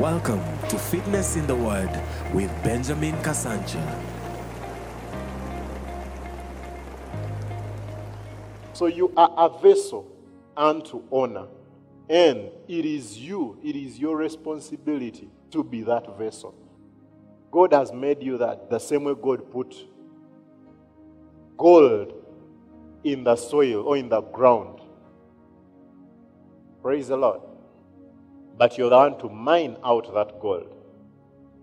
Welcome to Fitness in the Word with Benjamin Kasancha. So you are a vessel unto honor. And it is you, it is your responsibility to be that vessel. God has made you that the same way God put gold in the soil or in the ground. Praise the Lord. But you're the one to mine out that gold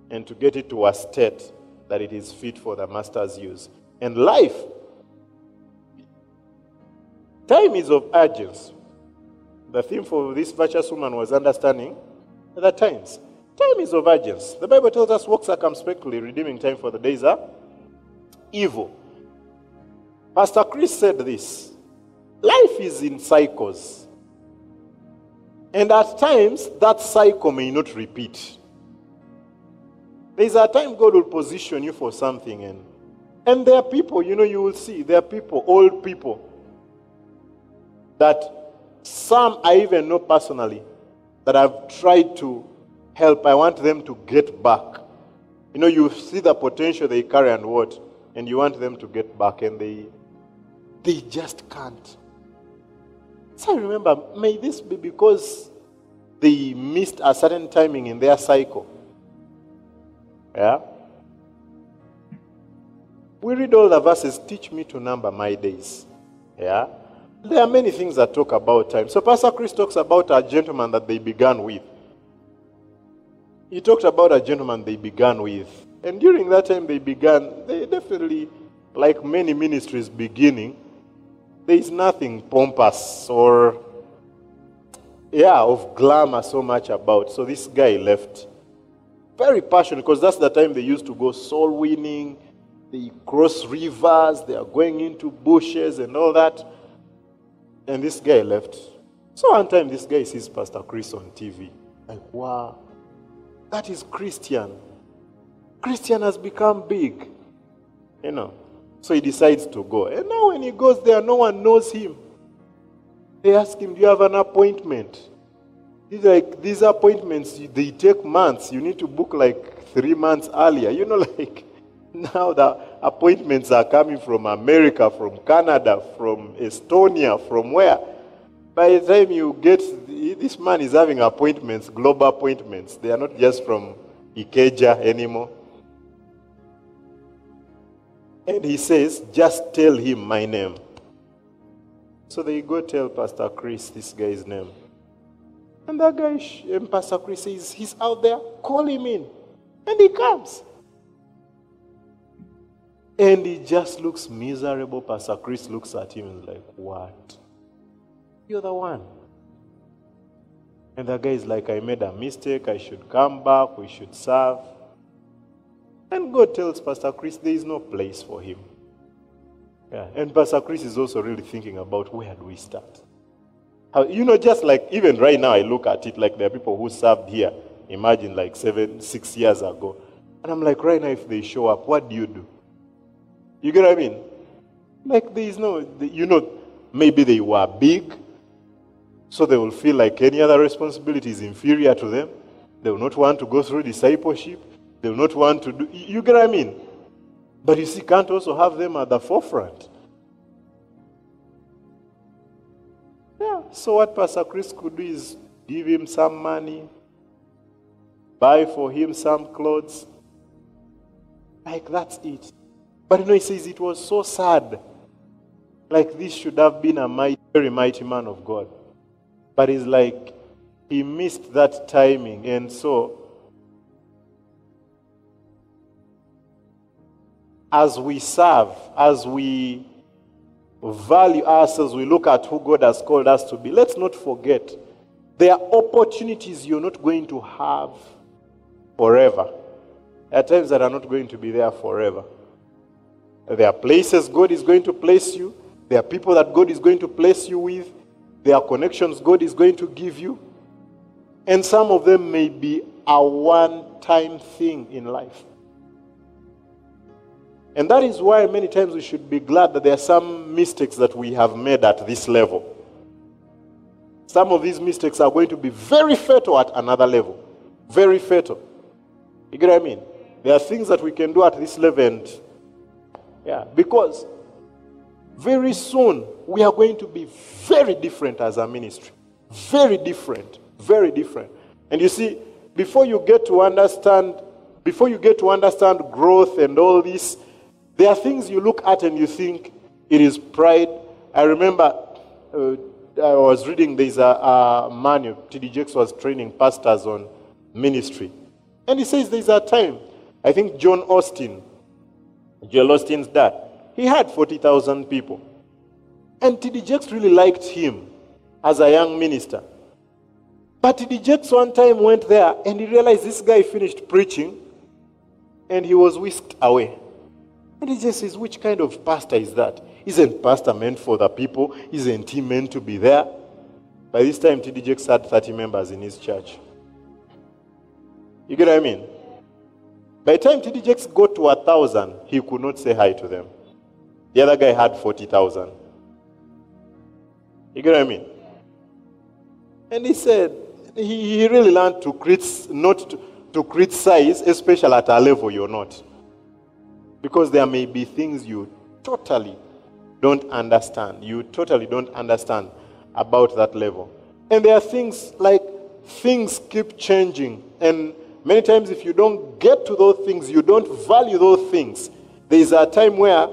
and to get it to a state that it is fit for the master's use. And life, time is of urgency. The theme for this virtuous woman was understanding the times. Time is of urgency. The Bible tells us, walk circumspectly, redeeming time for the days are evil. Pastor Chris said this life is in cycles. And at times, that cycle may not repeat. There's a time God will position you for something, and, and there are people, you know, you will see, there are people, old people, that some I even know personally that I've tried to help. I want them to get back. You know, you see the potential they carry and what, and you want them to get back, and they they just can't. So I remember, may this be because they missed a certain timing in their cycle. Yeah? We read all the verses, teach me to number my days. Yeah? There are many things that talk about time. So Pastor Chris talks about a gentleman that they began with. He talked about a gentleman they began with. And during that time they began, they definitely, like many ministries beginning, there is nothing pompous or, yeah, of glamour so much about. So this guy left. Very passionate because that's the time they used to go soul winning. They cross rivers, they are going into bushes and all that. And this guy left. So one time this guy sees Pastor Chris on TV. Like, wow, that is Christian. Christian has become big. You know. So he decides to go. And now when he goes there, no one knows him. They ask him, Do you have an appointment? He's like, These appointments, they take months. You need to book like three months earlier. You know, like now the appointments are coming from America, from Canada, from Estonia, from where? By the time you get, this man is having appointments, global appointments. They are not just from Ikeja anymore. And he says, just tell him my name. So they go tell Pastor Chris this guy's name. And that guy, and Pastor Chris says, he's out there, call him in. And he comes. And he just looks miserable. Pastor Chris looks at him and is like, What? You're the one. And the guy is like, I made a mistake. I should come back. We should serve. And God tells Pastor Chris there is no place for him. Yeah. And Pastor Chris is also really thinking about where do we start? How, you know, just like even right now, I look at it like there are people who served here. Imagine like seven, six years ago. And I'm like, right now, if they show up, what do you do? You get what I mean? Like there is no, you know, maybe they were big, so they will feel like any other responsibility is inferior to them. They will not want to go through discipleship. They will not want to do, you get what I mean? But you see, can't also have them at the forefront. Yeah, so what Pastor Chris could do is give him some money, buy for him some clothes. Like that's it. But you know, he says it was so sad. Like this should have been a mighty, very mighty man of God. But it's like he missed that timing. And so, as we serve, as we value ourselves, we look at who God has called us to be, let's not forget there are opportunities you're not going to have forever. There are times that are not going to be there forever. There are places God is going to place you. There are people that God is going to place you with. There are connections God is going to give you. And some of them may be a one time thing in life. And that is why many times we should be glad that there are some mistakes that we have made at this level. Some of these mistakes are going to be very fatal at another level. Very fatal. You get what I mean? There are things that we can do at this level, and yeah, because very soon we are going to be very different as a ministry. Very different. Very different. And you see, before you get to understand, before you get to understand growth and all this, there are things you look at and you think it is pride. I remember uh, I was reading there's a, a man, T.D. Jakes was training pastors on ministry. And he says there's a time, I think John Osteen, Joel Osteen's dad, he had 40,000 people. And T.D. Jakes really liked him as a young minister. But T.D. Jakes one time went there and he realized this guy finished preaching and he was whisked away. And he just says, Which kind of pastor is that? Isn't pastor meant for the people? Isn't he meant to be there? By this time, T.D. Jakes had 30 members in his church. You get what I mean? By the time T.D. Jakes got to a thousand, he could not say hi to them. The other guy had 40,000. You get what I mean? And he said, he, he really learned to crit, not to, to criticize, especially at a level you're not. Because there may be things you totally don't understand. You totally don't understand about that level. And there are things like things keep changing. And many times, if you don't get to those things, you don't value those things. There is a time where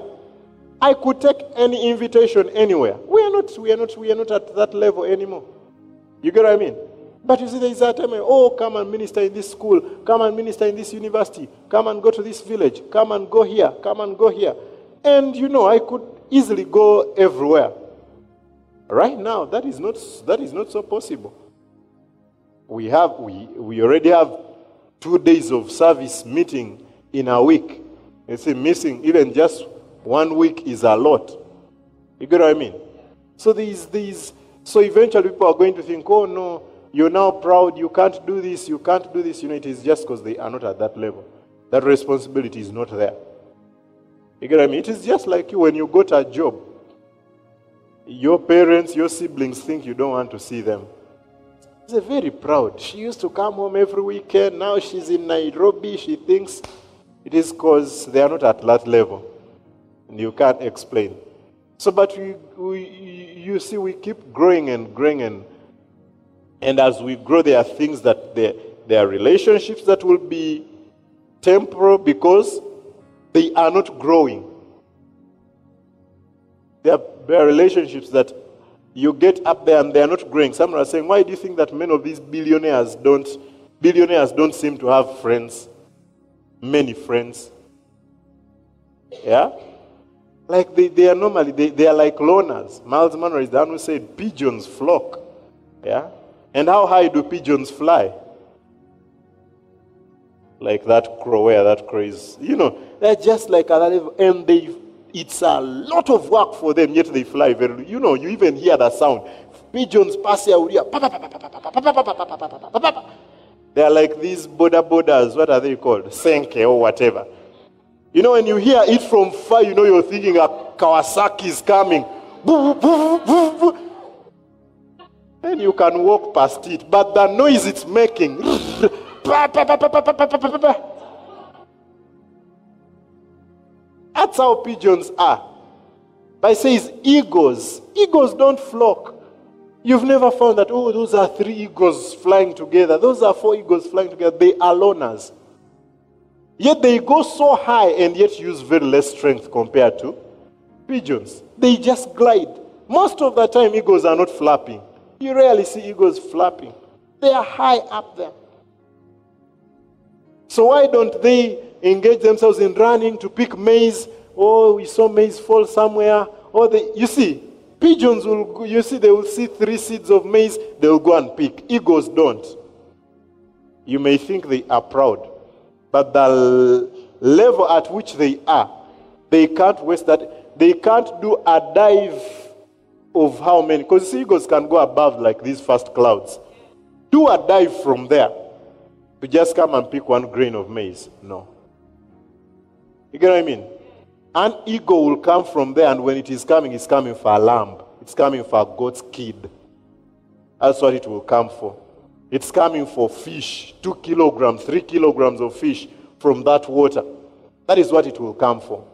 I could take any invitation anywhere. We are not, we are not, we are not at that level anymore. You get what I mean? But you see, there is a time, oh, come and minister in this school, come and minister in this university, come and go to this village, come and go here, come and go here. And you know, I could easily go everywhere. Right now, that is not, that is not so possible. We, have, we, we already have two days of service meeting in a week. You see, missing even just one week is a lot. You get what I mean? So these, these, so eventually people are going to think, oh no, you're now proud, you can't do this, you can't do this. You know, it is just because they are not at that level. That responsibility is not there. You get what I mean? It is just like you when you got a job. Your parents, your siblings think you don't want to see them. She's very proud. She used to come home every weekend. Now she's in Nairobi. She thinks it is because they are not at that level. And you can't explain. So, but we, we, you see, we keep growing and growing and and as we grow, there are things that there, there are relationships that will be temporal because they are not growing. There are, there are relationships that you get up there and they are not growing. Some are saying, why do you think that many of these billionaires don't billionaires don't seem to have friends? Many friends. Yeah? Like they, they are normally they, they are like loners. Myles Munroe is the one who said pigeons flock. Yeah? And how high do pigeons fly? Like that crow, where that crow is. You know, they're just like level, and they, it's a lot of work for them, yet they fly very, you know, you even hear the sound. Pigeons pass here, they are like these border borders, what are they called? Senke or whatever. You know, when you hear it from far, you know you're thinking a Kawasaki is coming and you can walk past it. But the noise it's making, that's how pigeons are. But it says eagles. Eagles don't flock. You've never found that, oh, those are three eagles flying together. Those are four eagles flying together. They are loners. Yet they go so high and yet use very less strength compared to pigeons. They just glide. Most of the time, eagles are not flapping. You rarely see eagles flapping. They are high up there. So why don't they engage themselves in running to pick maize? Oh, we saw maize fall somewhere. Or they, you see, pigeons will, you see, they will see three seeds of maize, they will go and pick. Eagles don't. You may think they are proud, but the level at which they are, they can't waste that. They can't do a dive of how many, because eagles can go above like these first clouds. Do a dive from there to just come and pick one grain of maize. No. You get what I mean? An eagle will come from there, and when it is coming, it's coming for a lamb. It's coming for a goat's kid. That's what it will come for. It's coming for fish, two kilograms, three kilograms of fish from that water. That is what it will come for.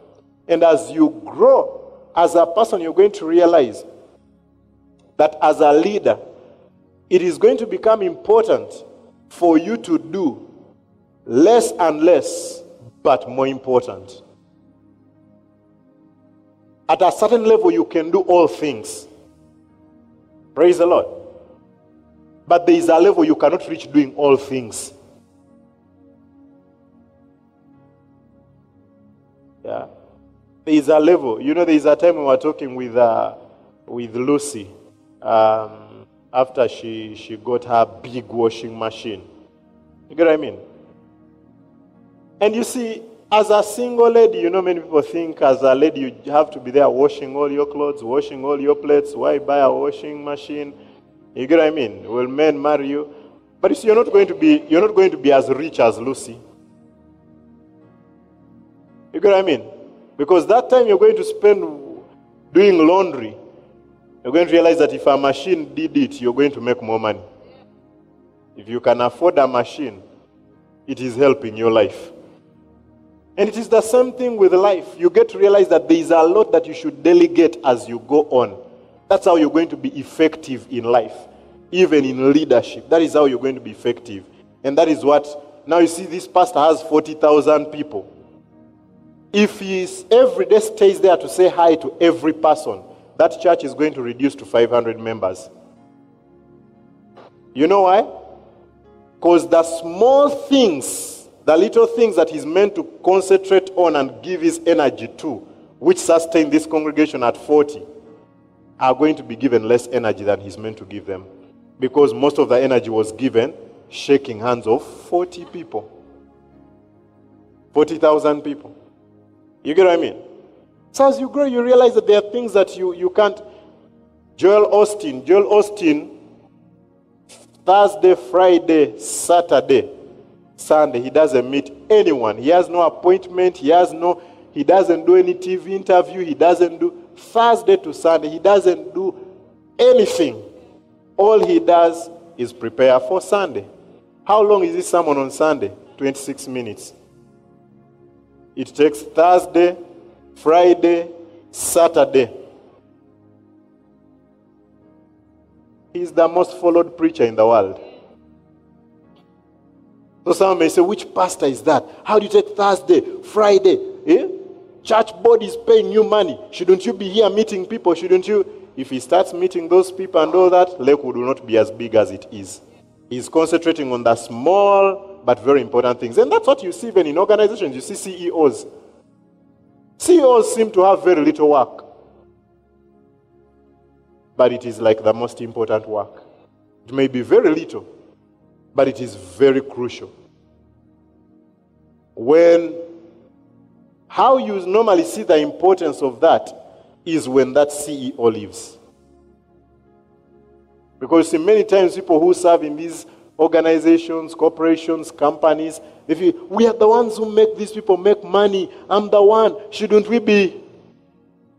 And as you grow as a person, you're going to realize that as a leader, it is going to become important for you to do less and less, but more important. At a certain level, you can do all things. Praise the Lord. But there is a level you cannot reach doing all things. Yeah. There is a level. You know, there is a time we were talking with, uh, with Lucy um, after she, she got her big washing machine. You get what I mean? And you see, as a single lady, you know, many people think as a lady you have to be there washing all your clothes, washing all your plates. Why buy a washing machine? You get what I mean? Will men marry you? But you see, you're not going to be you're not going to be as rich as Lucy. You get what I mean? Because that time you're going to spend doing laundry, you're going to realize that if a machine did it, you're going to make more money. If you can afford a machine, it is helping your life. And it is the same thing with life. You get to realize that there is a lot that you should delegate as you go on. That's how you're going to be effective in life, even in leadership. That is how you're going to be effective. And that is what, now you see, this pastor has 40,000 people. If he every day stays there to say hi to every person, that church is going to reduce to 500 members. You know why? Because the small things the little things that he's meant to concentrate on and give his energy to, which sustain this congregation at 40, are going to be given less energy than he's meant to give them. Because most of the energy was given shaking hands of 40 people. 40,000 people. You get what I mean? So as you grow, you realize that there are things that you, you can't. Joel Osteen, Joel Osteen, Thursday, Friday, Saturday, Sunday. He doesn't meet anyone. He has no appointment. He has no, he doesn't do any TV interview. He doesn't do Thursday to Sunday. He doesn't do anything. All he does is prepare for Sunday. How long is this sermon on Sunday? 26 minutes. It takes Thursday, Friday, Saturday. He's the most followed preacher in the world. So someone may say, which pastor is that? How do you take Thursday, Friday? Eh? Church board is paying you money. Shouldn't you be here meeting people? Shouldn't you? If he starts meeting those people and all that, Lakewood will not be as big as it is. He's concentrating on the small but very important things. And that's what you see even in organizations. You see CEOs. CEOs seem to have very little work. But it is like the most important work. It may be very little, but it is very crucial. When how you normally see the importance of that is when that CEO leaves. Because see, many times people who serve in these organizations, corporations, companies, they feel, we are the ones who make these people make money. I'm the one. Shouldn't we be?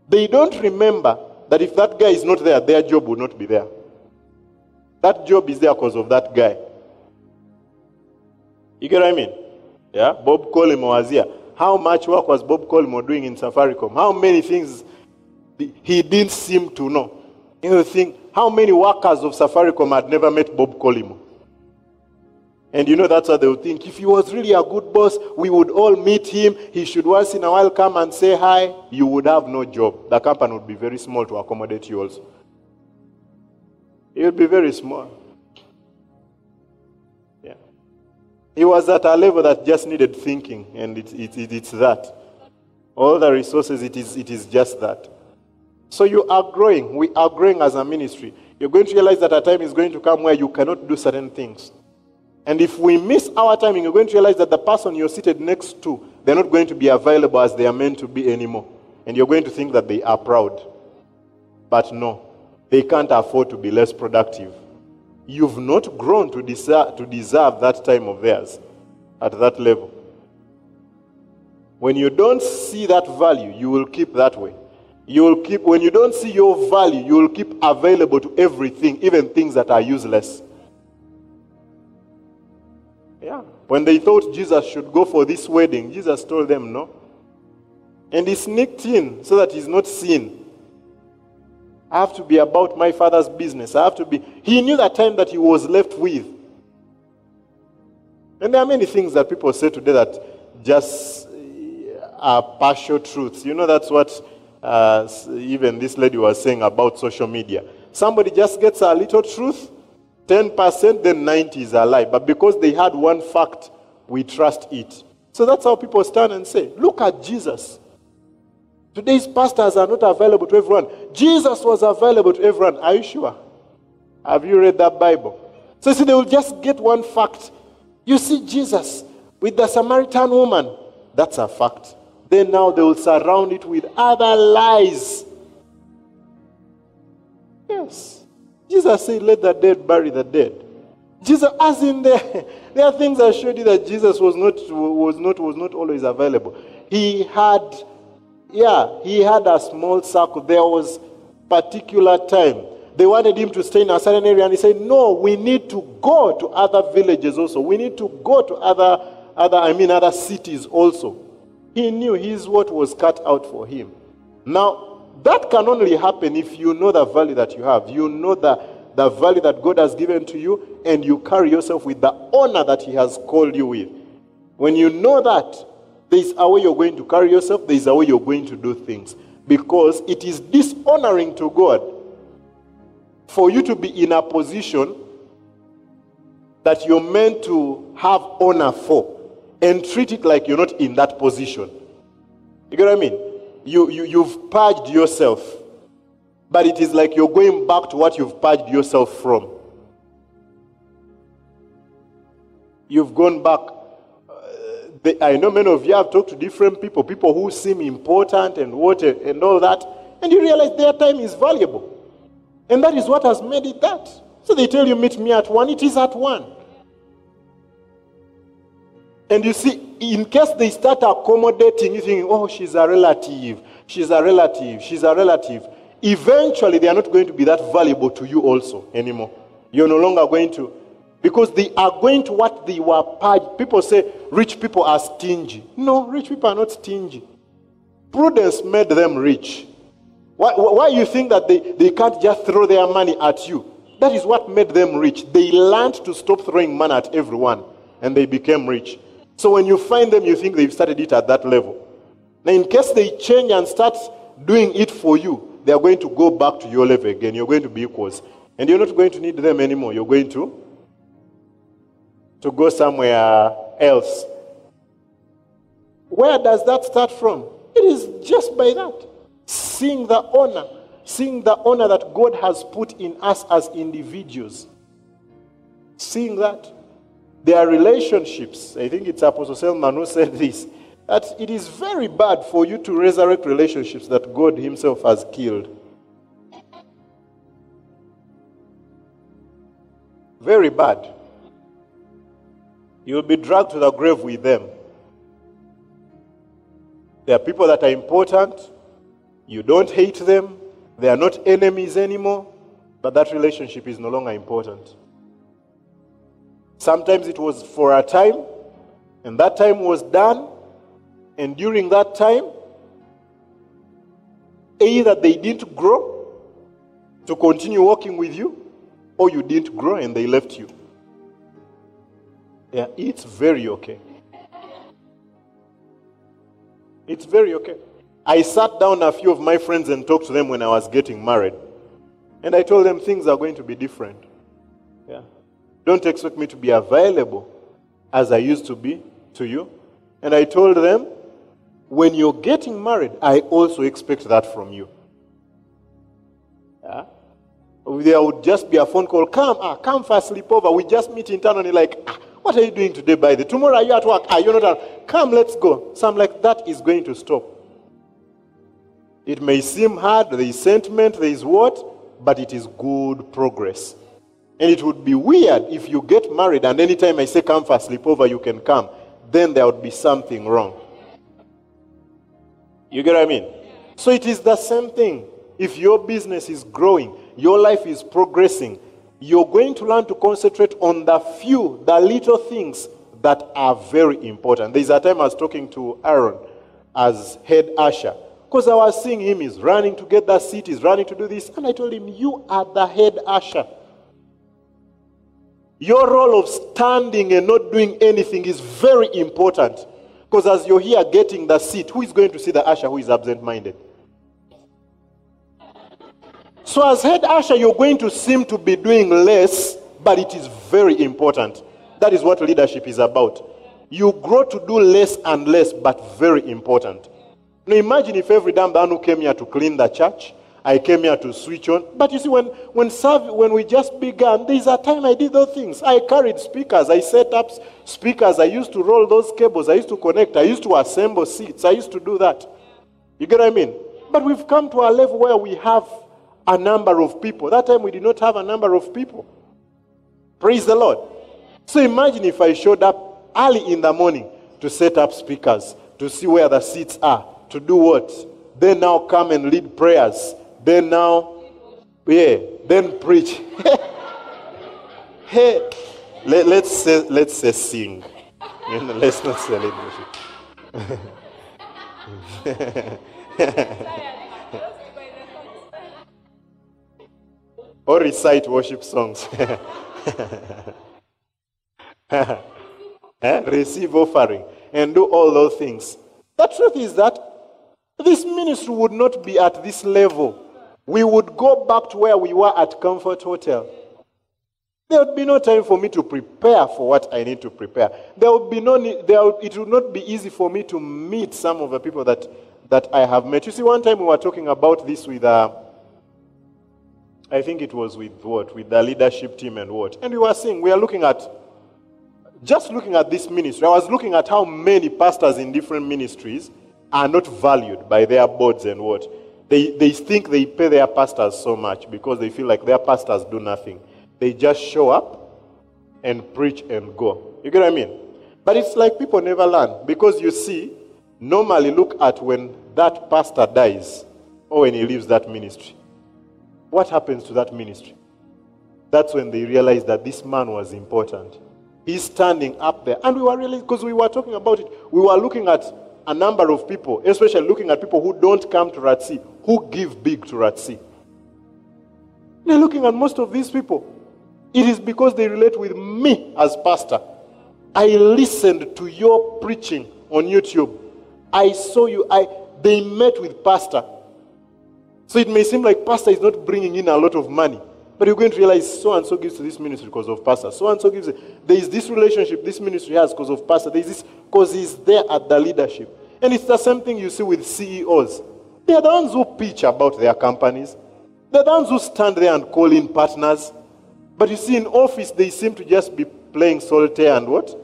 They don't remember that if that guy is not there, their job will not be there. That job is there because of that guy. You get what I mean? Yeah, Bob Collymore was here. How much work was Bob Collymore doing in Safaricom? How many things he didn't seem to know? You know, think how many workers of Safaricom had never met Bob Collymore? And you know, that's what they would think. If he was really a good boss, we would all meet him. He should once in a while come and say hi. You would have no job. The company would be very small to accommodate you also. It would be very small. Yeah. He was at a level that just needed thinking, and it, it, it, it's that. All the resources, it is, it is just that. So you are growing. We are growing as a ministry. You're going to realize that a time is going to come where you cannot do certain things. And if we miss our timing, you're going to realize that the person you're seated next to, they're not going to be available as they are meant to be anymore. And you're going to think that they are proud. But no, they can't afford to be less productive you've not grown to to deserve that time of theirs at that level. When you don't see that value, you will keep that way. You will keep, when you don't see your value, you will keep available to everything, even things that are useless. When they thought Jesus should go for this wedding, Jesus told them no. And he sneaked in so that he's not seen. I have to be about my father's business. I have to be. He knew that time that he was left with. And there are many things that people say today that just are partial truths. You know, that's what uh, even this lady was saying about social media. Somebody just gets a little truth, 10%, then 90 is a lie. But because they had one fact, we trust it. So that's how people stand and say, Look at Jesus. Today's pastors are not available to everyone. Jesus was available to everyone. Are you sure? Have you read that Bible? So, see, they will just get one fact. You see Jesus with the Samaritan woman. That's a fact. Then now they will surround it with other lies. Yes. Jesus said, Let the dead bury the dead. Jesus, as in there, there are things I showed you that Jesus was not, was not, was not always available. He had, yeah, he had a small circle. There was particular time. They wanted him to stay in a certain area, and he said, No, we need to go to other villages also. We need to go to other, other I mean, other cities also. He knew his what was cut out for him. Now, that can only happen if you know the value that you have. You know the, the value that God has given to you, and you carry yourself with the honor that He has called you with. When you know that, there is a way you're going to carry yourself, there is a way you're going to do things. Because it is dishonoring to God for you to be in a position that you're meant to have honor for and treat it like you're not in that position. You get what I mean? You, you, you've purged yourself, but it is like you're going back to what you've purged yourself from. You've gone back. Uh, I know many of you have talked to different people, people who seem important and what and all that, and you realize their time is valuable. And that is what has made it that. So they tell you, meet me at one, it is at one. And you see, in case they start accommodating, you think, oh, she's a relative, she's a relative, she's a relative. Eventually, they are not going to be that valuable to you also anymore. You're no longer going to, because they are going to what they were purged. People say rich people are stingy. No, rich people are not stingy. Prudence made them rich. Why, why you think that they, they can't just throw their money at you? That is what made them rich. They learned to stop throwing money at everyone, and they became rich. So when you find them, you think they've started it at that level. Now, in case they change and start doing it for you, they are going to go back to your level again. You're going to be equals. And you're not going to need them anymore. You're going to, to go somewhere else. Where does that start from? It is just by that. Seeing the honor, seeing the honor that God has put in us as individuals. Seeing that. There are relationships. I think it's Apostle Selman who said this that it is very bad for you to resurrect relationships that God Himself has killed. Very bad. You'll be dragged to the grave with them. There are people that are important. You don't hate them. They are not enemies anymore. But that relationship is no longer important. Sometimes it was for a time, and that time was done. And during that time, either they didn't grow to continue working with you, or you didn't grow and they left you. Yeah, it's very okay. It's very okay. I sat down a few of my friends and talked to them when I was getting married. And I told them things are going to be different. Don't expect me to be available as I used to be to you. And I told them, when you're getting married, I also expect that from you. Yeah? There would just be a phone call, come, ah, come for a sleepover. We just meet internally, like, ah, what are you doing today, by the tomorrow are you at work? Are you not at come, let's go. So I'm like, that is going to stop. It may seem hard, there is sentiment, there is what, but it is good progress. And it would be weird if you get married and anytime I say come for a sleepover, you can come. Then there would be something wrong. You get what I mean? So it is the same thing. If your business is growing, your life is progressing, you're going to learn to concentrate on the few, the little things that are very important. There's a time I was talking to Aaron as head usher because I was seeing him, he's running to get that seat, he's running to do this, and I told him, You are the head usher. Your role of standing and not doing anything is very important. Because as you're here getting the seat, who is going to see the usher who is absent minded? So, as head usher, you're going to seem to be doing less, but it is very important. That is what leadership is about. You grow to do less and less, but very important. Now, imagine if every damn man who came here to clean the church, I came here to switch on. But you see, when, when, serve, when we just began, there's a time I did those things. I carried speakers, I set up speakers, I used to roll those cables, I used to connect, I used to assemble seats, I used to do that. You get what I mean? But we've come to a level where we have a number of people. That time we did not have a number of people. Praise the Lord. So imagine if I showed up early in the morning to set up speakers, to see where the seats are, to do what? Then now come and lead prayers then now, yeah, then preach. hey, let, us say, let's say sing. You know, let's not celebrate. or recite worship songs. eh? Receive offering and do all those things. The truth is that this ministry would not be at this level we would go back to where we were at Comfort Hotel. There would be no time for me to prepare for what I need to prepare. There would be no need, there would, it would not be easy for me to meet some of the people that, that I have met. You see, one time we were talking about this with, uh, I think it was with what? With the leadership team and what? And we were saying, we are looking at, just looking at this ministry, I was looking at how many pastors in different ministries are not valued by their boards and what? They, they think they pay their pastors so much because they feel like their pastors do nothing. They just show up and preach and go. You get what I mean? But it's like people never learn because you see, normally look at when that pastor dies or when he leaves that ministry. What happens to that ministry? That's when they realize that this man was important. He's standing up there. And we were really, because we were talking about it, we were looking at a number of people, especially looking at people who don't come to RATC, who give big to RATC. They're looking at most of these people. It is because they relate with me as pastor. I listened to your preaching on YouTube. I saw you. I they met with pastor. So it may seem like pastor is not bringing in a lot of money. But you're going to realize so and so gives to this ministry because of pastor. So and so gives it. There is this relationship this ministry has because of pastor. There is this because he's there at the leadership. And it's the same thing you see with CEOs. They are the ones who pitch about their companies. They're the ones who stand there and call in partners. But you see, in office, they seem to just be playing solitaire and what?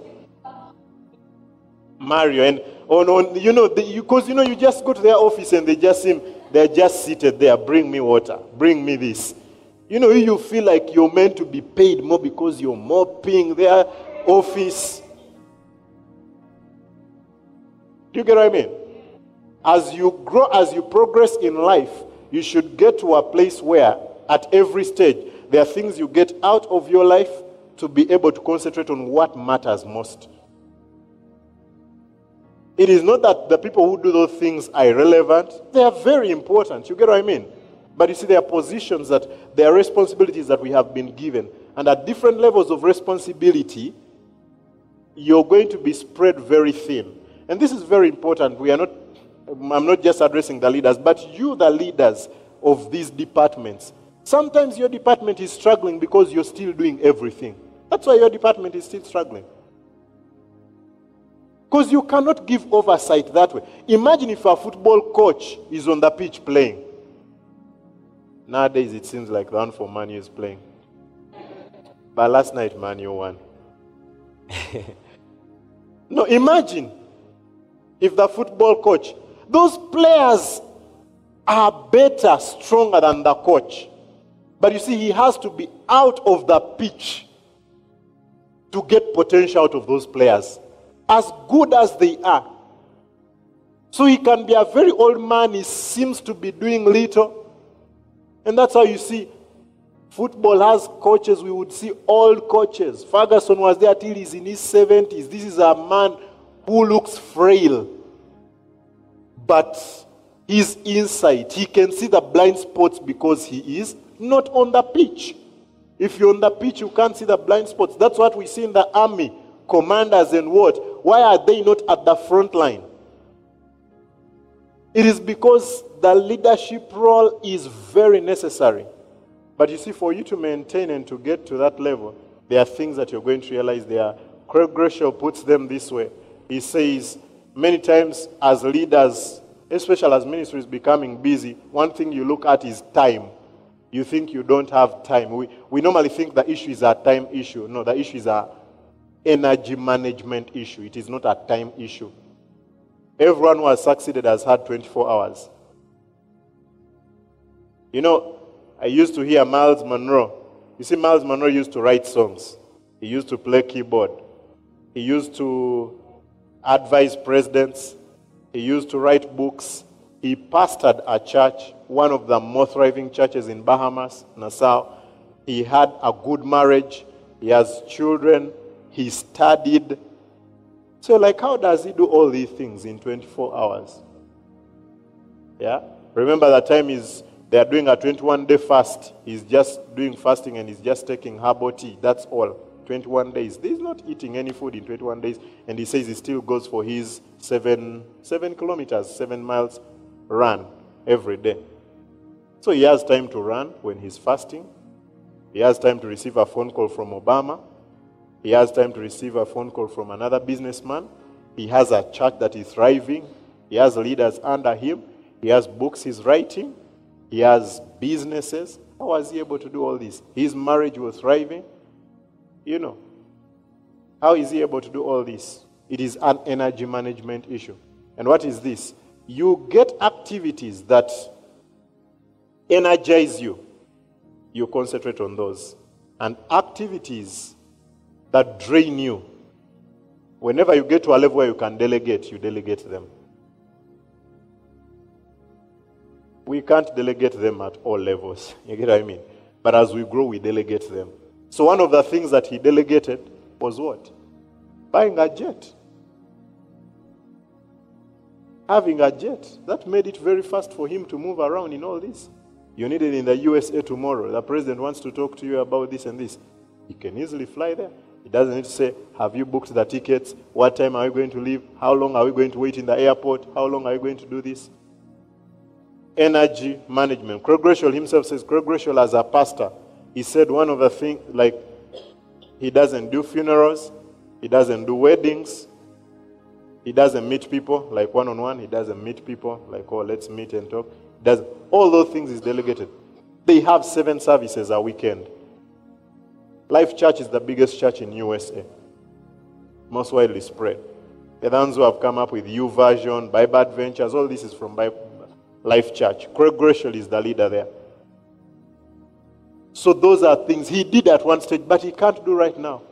Mario. And on, on you know, because you, you know, you just go to their office and they just seem they're just seated there. Bring me water. Bring me this. You know, you feel like you're meant to be paid more because you're mopping their office. Do you get what I mean? As you grow, as you progress in life, you should get to a place where, at every stage, there are things you get out of your life to be able to concentrate on what matters most. It is not that the people who do those things are irrelevant, they are very important. You get what I mean? But you see, there are positions that there are responsibilities that we have been given. And at different levels of responsibility, you're going to be spread very thin. And this is very important. We are not, Um, I'm not just addressing the leaders, but you, the leaders of these departments. Sometimes your department is struggling because you're still doing everything. That's why your department is still struggling. Because you cannot give oversight that way. Imagine if a football coach is on the pitch playing. Nowadays, it seems like the one for Manu is playing. But last night, Manu won. no, imagine if the football coach, those players are better, stronger than the coach. But you see, he has to be out of the pitch to get potential out of those players, as good as they are. So he can be a very old man, he seems to be doing little, and that's how you see Football has coaches. We would see old coaches. Ferguson was there till he's in his 70s. This is a man who looks frail. But his insight, he can see the blind spots because he is not on the pitch. If you're on the pitch, you can't see the blind spots. That's what we see in the army, commanders and what. Why are they not at the front line? It is because the leadership role is very necessary. But you see, for you to maintain and to get to that level, there are things that you're going to realize there. Craig Groeschel puts them this way. He says, many times as leaders, especially as ministry is becoming busy, one thing you look at is time. You think you don't have time. We, we normally think the issue is a time issue. No, the issue is a energy management issue. It is not a time issue. Everyone who has succeeded has had 24 hours. You know, I used to hear Myles Munroe. You see, Myles Munroe used to write songs, he used to play keyboard, he used to advise presidents, he used to write books. He pastored a church, one of the most thriving churches in Bahamas, Nassau. He had a good marriage, he has children, he studied. So, like, how does he do all these things in 24 hours? Yeah? Remember, the time is they are doing a 21 day fast. He's just doing fasting and he's just taking herbal tea. That's all. 21 days. He's not eating any food in 21 days. And he says he still goes for his seven, seven kilometers, seven miles run every day. So he has time to run when he's fasting. He has time to receive a phone call from Obama. He has time to receive a phone call from another businessman. He has a church that is thriving. He has leaders under him. He has books he's writing. He has businesses. How was he able to do all this? His marriage was thriving. You know. How is he able to do all this? It is an energy management issue. And what is this? You get activities that energize you. You concentrate on those. And activities that drain you. Whenever you get to a level where you can delegate, you delegate them. we can't delegate them at all levels. You get what I mean? But as we grow, we delegate them. So one of the things that he delegated was what? Buying a jet. Having a jet. That made it very fast for him to move around in all this. You need it in the USA tomorrow. The president wants to talk to you about this and this. He can easily fly there. He doesn't need to say, Have you booked the tickets? What time are you going to leave? How long are we going to wait in the airport? How long are you going to do this? energy management. Craig Groeschel himself says, Craig Groeschel as a pastor, he said one of the things, like, he doesn't do funerals, he doesn't do weddings, he doesn't meet people like one on one, he doesn't meet people like, oh, let's meet and talk. does all those things is delegated. They have seven services a weekend. Life Church is the biggest church in USA, most widely spread. The ones who have come up with U YouVersion, Bible Adventures, all this is from Bible, Life Church. Craig Groeschel is the leader there. So those are things he did at one stage, but he can't do right now.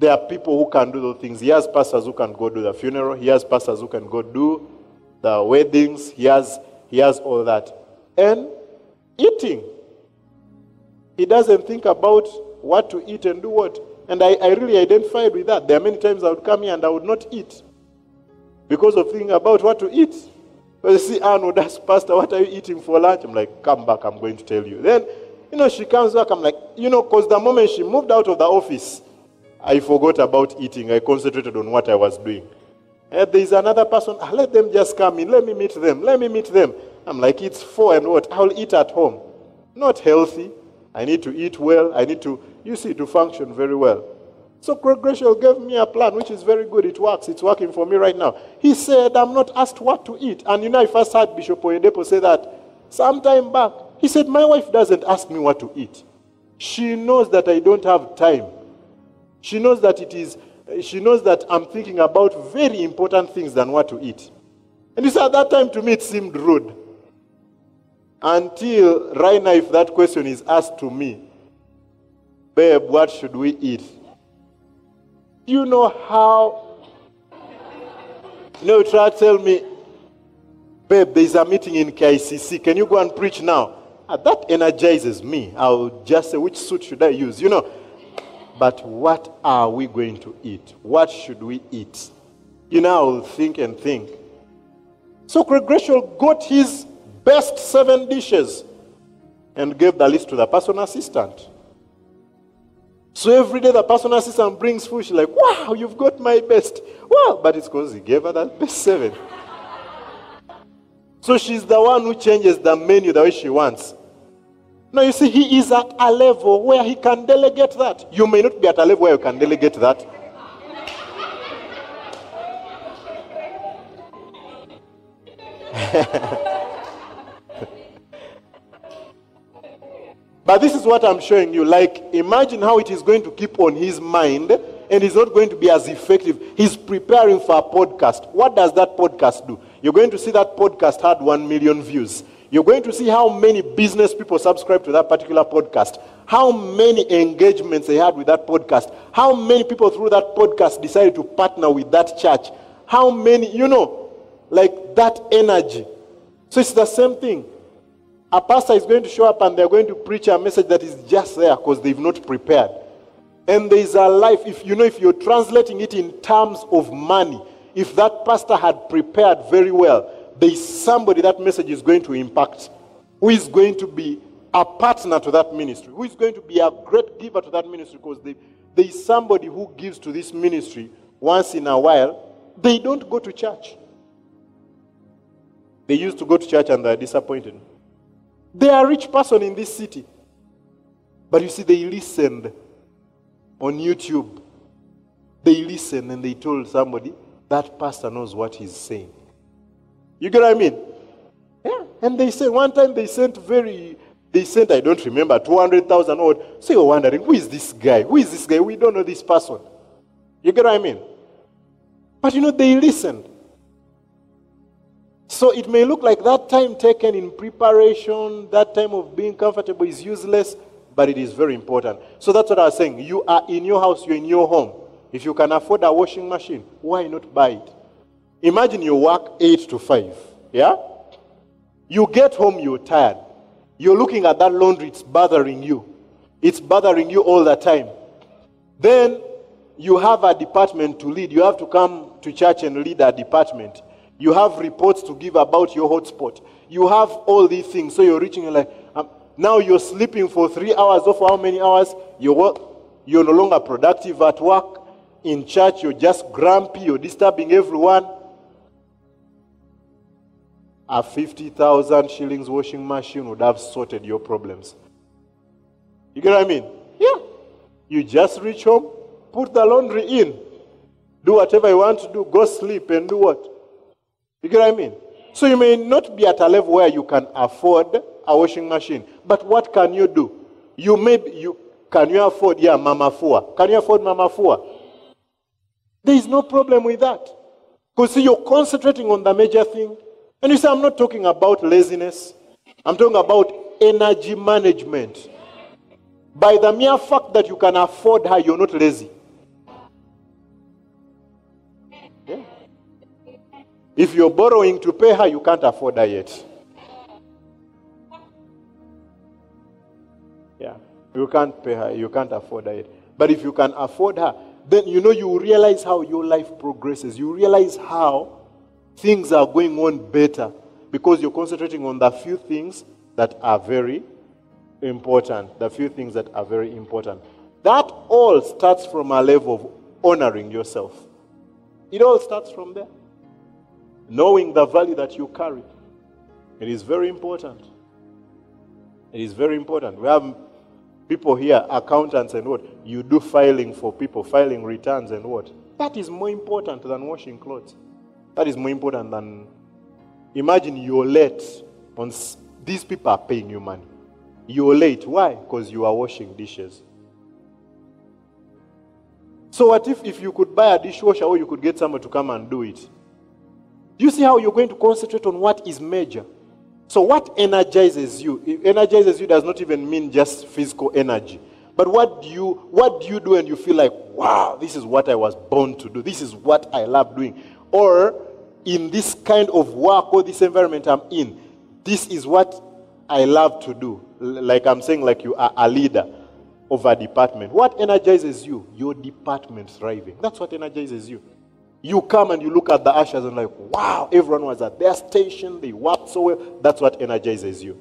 There are people who can do those things. He has pastors who can go do the funeral. He has pastors who can go do the weddings. He has, he has all that. And eating. He doesn't think about what to eat and do what. And I, I really identified with that. There are many times I would come here and I would not eat because of thinking about what to eat. But you see, Arnold, that's Pastor, what are you eating for lunch? I'm like, come back, I'm going to tell you. Then, you know, she comes back, I'm like, you know, because the moment she moved out of the office, I forgot about eating. I concentrated on what I was doing. And there's another person, ah, let them just come in, let me meet them, let me meet them. I'm like, it's four and what? I'll eat at home. Not healthy. I need to eat well. I need to, you see, to function very well. So Craig gave me a plan, which is very good. It works. It's working for me right now. He said, I'm not asked what to eat. And you know, I first heard Bishop Oyedepo say that sometime back. He said, My wife doesn't ask me what to eat. She knows that I don't have time. She knows that it is, she knows that I'm thinking about very important things than what to eat. And he said, at that time to me it seemed rude. Until right now, if that question is asked to me, babe, what should we eat? Do you know how? No, try to tell me, babe, there's a meeting in KICC. Can you go and preach now? ah, that energizes me. I'll just say, which suit should I use? You know. But what are we going to eat? What should we eat? You know, I'll think and think. So Craig Groeschel got his best seven dishes and gave the list to the personal assistant. So every day the personal and brings food, she's like, wow, you've got my best. Wow, but it's because he gave her that best seven. so she's the one who changes the menu the way she wants. Now you see, he is at a level where he can delegate that. You may not be at a level where you can delegate that. But this is what I'm showing you. Like, imagine how it is going to keep on his mind and he's not going to be as effective. He's preparing for a podcast. What does that podcast do? You're going to see that podcast had 1 million views. You're going to see how many business people subscribe to that particular podcast, how many engagements they had with that podcast, how many people through that podcast decided to partner with that church, how many, you know, like that energy. So it's the same thing. A pastor is going to show up and they're going to preach a message that is just there because they've not prepared. And there is a life, if you know, if you're translating it in terms of money, if that pastor had prepared very well, there is somebody that message is going to impact, who is going to be a partner to that ministry, who is going to be a great giver to that ministry because there is somebody who gives to this ministry once in a while. They don't go to church. They used to go to church and they're disappointed. They are a rich person in this city. But you see, they listened on YouTube. They listened and they told somebody, that pastor knows what he's saying. You get what I mean? Yeah. And they said, one time they sent very, they sent, I don't remember, 200,000 odd. So you're wondering, who is this guy? Who is this guy? We don't know this person. You get what I mean? But you know, they listened. So it may look like that time taken in preparation, that time of being comfortable is useless, but it is very important. So that's what I was saying. You are in your house, you're in your home. If you can afford a washing machine, why not buy it? Imagine you work 8 to 5. Yeah? You get home, you're tired. You're looking at that laundry, it's bothering you. It's bothering you all the time. Then you have a department to lead. You have to come to church and lead a department. You have reports to give about your hotspot. You have all these things. So you're reaching like, um, now you're sleeping for three hours or for how many hours? You're, work, you're no longer productive at work. In church, you're just grumpy. You're disturbing everyone. A 50,000 shillings washing machine would have sorted your problems. You get what I mean? Yeah. You just reach home, put the laundry in, do whatever you want to do, go sleep and do what? You get what I mean? So you may not be at a level where you can afford a washing machine, but what can you do? You may you can you afford yeah mama fua? Can you afford mama fua? There is no problem with that. Because see, you're concentrating on the major thing. And you say, I'm not talking about laziness. I'm talking about energy management. By the mere fact that you can afford her, you're not lazy. If you're borrowing to pay her, you can't afford her yet. Yeah. You can't pay her, you can't afford her yet. But if you can afford her, then you know you realize how your life progresses. You realize how things are going on better because you're concentrating on the few things that are very important. The few things that are very important. That all starts from a level of honoring yourself. It all starts from there knowing the value that you carry. It is very important. It is very important. We have people here, accountants and what? You do filing for people, filing returns and what? That is more important than washing clothes. That is more important than. Imagine you're late on. These people are paying you money. You're late. Why? Because you are washing dishes. So what if, if you could buy a dishwasher or you could get someone to come and do it? You see how you're going to concentrate on what is major. So, what energizes you? It energizes you does not even mean just physical energy. But what do you what do you do and you feel like, wow, this is what I was born to do. This is what I love doing. Or in this kind of work or this environment I'm in, this is what I love to do, like I'm saying, like you are a leader of a department, what energizes you? Your department thriving. That's what energizes you. You come and you look at the ushers and like, wow, everyone was at their station, they worked so well. That's what energizes you.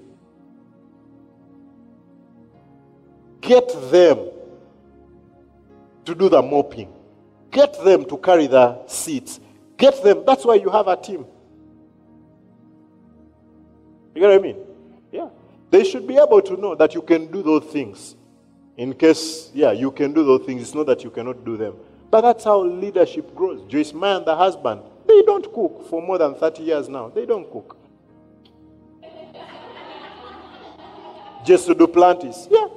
Get them to do the mopping. Get them to carry the seats. Get them. That's why you have a team. You get what I mean? Yeah. They should be able to know that you can do those things. In case, yeah, you can do those things. It's not that you cannot do them. But that's how leadership grows. Meyer and the husband, they don't cook for more than 30 years now. They don't cook. Just to do planties. Yeah.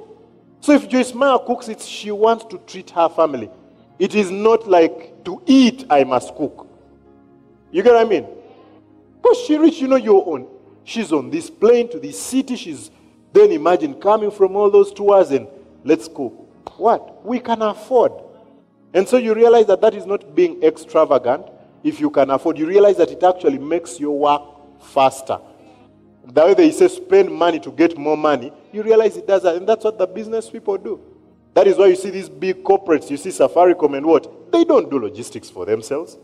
So if Joyce Meyer cooks it, she wants to treat her family. It is not like to eat, I must cook. You get what I mean? But she reached, you know, your own. She's on this plane to this city. She's then imagine coming from all those tours and let's cook. What? We can afford. And so you realize that that is not being extravagant. If you can afford, you realize that it actually makes your work faster. The way they say spend money to get more money, you realize it does that. And that's what the business people do. That is why you see these big corporates, you see Safaricom and what? They don't do logistics for themselves.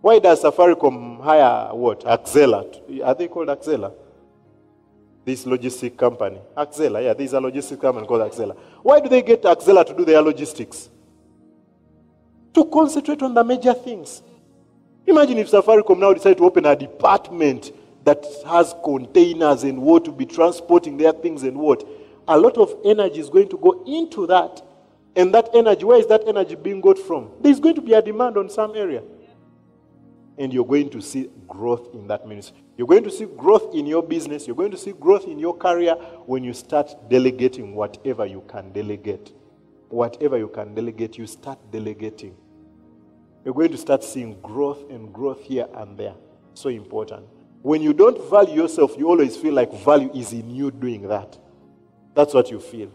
Why does Safaricom hire what? Axela. Are they called Axela? This logistic company. Axela, yeah, there's a logistic company called Axela. Why do they get Axela to do their logistics? To concentrate on the major things. Imagine if Safaricom now decide to open a department that has containers and what to be transporting their things and what. A lot of energy is going to go into that. And that energy, where is that energy being got from? There's going to be a demand on some area. And you're going to see growth in that ministry. You're going to see growth in your business. You're going to see growth in your career when you start delegating whatever you can delegate. Whatever you can delegate, you start delegating. You're going to start seeing growth and growth here and there. So important. When you don't value yourself, you always feel like value is in you doing that. That's what you feel.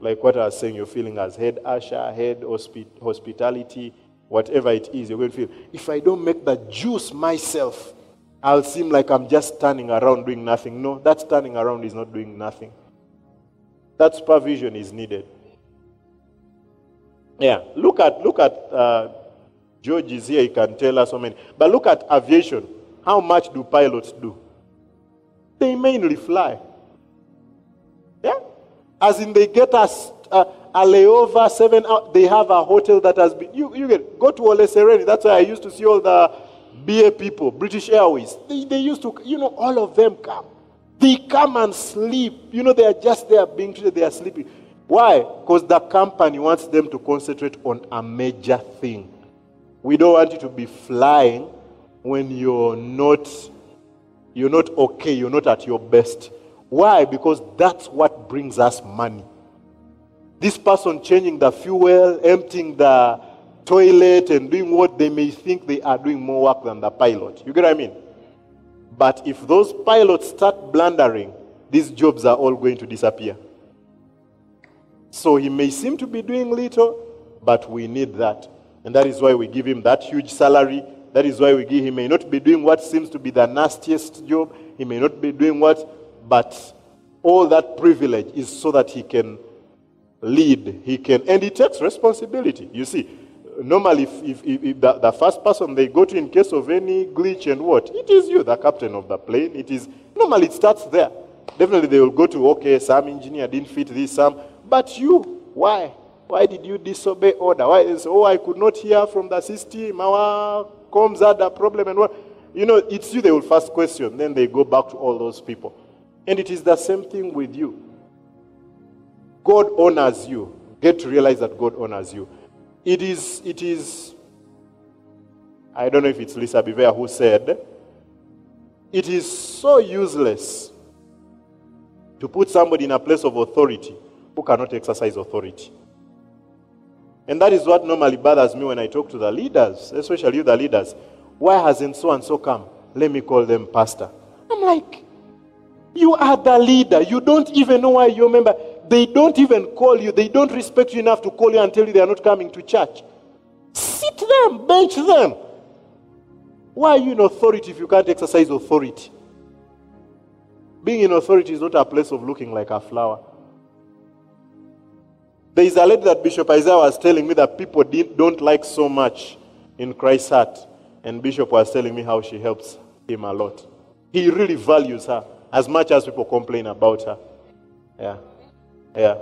Like what I was saying, you're feeling as head usher, head hospi- hospitality, whatever it is, you're going to feel. If I don't make the juice myself, I'll seem like I'm just standing around doing nothing. No, that standing around is not doing nothing. That supervision is needed. Yeah, look at look at uh, George is here. He can tell us so many. But look at aviation. How much do pilots do? They mainly fly. Yeah, as in they get us uh, a layover seven. They have a hotel that has been. You you get go to Ole Sereni. That's why I used to see all the BA people, British Airways. They they used to you know all of them come. They come and sleep. You know they are just there being treated. They are sleeping. Why? Because the company wants them to concentrate on a major thing. We don't want you to be flying when you're not you're not okay, you're not at your best. Why? Because that's what brings us money. This person changing the fuel, emptying the toilet, and doing what they may think they are doing more work than the pilot. You get what I mean? But if those pilots start blundering, these jobs are all going to disappear. So he may seem to be doing little, but we need that. And that is why we give him that huge salary. That is why we give him, may not be doing what seems to be the nastiest job. He may not be doing what, but all that privilege is so that he can lead. He can, and he takes responsibility. You see, normally, if, if, if, the, the first person they go to in case of any glitch and what, it is you, the captain of the plane. It is, normally it starts there. Definitely they will go to, okay, some engineer didn't fit this, some, but you, why? Why did you disobey order? Why is oh I could not hear from the system, our comms had a problem and what you know, it's you they will first question, then they go back to all those people. And it is the same thing with you. God honors you. Get to realize that God honors you. It is, it is, I don't know if it's Lisa Bevere who said, it is so useless to put somebody in a place of authority who cannot exercise authority. And that is what normally bothers me when I talk to the leaders, especially you, the leaders. Why hasn't so and so come? Let me call them pastor. I'm like, you are the leader. You don't even know why you're a member. They don't even call you. They don't respect you enough to call you and tell you they are not coming to church. Sit them, bench them. Why are you in authority if you can't exercise authority? Being in authority is not a place of looking like a flower. There is a lady that Bishop Isaiah was telling me that people don't like so much in Christ's heart. And Bishop was telling me how she helps him a lot. He really values her as much as people complain about her. Yeah. Yeah.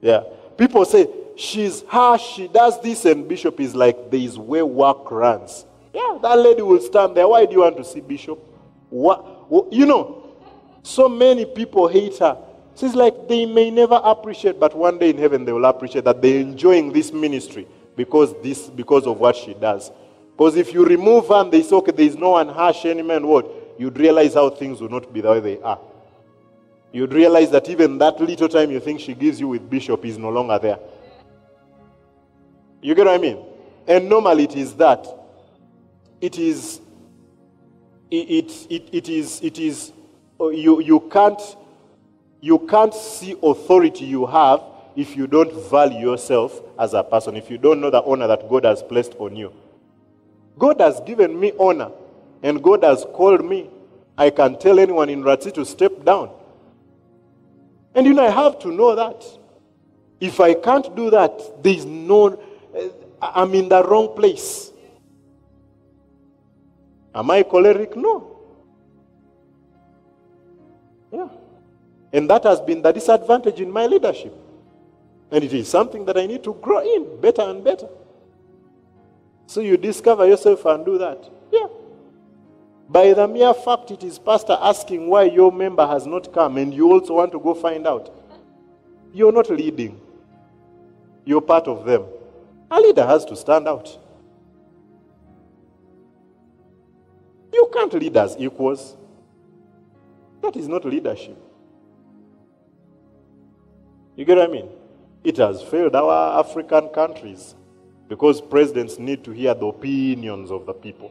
Yeah. People say, she's harsh, she does this, and Bishop is like, there is where work runs. Yeah, that lady will stand there. Why do you want to see Bishop? What? You know, so many people hate her. She's like, they may never appreciate, but one day in heaven they will appreciate that they're enjoying this ministry because this because of what she does. Because if you remove her and they say, okay, there is no one harsh anymore, and what? You'd realize how things will not be the way they are. You'd realize that even that little time you think she gives you with Bishop is no longer there. You get what I mean? And normally it is that. It is, it, it, it, is, it is, oh, you, you can't, you can't see authority you have if you don't value yourself as a person, if you don't know the honor that God has placed on you. God has given me honor, and God has called me. I can tell anyone in Ratsi to step down. And you know, I have to know that. If I can't do that, there is no, eh, I'm in the wrong place. Am I choleric? No. Yeah. And that has been the disadvantage in my leadership. And it is something that I need to grow in better and better. So you discover yourself and do that. Yeah. By the mere fact it is pastor asking why your member has not come and you also want to go find out. You're not leading. You're part of them. A leader has to stand out. You can't lead as equals. That is not leadership. You get what I mean? It has failed our African countries because presidents need to hear the opinions of the people.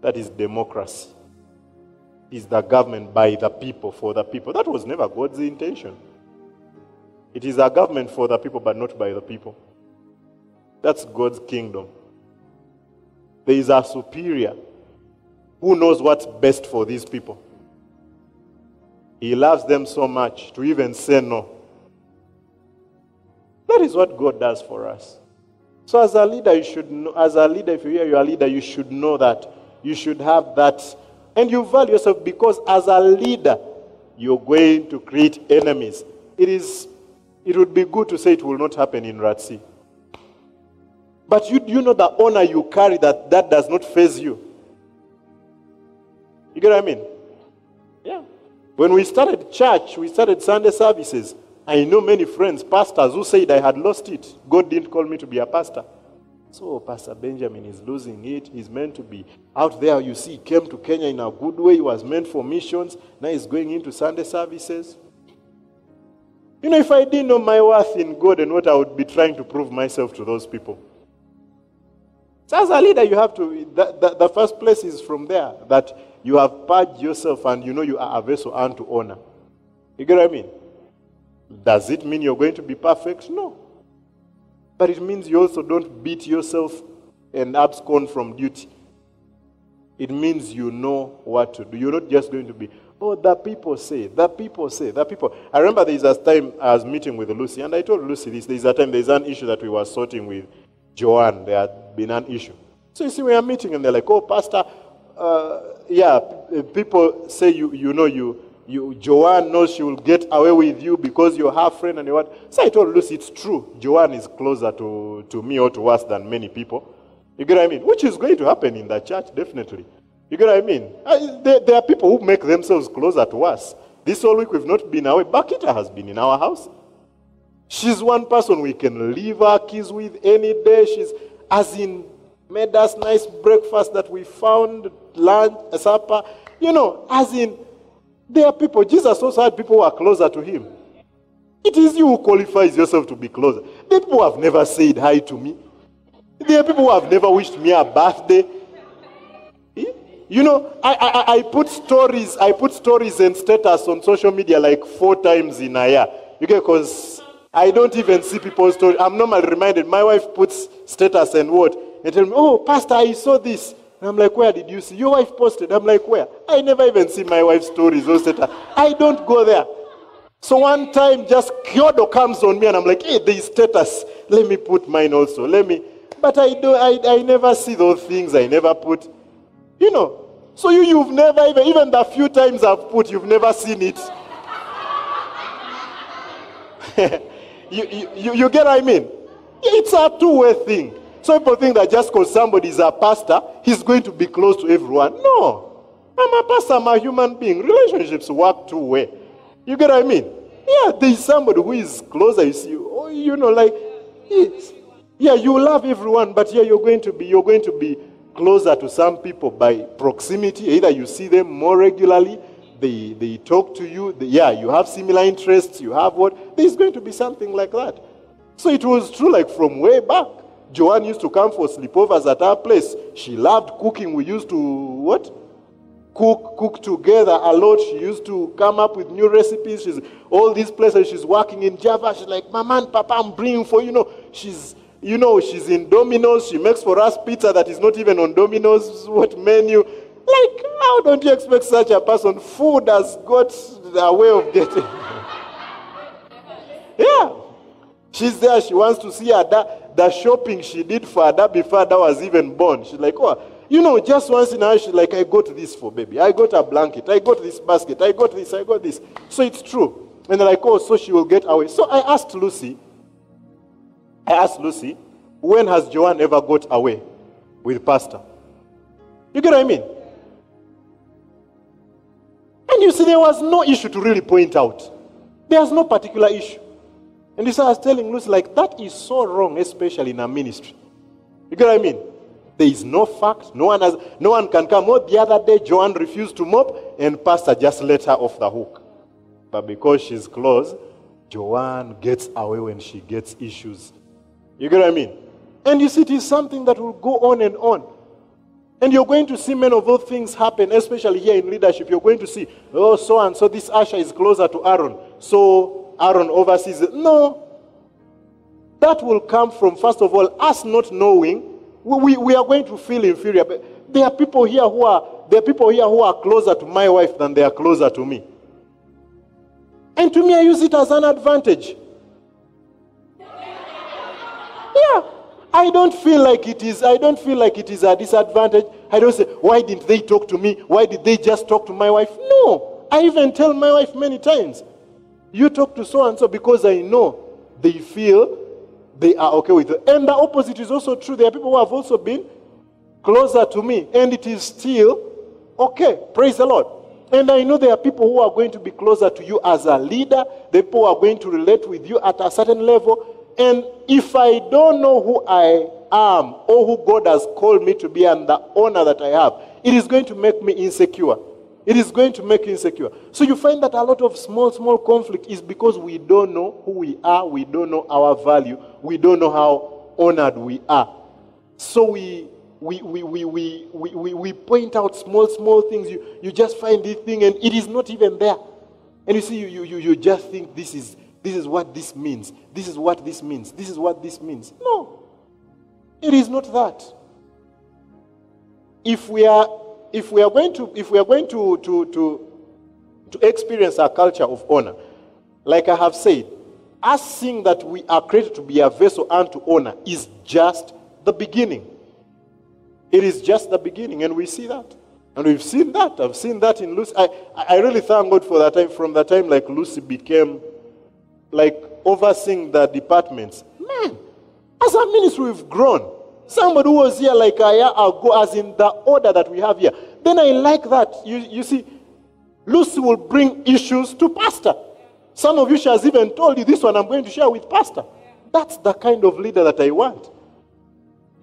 That is democracy. Is the government by the people for the people. That was never God's intention. It is a government for the people, but not by the people. That's God's kingdom. There is a superior who knows what's best for these people. He loves them so much to even say no. That is what God does for us. So, as a leader, you should know, as a leader, if you you're a leader, you should know that. You should have that. And you value yourself because as a leader, you're going to create enemies. It is it would be good to say it will not happen in Ratsi. But you, you know the honor you carry that that does not faze you. You get what I mean? Yeah. When we started church, we started Sunday services. I know many friends, pastors, who said I had lost it. God didn't call me to be a pastor. So Pastor Benjamin is losing it. He's meant to be out there. You see, he came to Kenya in a good way. He was meant for missions. Now he's going into Sunday services. You know, if I didn't know my worth in God and what I would be trying to prove myself to those people. So as a leader, you have to, the, the, the first place is from there, that you have purged yourself and you know you are a vessel unto honor. You get what I mean? Does it mean you're going to be perfect? No. But it means you also don't beat yourself and abscond from duty. It means you know what to do. You're not just going to be, oh, the people say, the people say, the people. I remember there is a time I was meeting with Lucy, and I told Lucy this. There's a time there's an issue that we were sorting with Joanne. There had been an issue. So you see, we are meeting, and they're like, oh, Pastor, uh, yeah, people say you, you know, you, you, Joanne knows she will get away with you because you're her friend and you what. So I told Lucy, it's true. Joanne is closer to, to me or to us than many people. You get what I mean? Which is going to happen in the church, definitely. You get what I mean? I, there, there, are people who make themselves closer to us. This whole week we've not been away. Bakita has been in our house. She's one person we can leave our keys with any day. She's, as in, made us nice breakfast that we found, lunch, supper. You know, as in, there are people, Jesus also had people who are closer to him. It is you who qualifies yourself to be closer. There people who have never said hi to me. There are people who have never wished me a birthday. Eh? You know, I, I, I put stories, I put stories and status on social media like four times in a year. You get because I don't even see people's stories. I'm normally reminded. My wife puts status and what and tell me, oh, Pastor, I saw this. And I'm like, where did you see? Your wife posted. I'm like, where? I never even see my wife's stories or status. I don't go there. So one time, just Kyodo comes on me, and I'm like, hey, there's status. Let me put mine also. Let me. But I do. I, I never see those things. I never put. You know. So you you've never even even the few times I've put, you've never seen it. you, you, you, you get what I mean? It's a two-way thing. So people think that just because somebody is a pastor, he's going to be close to everyone. No. I'm a pastor, I'm a human being. Relationships work two way. You get what I mean? Yeah, there's somebody who is closer, you see. Oh, you know, like yeah, you love everyone, but yeah, you're going to be you're going to be closer to some people by proximity. Either you see them more regularly, they they talk to you, they, yeah, you have similar interests, you have what? There's going to be something like that. So it was true, like from way back. Joanne used to come for sleepovers at our place. She loved cooking. We used to what? Cook, cook together a lot. She used to come up with new recipes. She's all these places. She's working in Java. She's like, Mama and Papa, I'm bringing for you know. She's you know she's in Domino's. She makes for us pizza that is not even on Domino's what menu. Like, how don't you expect such a person? Food has got a way of getting. yeah. She's there. She wants to see her dad the shopping she did for Ada before Ada was even born. She's like, oh, you know, just once in a while, she's like, I got this for baby. I got a blanket. I got this basket. I got this. I got this. So it's true. And they're like, oh, so she will get away. So I asked Lucy, I asked Lucy, when has Joanne ever got away with Pastor? You get what I mean? And you see, there was no issue to really point out. There's no particular issue. And this I was telling Lucy, like, that is so wrong, especially in a ministry. You get what I mean? There is no fact. No one has no one can come. Oh, the other day Joanne refused to mop, and Pastor just let her off the hook. But because she's close, Joanne gets away when she gets issues. You get what I mean? And you see, it is something that will go on and on. And you're going to see many of those things happen, especially here in leadership. You're going to see, oh, so and so this usher is closer to Aaron. So Aaron oversees it. No. That will come from, first of all, us not knowing. We, we, we are going to feel inferior. But there are people here who are there are people here who are closer to my wife than they are closer to me. And to me, I use it as an advantage. Yeah. I don't feel like it is, I don't feel like it is a disadvantage. I don't say, why didn't they talk to me? Why did they just talk to my wife? No. I even tell my wife many times, you talk to so and so because I know they feel they are okay with it. And the opposite is also true. There are people who have also been closer to me, and it is still okay. Praise the Lord. And I know there are people who are going to be closer to you as a leader. The people are going to relate with you at a certain level. And if I don't know who I am or who God has called me to be and the honor that I have, it is going to make me insecure. It is going to make you insecure. So you find that a lot of small, small conflict is because we don't know who we are, we don't know our value, we don't know how honored we are. So we we, we, we, we, we, we point out small, small things. You, you just find this thing and it is not even there. And you see, you, you, you just think this is, this is what this means. This is what this means. This is what this means. No, it is not that. If we are if we are going to, if we are going to, to, to, to experience a culture of honor, like I have said, us seeing that we are created to be a vessel unto honor is just the beginning. It is just the beginning, and we see that. And we've seen that. I've seen that in Lucy. I, I really thank God for that time, from the time like Lucy became like overseeing the departments. Man, as a ministry, we've grown. Somebody who was here like a year ago, as in the order that we have here. Then I like that. You, you see, Lucy will bring issues to Pastor. Some of you she has even told you this one I'm going to share with Pastor. That's the kind of leader that I want.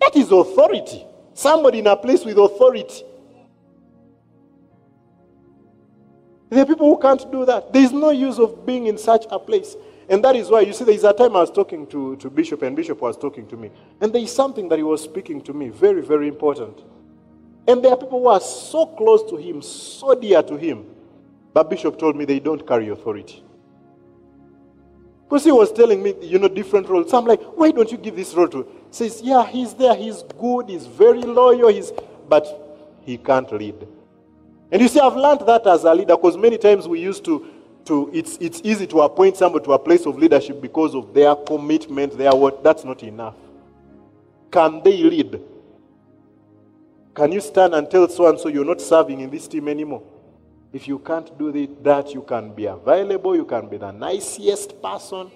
That is authority. Somebody in a place with authority. There are people who can't do that. There is no use of being in such a place. And that is why, you see, there is a time I was talking to, to Bishop, and Bishop was talking to me. And there is something that he was speaking to me, very, very important. And there are people who are so close to him, so dear to him. But Bishop told me they don't carry authority. Because he was telling me, you know, different roles. So I'm like, why don't you give this role to? Says, yeah, he's there, he's good, he's very loyal, he's but he can't lead. And you see, I've learned that as a leader because many times we used to, to it's, it's easy to appoint somebody to a place of leadership because of their commitment, their what. That's not enough. Can they lead? Can you stand and tell so and so you're not serving in this team anymore? If you can't do that, you can be available, you can be the nicest person,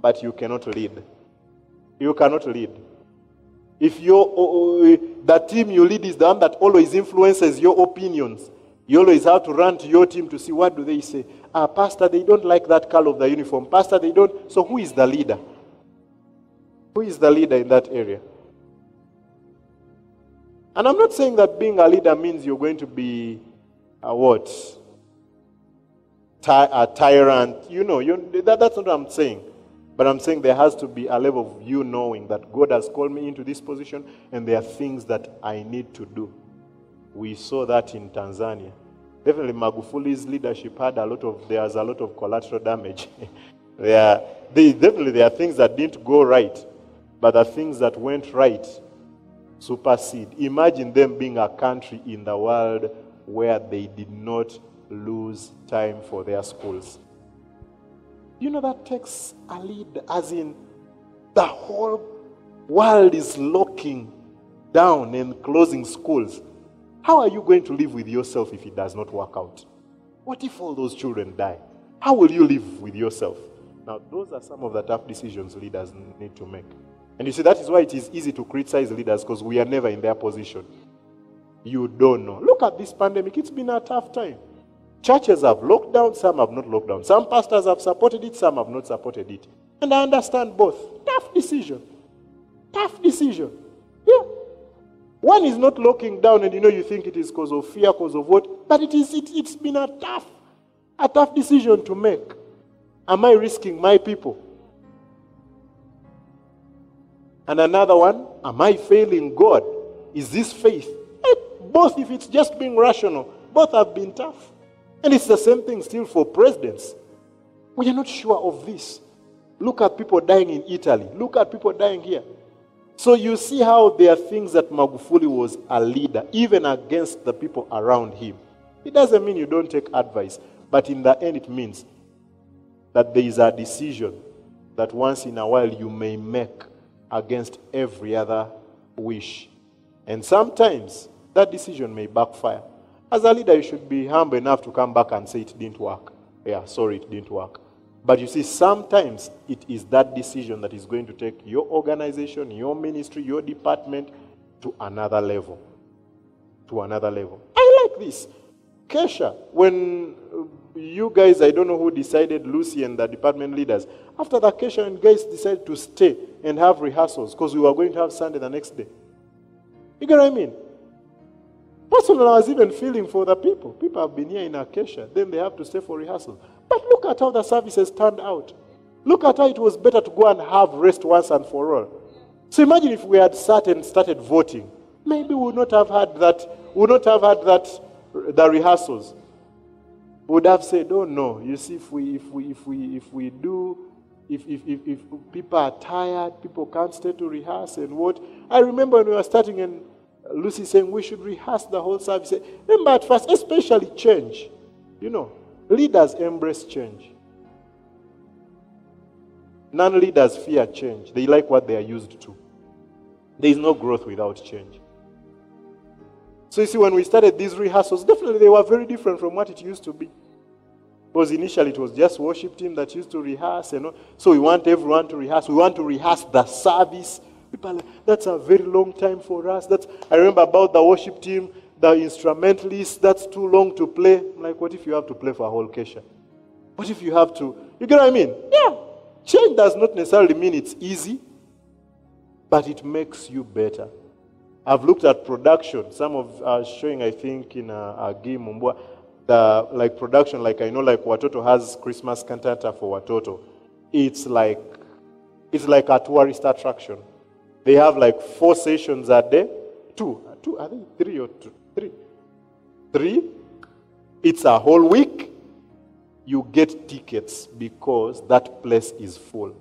but you cannot lead. You cannot lead. If your the team you lead is the one that always influences your opinions, you always have to run to your team to see what do they say. Ah, pastor, they don't like that color of the uniform. Pastor, they don't. So who is the leader? Who is the leader in that area? And I'm not saying that being a leader means you're going to be a what? Ty- a tyrant. You know, you, that, that's not what I'm saying. But I'm saying there has to be a level of you knowing that God has called me into this position and there are things that I need to do. We saw that in Tanzania. Definitely Magufuli's leadership had a lot of, there's a lot of collateral damage. there, they, definitely there are things that didn't go right, but the things that went right supersede. Imagine them being a country in the world where they did not lose time for their schools. You know that takes a lead, as in the whole world is locking down and closing schools. How are you going to live with yourself if it does not work out? What if all those children die? How will you live with yourself? Now, those are some of the tough decisions leaders need to make. And you see, that is why it is easy to criticize leaders because we are never in their position. You don't know. Look at this pandemic, it's been a tough time. Churches have locked down, some have not locked down. Some pastors have supported it, some have not supported it. And I understand both. Tough decision. Tough decision. Yeah. One is not locking down, and you know you think it is because of fear, because of what, but it is it, it's been a tough, a tough decision to make. Am I risking my people? And another one, am I failing God? Is this faith? Eh, both, if it's just being rational, both have been tough. And it's the same thing still for presidents. We are not sure of this. Look at people dying in Italy. Look at people dying here. So you see how there are things that Magufuli was a leader, even against the people around him. It doesn't mean you don't take advice, but in the end, it means that there is a decision that once in a while you may make against every other wish. And sometimes that decision may backfire. As a leader, you should be humble enough to come back and say it didn't work. Yeah, sorry, it didn't work. But you see, sometimes it is that decision that is going to take your organization, your ministry, your department to another level. To another level. I like this. Kesha, when uh, you guys, I don't know who decided, Lucy and the department leaders, after the Kesha, and guys decided to stay and have rehearsals because we were going to have Sunday the next day. You get what I mean? Personally, I was even feeling for the people. People have been here in Acacia, then they have to stay for rehearsal. But look at how the services turned out. Look at how it was better to go and have rest once and for all. So imagine if we had sat and started voting. Maybe we would not have had that, would not have had that, the rehearsals. We would have said, oh no, you see, if we, if we, if we, if we do, if, if, if, if people are tired, people can't stay to rehearse and what. I remember when we were starting and Lucy saying we should rehearse the whole service. Remember at first, especially change. You know, leaders embrace change. Non leaders fear change. They like what they are used to. There is no growth without change. So you see, when we started these rehearsals, definitely they were very different from what it used to be. Because initially it was just worship team that used to rehearse, you know. So we want everyone to rehearse. We want to rehearse the service People that's a very long time for us. That's, I remember about the worship team, the instrumentalist, that's too long to play. I'm like, what if you have to play for a whole kesha? What if you have to, you get what I mean? Yeah. Change does not necessarily mean it's easy, but it makes you better. I've looked at production. Some of uh, showing, I think, in uh, Agi Mumbwa, the like production, like I know, like Watoto has Christmas cantata for Watoto. It's like it's like a tourist attraction. They have like four sessions a day. Two. Two, I think three or two. Three. Three. It's a whole week. You get tickets because that place is full.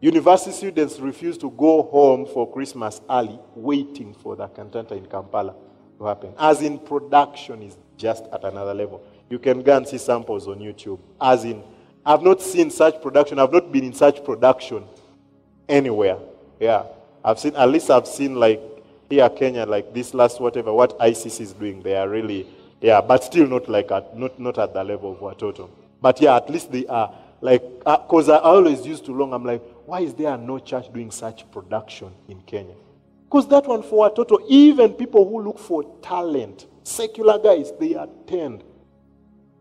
University students refuse to go home for Christmas early, waiting for the cantata in Kampala. to happen. As in, production is just at another level. You can go and see samples on YouTube. As in, I've not seen such production, I've not been in such production anywhere. Yeah. I've seen, at least I've seen like here Kenya, like this last whatever, what ICC is doing. They are really, yeah, but still not like at, not, not at the level of Watoto. But yeah, at least they are like, because uh, I always used to long, I'm like, why is there no church doing such production in Kenya? Because that one for Watoto, even people who look for talent, secular guys, they attend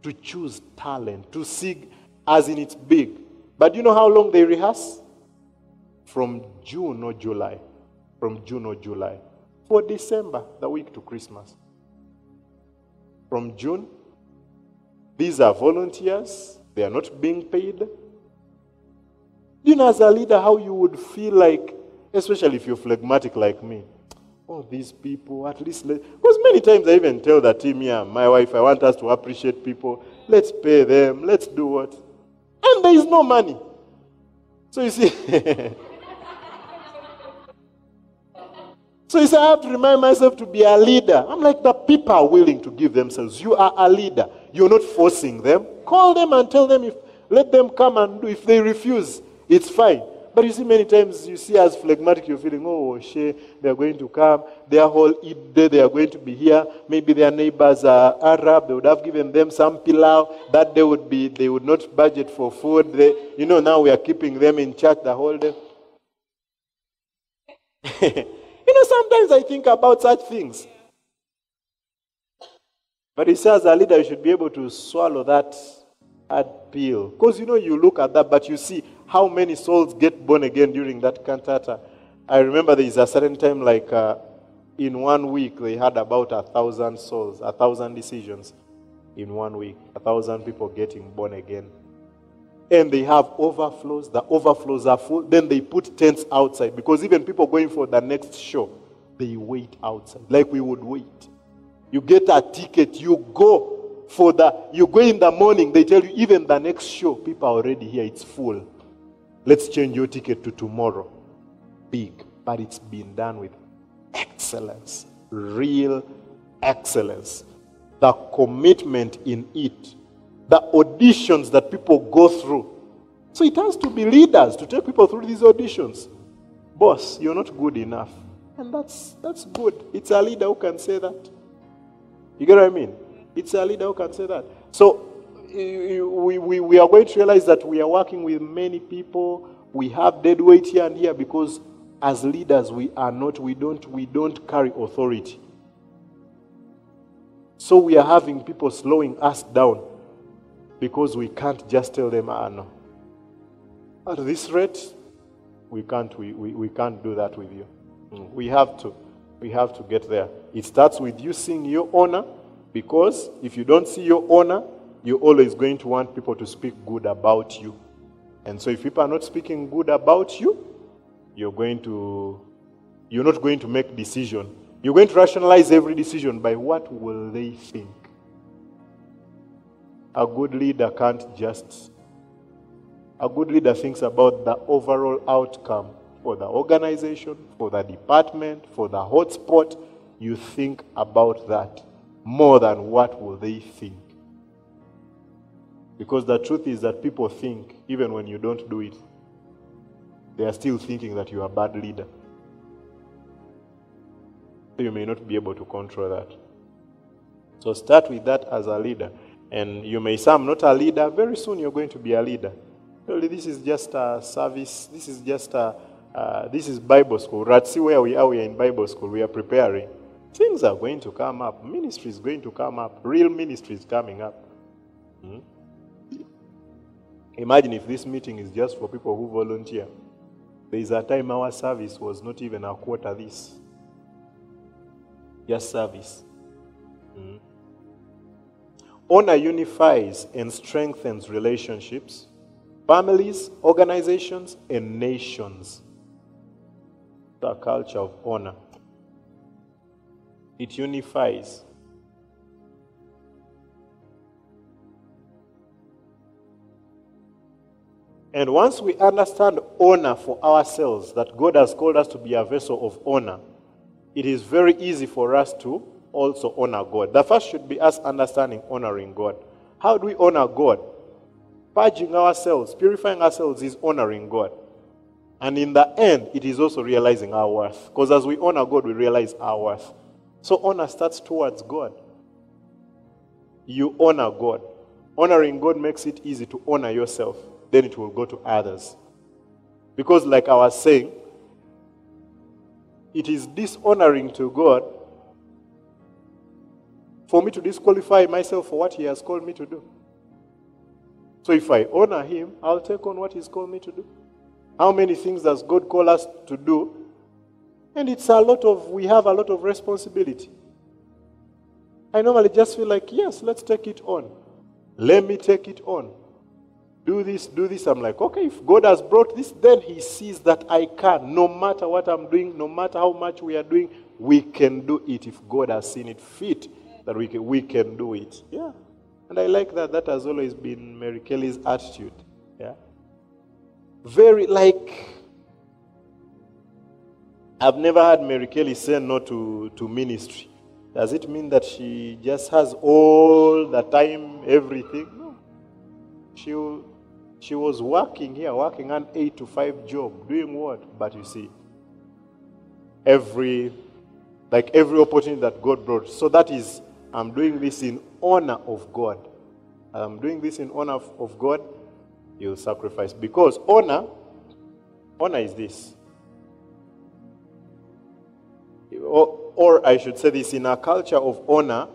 to choose talent, to see as in it's big. But you know how long they rehearse? From June or July. From June or July. For December, the week to Christmas. From June, these are volunteers, they are not being paid. You know, as a leader, how you would feel like, especially if you're phlegmatic like me. Oh, these people, at least, because many times I even tell the team here, my wife, I want us to appreciate people. Let's pay them. Let's do what? And there is no money. So you see, so you say, I have to remind myself to be a leader. I'm like, the people are willing to give themselves. You are a leader. You're not forcing them. Call them and tell them if, let them come and do. If they refuse, it's fine. But you see, many times you see as phlegmatic, you're feeling, oh, she, they're going to come. Their whole Eid day, they are going to be here. Maybe their neighbors are Arab. They would have given them some pilau. That day would be, they would not budget for food. They, you know, now we are keeping them in church the whole day. you know, sometimes I think about such things. But he says, a leader, you should be able to swallow that hard pill. Because, you know, you look at that, but you see, how many souls get born again during that cantata. I remember there is a certain time, like uh, in one week, they had about a thousand souls, a thousand decisions in one week, a thousand people getting born again. And they have overflows. The overflows are full. Then they put tents outside because even people going for the next show, they wait outside, like we would wait. You get a ticket, you go for the, you go in the morning, they tell you even the next show, people are already here, it's full. Let's change your ticket to tomorrow. Big, but it's been done with excellence, real excellence. The commitment in it, the auditions that people go through. So it has to be leaders to take people through these auditions. Boss, you're not good enough. And that's, that's good. It's a leader who can say that. You get what I mean? It's a leader who can say that. So we, we, we are going to realize that we are working with many people. We have dead weight here and here because as leaders we are not, we don't, we don't carry authority. So we are having people slowing us down because we can't just tell them, ah, no. At this rate, we can't, we, we, we can't do that with you. Mm. We have to. We have to get there. It starts with you seeing your honor because if you don't see your honor, you're always going to want people to speak good about you. And so if people are not speaking good about you, you're going to you're not going to make decision. You're going to rationalize every decision by what will they think. A good leader can't just a good leader thinks about the overall outcome for the organization, for the department, for the hotspot. You think about that more than what will they think. Because the truth is that people think, even when you don't do it, they are still thinking that you are a bad leader. You may not be able to control that. So start with that as a leader. And you may say, I'm not a leader. Very soon you're going to be a leader. Really, this is just a service. This is just a, uh, this is Bible school. Right? See where we are. We are in Bible school. We are preparing. Things are going to come up. Ministry is going to come up. Real ministry is coming up. Hmm? Imagine if this meeting is just for people who volunteer. There is a time our service was not even a quarter this. Just service. Mm. Honor unifies and strengthens relationships, families, organizations, and nations. The culture of honor. It unifies. And once we understand honor for ourselves, that God has called us to be a vessel of honor, it is very easy for us to also honor God. The first should be us understanding honoring God. How do we honor God? Purging ourselves, purifying ourselves is honoring God. And in the end, it is also realizing our worth. Because as we honor God, we realize our worth. So honor starts towards God. You honor God. Honoring God makes it easy to honor yourself. Then it will go to others. Because, like I was saying, it is dishonoring to God for me to disqualify myself for what He has called me to do. So if I honor Him, I'll take on what He's called me to do. How many things does God call us to do? And it's a lot of, we have a lot of responsibility. I normally just feel like, yes, let's take it on. Let me take it on do this, do this. I'm like, okay, if God has brought this, then He sees that I can. No matter what I'm doing, no matter how much we are doing, we can do it if God has seen it fit that we can, we can do it. Yeah. And I like that. That has always been Mary Kelly's attitude. Yeah. Very like, I've never had Mary Kelly say no to, to ministry. Does it mean that she just has all the time, everything? No. She'll she was working here, working an eight to five job, doing what? But you see, every like every opportunity that God brought. So that is, I'm doing this in honor of God. I'm doing this in honor of, God. You sacrifice because honor, honor is this. Or, or I should say this in our culture of honor,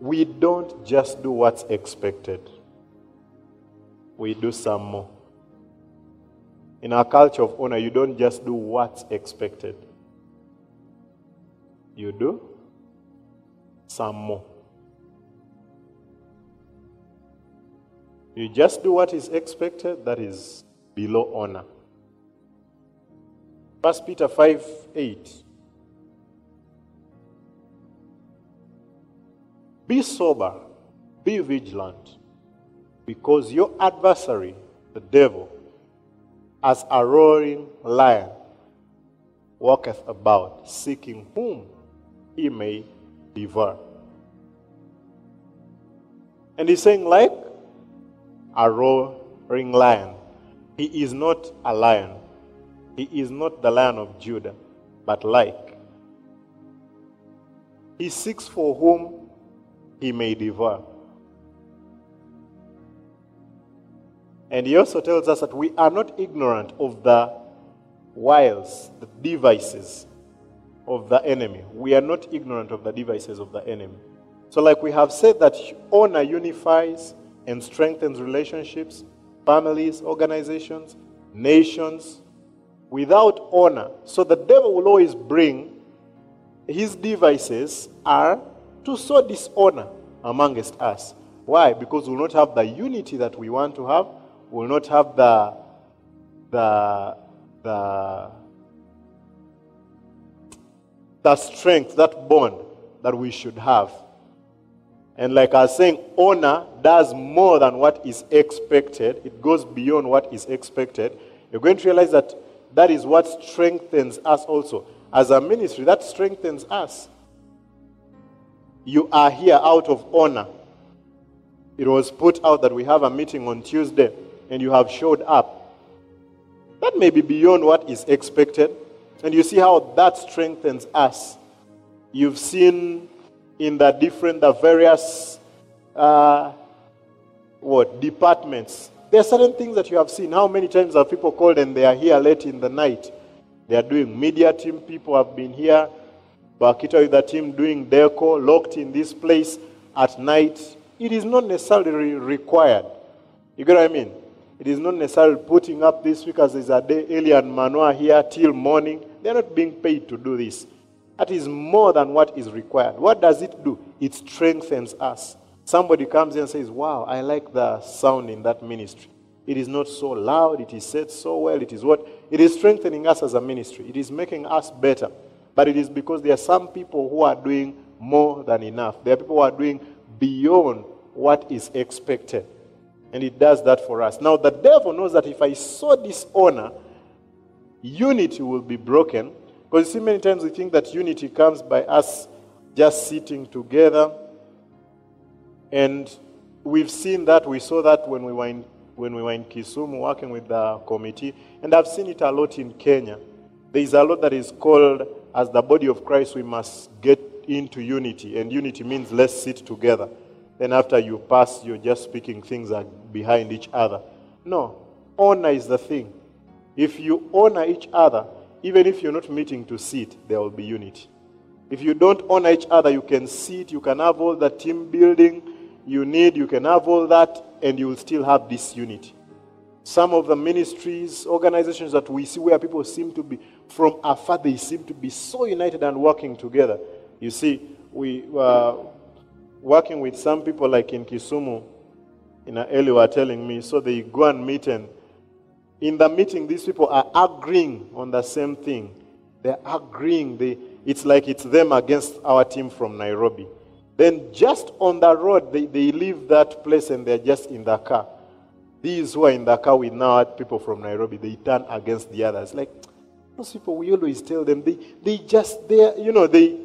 we don't just do what's expected we do some more. In our culture of honor, you don't just do what's expected, you do some more. You just do what is expected, that is below honor. 1 Peter 5 8. Be sober, be vigilant. Because your adversary, the devil, as a roaring lion, walketh about, seeking whom he may And he's saying, like a roaring lion, he is not a lion. He is not the lion of Judah, but like. He seeks for whom he may devour. And he also tells us that we are not ignorant of the wiles, the devices of the enemy. We are not ignorant of the devices of the enemy. So, like we have said, that honor unifies and strengthens relationships, families, organizations, nations. Without honor, so the devil will always bring his devices are to sow dishonor amongst us. Why? Because we will not have the unity that we want to have we will not have the, the, the, the strength, that bond that we should have. And like I was saying, honor does more than what is expected. It goes beyond what is expected. You're going to realize that that is what strengthens us also. As a ministry, that strengthens us. You are here out of honor. It was put out that we have a meeting on Tuesday and you have showed up. That may be beyond what is expected. And you see how that strengthens us. You've seen in the different, the various, uh, what, departments. There are certain things that you have seen. How many times have people called and they are here late in the night? They are doing media team. People have been here. Bakita with the team doing deco, locked in this place at night. It is not necessarily required. You get what I mean? It is not necessarily putting up this week as there's a day early and Manoa here till morning. They're not being paid to do this. That is more than what is required. What does it do? It strengthens us. Somebody comes in and says, Wow, I like the sound in that ministry. It is not so loud, it is said so well, it is what? It is strengthening us as a ministry. It is making us better. But it is because there are some people who are doing more than enough. There are people who are doing beyond what is expected. And it does that for us. Now, the devil knows that if I sow dishonor, unity will be broken. Because you see, many times we think that unity comes by us just sitting together. And we've seen that, we saw that when we were in, when we were in Kisumu working with the committee, and I've seen it a lot in Kenya. There is a lot that is called, as the body of Christ, we must get into unity, and unity means let's sit together. Then after you pass, you're just speaking things behind each other. No, honor is the thing. If you honor each other, even if you're not meeting to sit, there will be unity. If you don't honor each other, you can sit, you can have all the team building you need, you can have all that, and you will still have this unity. Some of the ministries, organizations that we see where people seem to be from afar, they seem to be so united and working together. You see, we were working with some people like in Kisumu, in early were telling me, so they go and meet and in the meeting, these people are agreeing on the same thing. They're agreeing. They, it's like it's them against our team from Nairobi. Then just on the road, they, they leave that place and they're just in the car. These who are in the car with now people from Nairobi, they turn against the others. Like those people, we always tell them they, they just they you know they.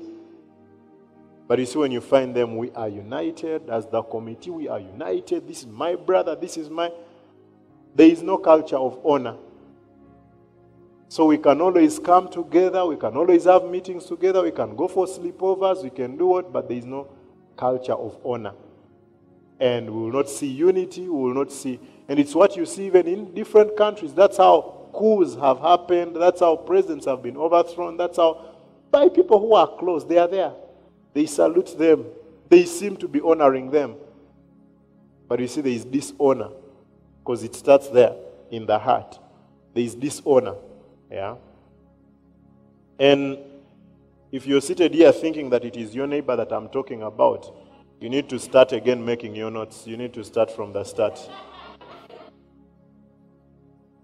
But you see, when you find them, we are united as the committee. We are united. This is my brother. This is my. There is no culture of honor. So we can always come together, we can always have meetings together, we can go for sleepovers, we can do what, but there is no culture of honor. And we will not see unity, we will not see, and it's what you see even in different countries. That's how coups have happened, that's how presidents have been overthrown, that's how, by people who are close, they are there. They salute them, they seem to be honoring them. But you see, there is dishonor because it starts there in the heart. There is dishonor. Yeah? And if you're seated here thinking that it is your neighbor that I'm talking about, you need to start again making your notes. You need to start from the start.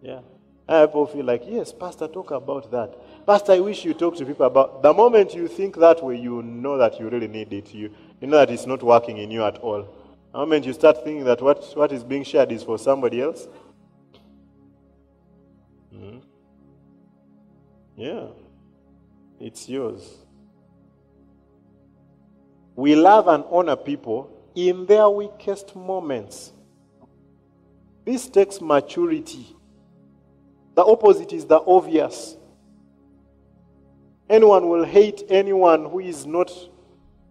Yeah. And people feel like, yes, Pastor, talk about that. Pastor, I wish you talk to people about. The moment you think that way, you know that you really need it. You, you know that it's not working in you at all. The moment you start thinking that what, what is being shared is for somebody else, mm-hmm. yeah, it's yours. We love and honor people in their weakest moments. This takes maturity. The opposite is the obvious. Anyone will hate anyone who is not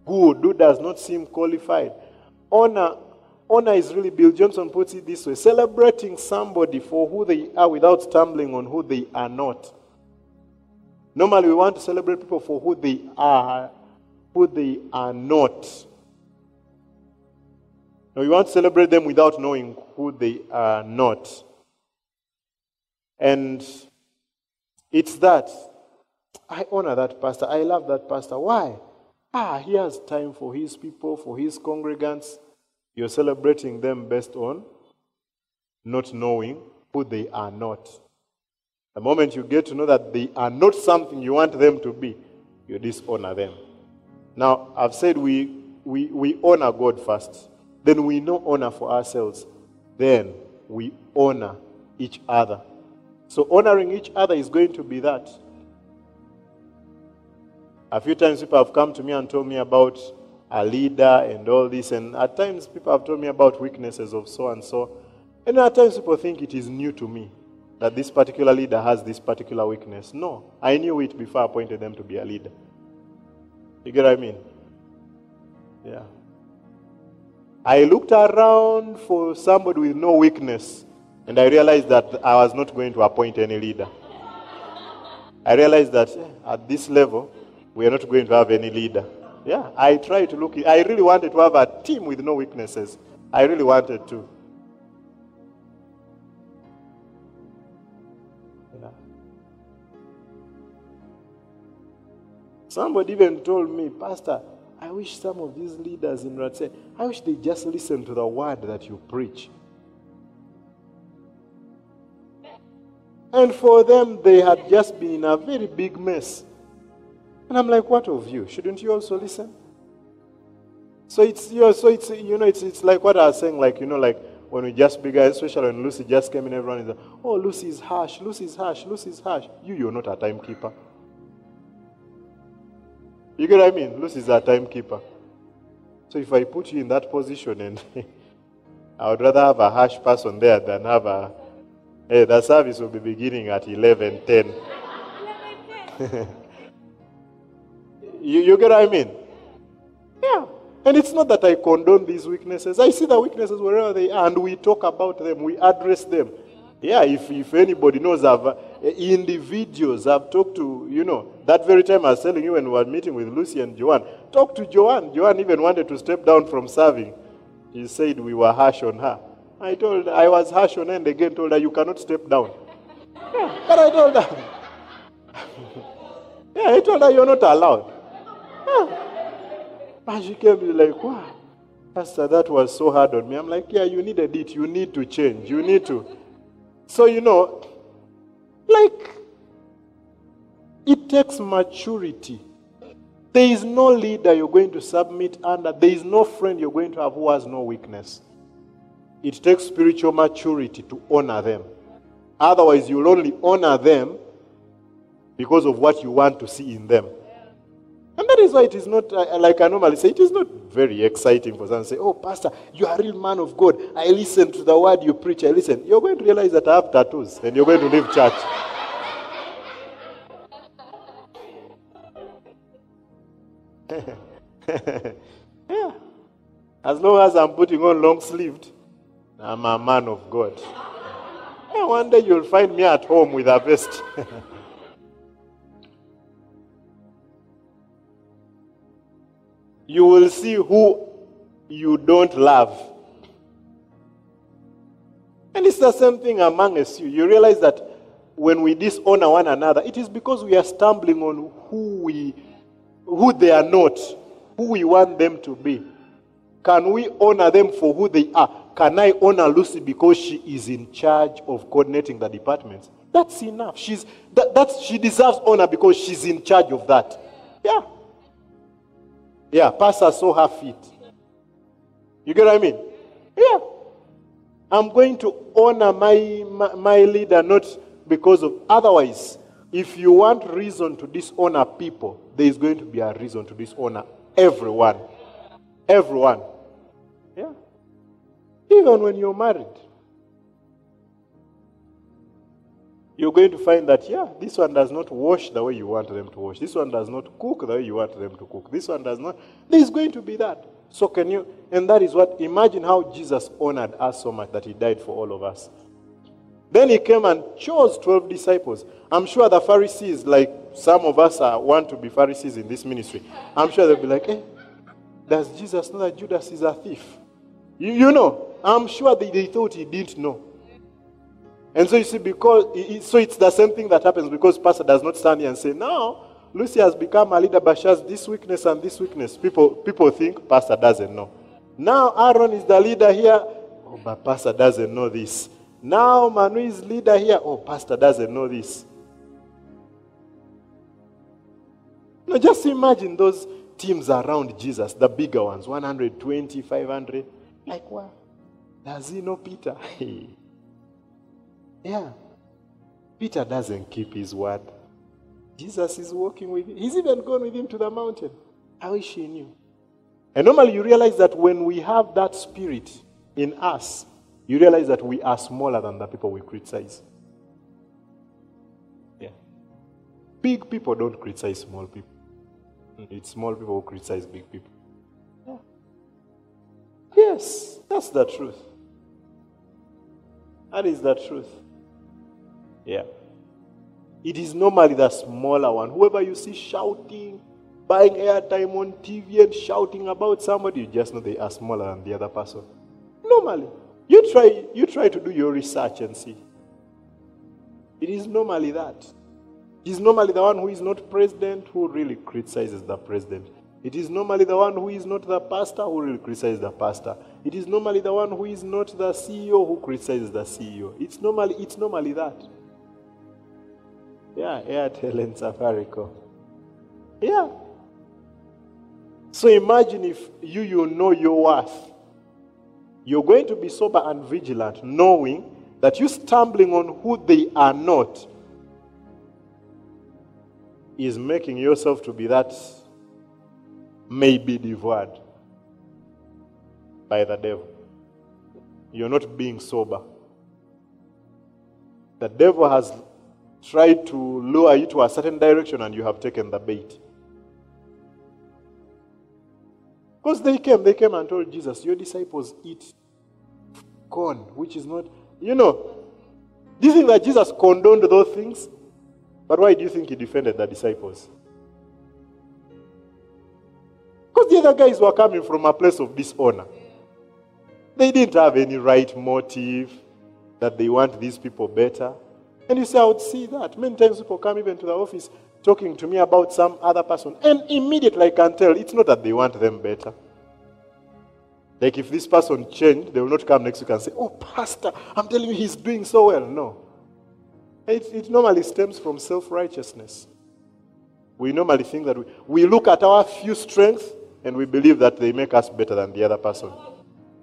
good, who does not seem qualified. Honor, honor is really, Bill Johnson puts it this way celebrating somebody for who they are without stumbling on who they are not. Normally, we want to celebrate people for who they are, who they are not. Now, we want to celebrate them without knowing who they are not. And it's that. I honor that pastor. I love that pastor. Why? Ah, he has time for his people, for his congregants. You're celebrating them based on not knowing who they are not. The moment you get to know that they are not something you want them to be, you dishonor them. Now, I've said we, we, we honor God first. Then we know honor for ourselves. Then we honor each other. So, honoring each other is going to be that. A few times people have come to me and told me about a leader and all this, and at times people have told me about weaknesses of so and so. And at times people think it is new to me that this particular leader has this particular weakness. No, I knew it before I appointed them to be a leader. You get what I mean? Yeah. I looked around for somebody with no weakness, and I realized that I was not going to appoint any leader. I realized that eh, at this level, we are not going to have any leader. Yeah, I tried to look. I really wanted to have a team with no weaknesses. I really wanted to. Yeah. Somebody even told me, Pastor, I wish some of these leaders in Ratse, I wish they just listen to the word that you preach. And for them, they had just been in a very big mess. And I'm like, what of you? Shouldn't you also listen? So it's, you know, so it's, you know, it's, it's like what I was saying, like, you know, like when we just began, especially when Lucy just came in, everyone is like, oh, Lucy is harsh, Lucy is harsh, Lucy is harsh. You, you're not a timekeeper. You get what I mean? Lucy's a timekeeper. So if I put you in that position and I would rather have a harsh person there than have a hey, the service will be beginning at 11:10. you, you get what I mean? Yeah. And it's not that I condone these weaknesses. I see the weaknesses wherever they are, and we talk about them, we address them. Yeah, if, if anybody knows, I've uh, individuals I've talked to, you know, that very time I was telling you when we were meeting with Lucy and Joanne, talk to Joanne. Joanne even wanted to step down from serving. He said we were harsh on her. I told her, I was harsh on her and again told her, you cannot step down. Yeah, but I told her, yeah, I told her you're not allowed. Ah. And she came to like, wow, Pastor, that was so hard on me. I'm like, yeah, you needed it. You need to change. You need to. So, you know, like, it takes maturity. There is no leader you're going to submit under. There is no friend you're going to have who has no weakness. It takes spiritual maturity to honor them. Otherwise, you'll only honor them because of what you want to see in them. That is why it is not, uh, like I normally say, it is not very exciting for someone to say, Oh, Pastor, you are a real man of God. I listen to the word you preach. I listen. You're going to realize that I have tattoos and you're going to leave church. yeah. As long as I'm putting on long sleeved, I'm a man of God. Yeah, one day you'll find me at home with a vest. you will see who you don't love. And it's the same thing among us. You, realize that when we dishonor one another, it is because we are stumbling on who we who they are not, who we want them to be. Can we honor them for who they are? Can I honor Lucy because she is in charge of coordinating the departments? That's enough. She's that, that's she deserves honor because she's in charge of that. Yeah. Yeah, pastor saw her feet. You get what I mean? Yeah. I'm going to honor my, my, my leader not because of otherwise. If you want reason to dishonor people, there is going to be a reason to dishonor everyone. Everyone. Yeah. Even when you're married. You're going to find that, yeah, this one does not wash the way you want them to wash. This one does not cook the way you want them to cook. This one does not. There's going to be that. So, can you, and that is what, imagine how Jesus honored us so much that he died for all of us. Then he came and chose 12 disciples. I'm sure the Pharisees, like some of us are, want to be Pharisees in this ministry, I'm sure they'll be like, eh, does Jesus know that Judas is a thief? You, you know, I'm sure they, they thought he didn't know. And so you see, because so it's the same thing that happens because pastor does not stand here and say, "Now, Lucy has become a leader, but she has this weakness and this weakness." People people think pastor doesn't know. Now Aaron is the leader here, oh, but pastor doesn't know this. Now Manu is leader here, oh, pastor doesn't know this. Now just imagine those teams around Jesus, the bigger ones, 120, 500. Like what? Does he know Peter? Yeah. Peter doesn't keep his word. Jesus is walking with him. He's even gone with him to the mountain. I wish he knew. And normally you realize that when we have that spirit in us, you realize that we are smaller than the people we criticize. Yeah. Big people don't criticize small people. Mm, it's small people who criticize big people. Yeah. Yes, that's the truth. That is the truth. Yeah. It is normally the smaller one. Whoever you see shouting, buying airtime on TV and shouting about somebody, you just know they are smaller than the other person. Normally. You try, you try to do your research and see. It is normally that. It is normally the one who is not president who really criticizes the president. It is normally the one who is not the pastor who really criticizes the pastor. It is normally the one who is not the CEO who criticizes the CEO. It's normally, it's normally that. Yeah, Airtel and Safaricom. Yeah. So imagine if you, you know your worth. You're going to be sober and vigilant, knowing that you stumbling on who they are not is making yourself to be that may be devoured by the devil. You're not being sober. The devil has tried to lure you to a certain direction and you have taken the bait. Because they came, they came and told Jesus, Your disciples eat corn, which is not, you know. Do you think that Jesus condoned those things? But why do you think he defended the disciples? Because the other guys were coming from a place of dishonor. They didn't have any right motive that they want these people better. And you say, I would see that. Many times people come even to the office talking to me about some other person. And immediately I can tell it's not that they want them better. Like if this person changed, they will not come next week and say, Oh, Pastor, I'm telling you he's doing so well. No. It, it normally stems from self righteousness. We normally think that we, we look at our few strengths and we believe that they make us better than the other person.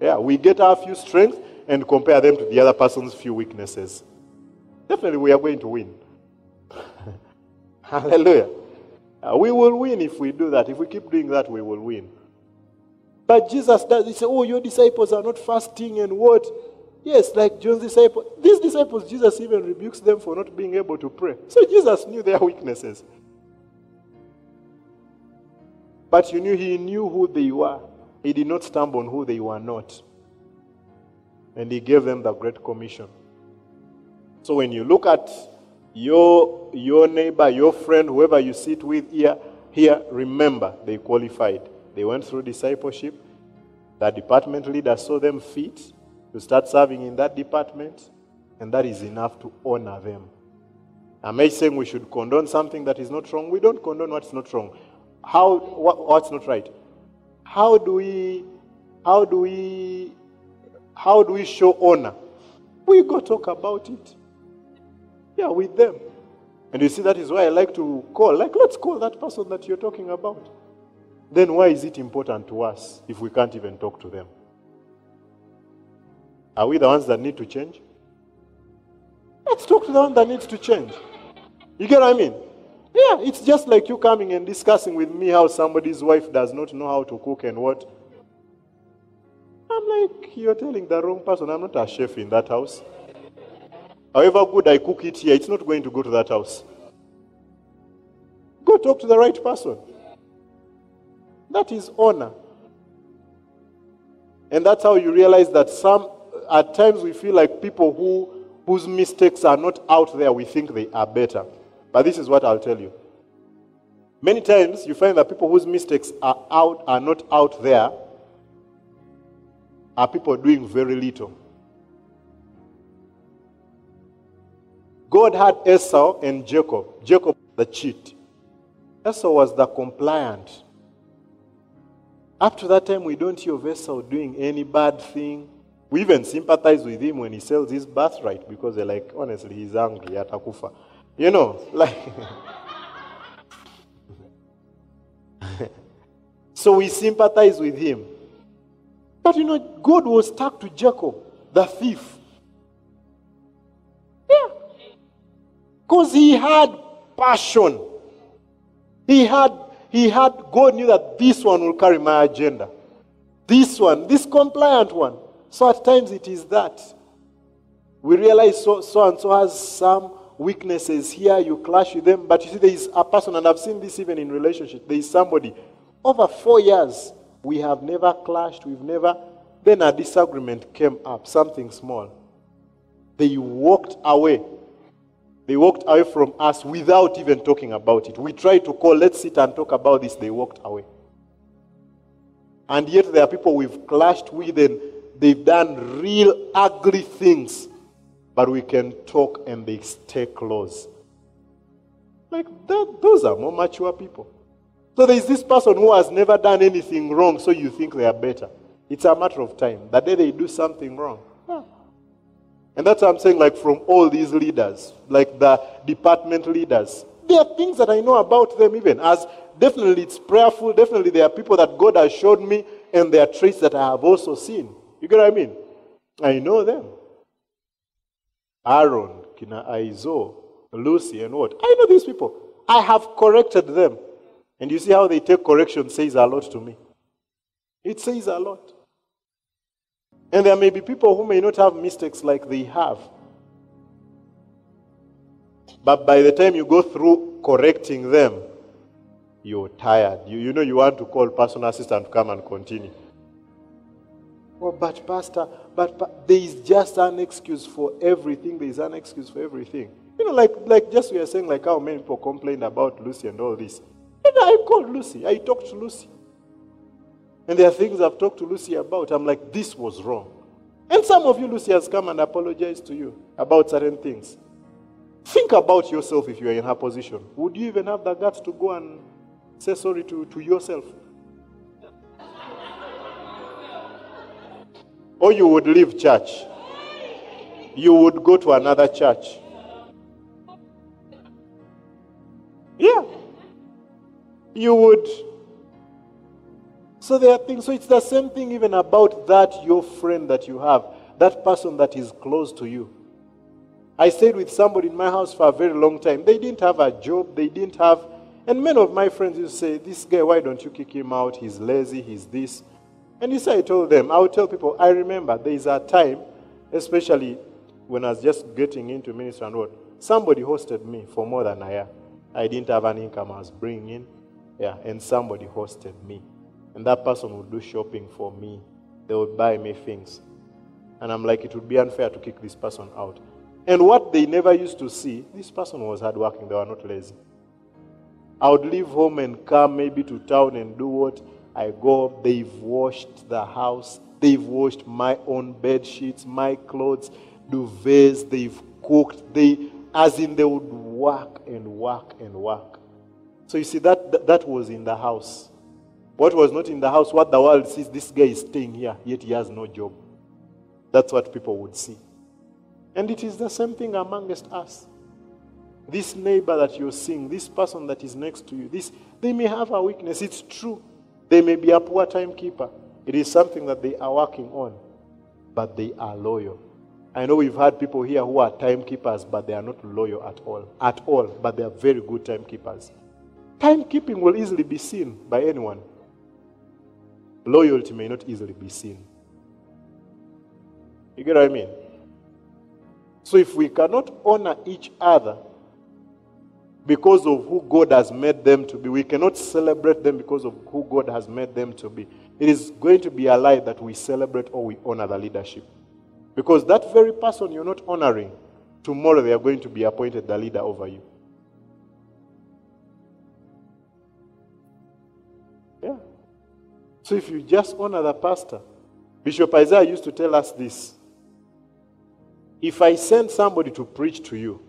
Yeah, we get our few strengths and compare them to the other person's few weaknesses. Definitely, we are going to win. Hallelujah. Uh, we will win if we do that. If we keep doing that, we will win. But Jesus does, he said, Oh, your disciples are not fasting and what? Yes, like John's disciples. These disciples, Jesus even rebukes them for not being able to pray. So Jesus knew their weaknesses. But you knew he knew who they were. He did not stumble on who they were not. And he gave them the Great Commission. So when you look at your, your neighbor, your friend, whoever you sit with here, here, remember they qualified. They went through discipleship. The department leader saw them fit to start serving in that department, and that is enough to honor them. Am I saying we should condone something that is not wrong? We don't condone what's not wrong. How what, what's not right? How do we how do we how do we show honor? We go talk about it. Yeah, with them. And you see, that is why I like to call. Like, let's call that person that you're talking about. Then why is it important to us if we can't even talk to them? Are we the ones that need to change? Let's talk to the one that needs to change. You get what I mean? Yeah, it's just like you coming and discussing with me how somebody's wife does not know how to cook and what. I'm like, you're telling the wrong person. I'm not a chef in that house. However good I cook it here, it's not going to go to that house. Go talk to the right person. That is honor. And that's how you realize that some, at times, we feel like people who, whose mistakes are not out there, we think they are better. But this is what I'll tell you. Many times, you find that people whose mistakes are out are not out there are people doing very little. God had Esau and Jacob. Jacob, the cheat. Esau was the compliant. Up to that time, we don't hear of Esau doing any bad thing. We even sympathize with him when he sells his birthright because they're like, honestly, he's angry, atakufa. You know, like. so we sympathize with him. But you know, God was stuck to Jacob, the thief. Because he had passion. He had, he had, God knew that this one will carry my agenda. This one, this compliant one. So at times it is that. We realize so, so and so has some weaknesses here, you clash with them. But you see, there is a person, and I've seen this even in relationship. There is somebody, over four years, we have never clashed, we've never. Then a disagreement came up, something small. They walked away. They walked away from us without even talking about it. We tried to call, let's sit and talk about this. They walked away. And yet there are people we've clashed with and they've done real ugly things but we can talk and they stay close. Like that, those are more mature people. So there is this person who has never done anything wrong, so you think they are better. It's a matter of time. The day they do something wrong. And that's what I'm saying, like from all these leaders, like the department leaders. There are things that I know about them, even as definitely it's prayerful. Definitely there are people that God has showed me, and there are traits that I have also seen. You get what I mean? I know them. Aaron, Kina Aizo, Lucy, and what? I know these people. I have corrected them. And you see how they take correction says a lot to me. It says a lot. And there may be people who may not have mistakes like they have. But by the time you go through correcting them, you're tired. You, you know you want to call personal assistant to come and continue. Oh, but Pastor, but, but there is just an excuse for everything. There is an excuse for everything. You know, like, like just we are saying, like how many people complained about Lucy and all this. And I called Lucy. I talked to Lucy. And there are things I've talked to Lucy about. I'm like, this was wrong. And some of you, Lucy, has come and apologized to you about certain things. Think about yourself if you are in her position. Would you even have the guts to go and say sorry to, to yourself? or you would leave church. You would go to another church. Yeah. You would. So there are things. So it's the same thing even about that your friend that you have, that person that is close to you. I stayed with somebody in my house for a very long time. They didn't have a job. They didn't have. And many of my friends used to say, This guy, why don't you kick him out? He's lazy, he's this. And you see, I told them, I would tell people, I remember there is a time, especially when I was just getting into ministry and what, somebody hosted me for more than a year. I didn't have an income I was bringing in. Yeah, and somebody hosted me. And that person would do shopping for me. They would buy me things. And I'm like, it would be unfair to kick this person out. And what they never used to see, this person was hardworking, they were not lazy. I would leave home and come maybe to town and do what? I go, they've washed the house, they've washed my own bed sheets, my clothes, duvets, they've cooked, they as in they would work and work and work. So you see that, that that was in the house. What was not in the house, what the world sees, this guy is staying here, yet he has no job. That's what people would see. And it is the same thing amongst us. This neighbor that you're seeing, this person that is next to you, this they may have a weakness. It's true. They may be a poor timekeeper. It is something that they are working on, but they are loyal. I know we've had people here who are timekeepers, but they are not loyal at all. At all, but they are very good timekeepers. Timekeeping will easily be seen by anyone. Loyalty may not easily be seen. You get what I mean? So if we cannot honor each other, because of who God has made them to be. We cannot celebrate them because of who God has made them to be. It is going to be a lie that we celebrate or we honor the leadership. Because that very person you're not honoring, tomorrow they are going to be appointed the leader over you. So if you just honor the pastor, Bishop Isaiah used to tell us this. If I send somebody to preach to you,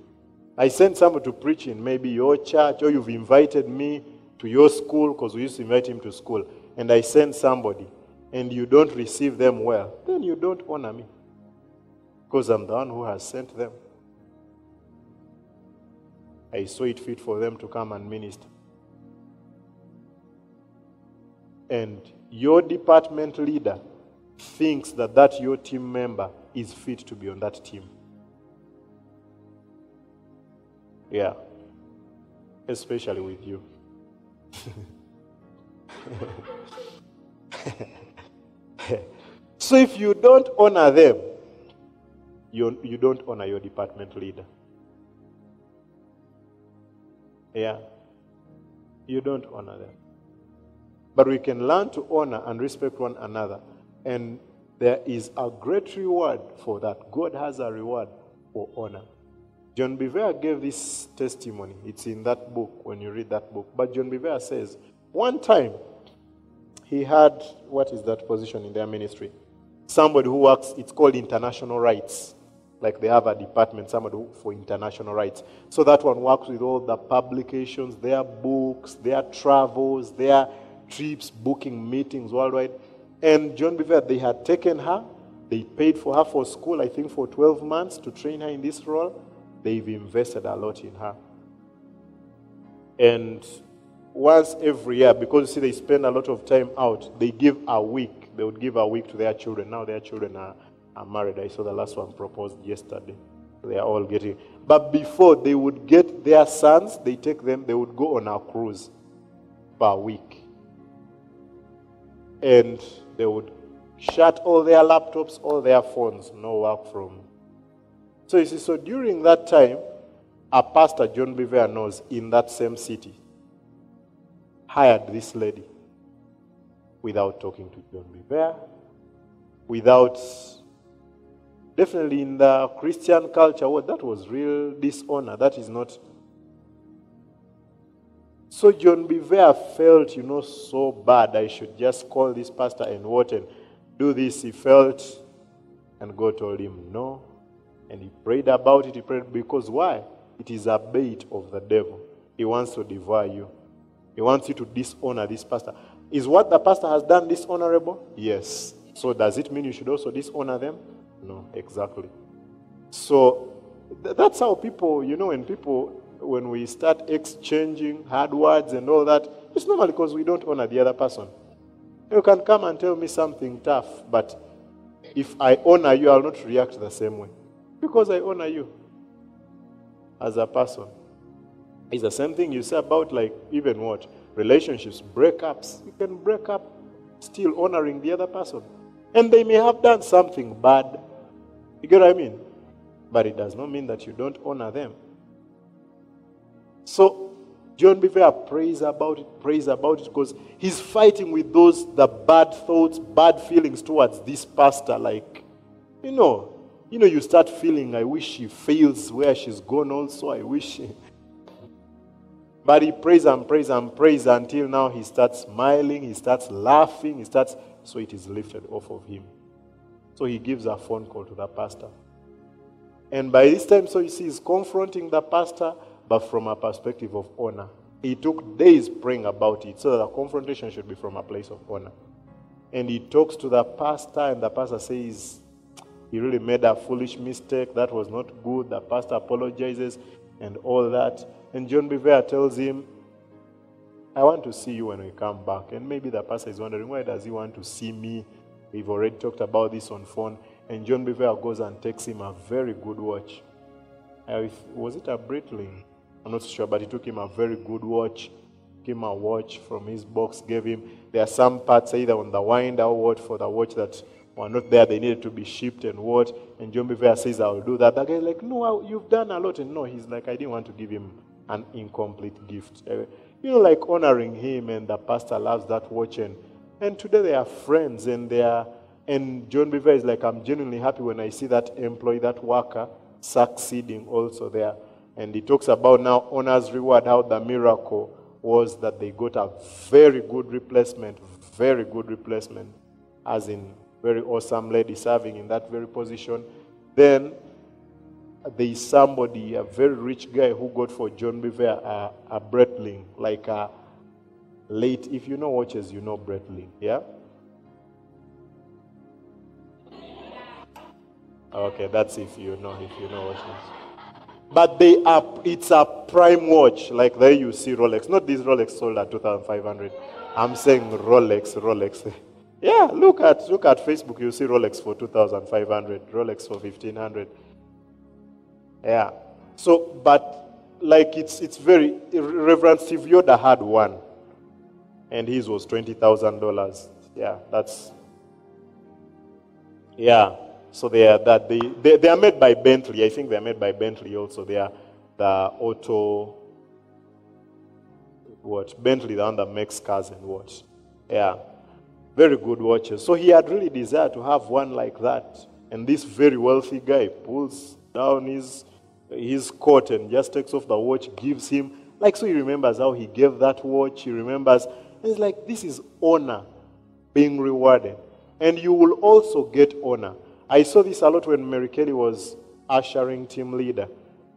I send someone to preach in maybe your church, or you've invited me to your school because we used to invite him to school, and I send somebody, and you don't receive them well, then you don't honor me because I'm the one who has sent them. I saw it fit for them to come and minister. And your department leader thinks that that your team member is fit to be on that team. Yeah. Especially with you. so if you don't honor them, you, you don't honor your department leader. Yeah. You don't honor them. But we can learn to honor and respect one another. And there is a great reward for that. God has a reward for honor. John Bevere gave this testimony. It's in that book when you read that book. But John Bevere says, one time he had, what is that position in their ministry? Somebody who works, it's called international rights. Like they have a department, somebody who, for international rights. So that one works with all the publications, their books, their travels, their trips, booking meetings worldwide. And John Bevere, they had taken her, they paid for her for school, I think for 12 months to train her in this role they've invested a lot in her. And once every year, because see, they spend a lot of time out, they give a week. They would give a week to their children. Now their children are, are married. I saw the last one proposed yesterday. They are all getting. But before they would get their sons, they take them, they would go on a cruise. per week. And they would shut all their laptops, all their phones, no work from. So you see, so during that time, a pastor, John Bevere knows, in that same city, hired this lady without talking to John Bevere, without definitely in the Christian culture, what that was real dishonor. That is not. So John Bevere felt, you know, so bad. I should just call this pastor and what and do this. He felt, and God told him no, and he prayed about it. He prayed because why? It is a bait of the devil. He wants to devour you. He wants you to dishonor this pastor. Is what the pastor has done dishonorable? Yes. So does it mean you should also dishonor them? No, exactly. So th- that's how people, you know, when people, when we start exchanging hard words and all that, it's normally because we don't honor the other person. You can come and tell me something tough, but if I honor you, I'll not react the same way because I honor you as a person. It's the same thing you say about like even what relationships, breakups. You can break up still honoring the other person. And they may have done something bad. You get what I mean? But it does not mean that you don't honor them. So John Bevere prays about it, prays about it because he's fighting with those the bad thoughts, bad feelings towards this pastor. Like, you know, you know, you start feeling, I wish she fails where she's gone also. I wish she... But he prays and prays and prays until now he starts smiling, he starts laughing, he starts so it is lifted off of him. So he gives a phone call to the pastor. And by this time, so you see, he's confronting the pastor, but from a perspective of honor. He took days praying about it, so that the confrontation should be from a place of honor. And he talks to the pastor, and the pastor says, he really made a foolish mistake. That was not good. The pastor apologizes and all that. And John Bevere tells him, I want to see you when we come back. And maybe the pastor is wondering, why does he want to see me? We've already talked about this on phone. And John Bevere goes and takes him a very good watch. Was it a Breitling? I'm not sure, but he took him a very good watch. Gave him a watch from his box, gave him. There are some parts either on the winder or what for the watch that were not there. They needed to be shipped and what. And John Bevere says, I'll do that. The guy's like, No, you've done a lot. And no, he's like, I didn't want to give him an incomplete gift. Uh, you know, like honoring him, and the pastor loves that watch. And, and today they are friends, and they are. And John Bevere is like, I'm genuinely happy when I see that employee, that worker, succeeding also there. And he talks about now honor's reward, how the miracle was that they got a very good replacement, very good replacement, as in very awesome lady serving in that very position. Then there is somebody, a very rich guy, who got for John Bevere a, a Breitling, like a late. If you know watches, you know Breitling, yeah. Okay, that's if you know if you know watches. But they are it's a prime watch, like there you see Rolex. Not this Rolex sold at two thousand five hundred. I'm saying Rolex, Rolex. Yeah, look at look at Facebook. You see Rolex for two thousand five hundred, Rolex for fifteen hundred. Yeah. So, but like it's it's very Reverend Steve Yoder had one, and his was twenty thousand dollars. Yeah, that's yeah. So they are that they, they they are made by Bentley. I think they are made by Bentley also. They are the auto what Bentley, the one that makes cars and what. Yeah. Very good watches. So he had really desired to have one like that. And this very wealthy guy pulls down his his coat and just takes off the watch, gives him. Like, so he remembers how he gave that watch. He remembers. It's like, this is honor being rewarded. And you will also get honor. I saw this a lot when Mary Kelly was ushering team leader.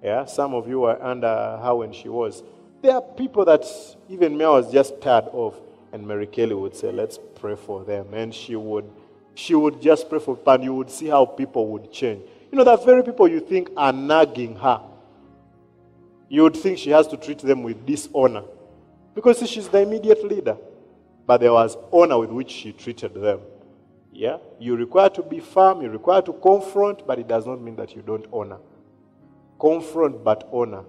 Yeah, some of you were under her when she was. There are people that even me I was just tired of, and Mary Kelly would say, "Let's pray for them," and she would, she would just pray for, and you would see how people would change. You know, that very people you think are nagging her, you would think she has to treat them with dishonor, because she's the immediate leader. But there was honor with which she treated them. Yeah? You require to be firm, you require to confront, but it does not mean that you don't honor. Confront but honor.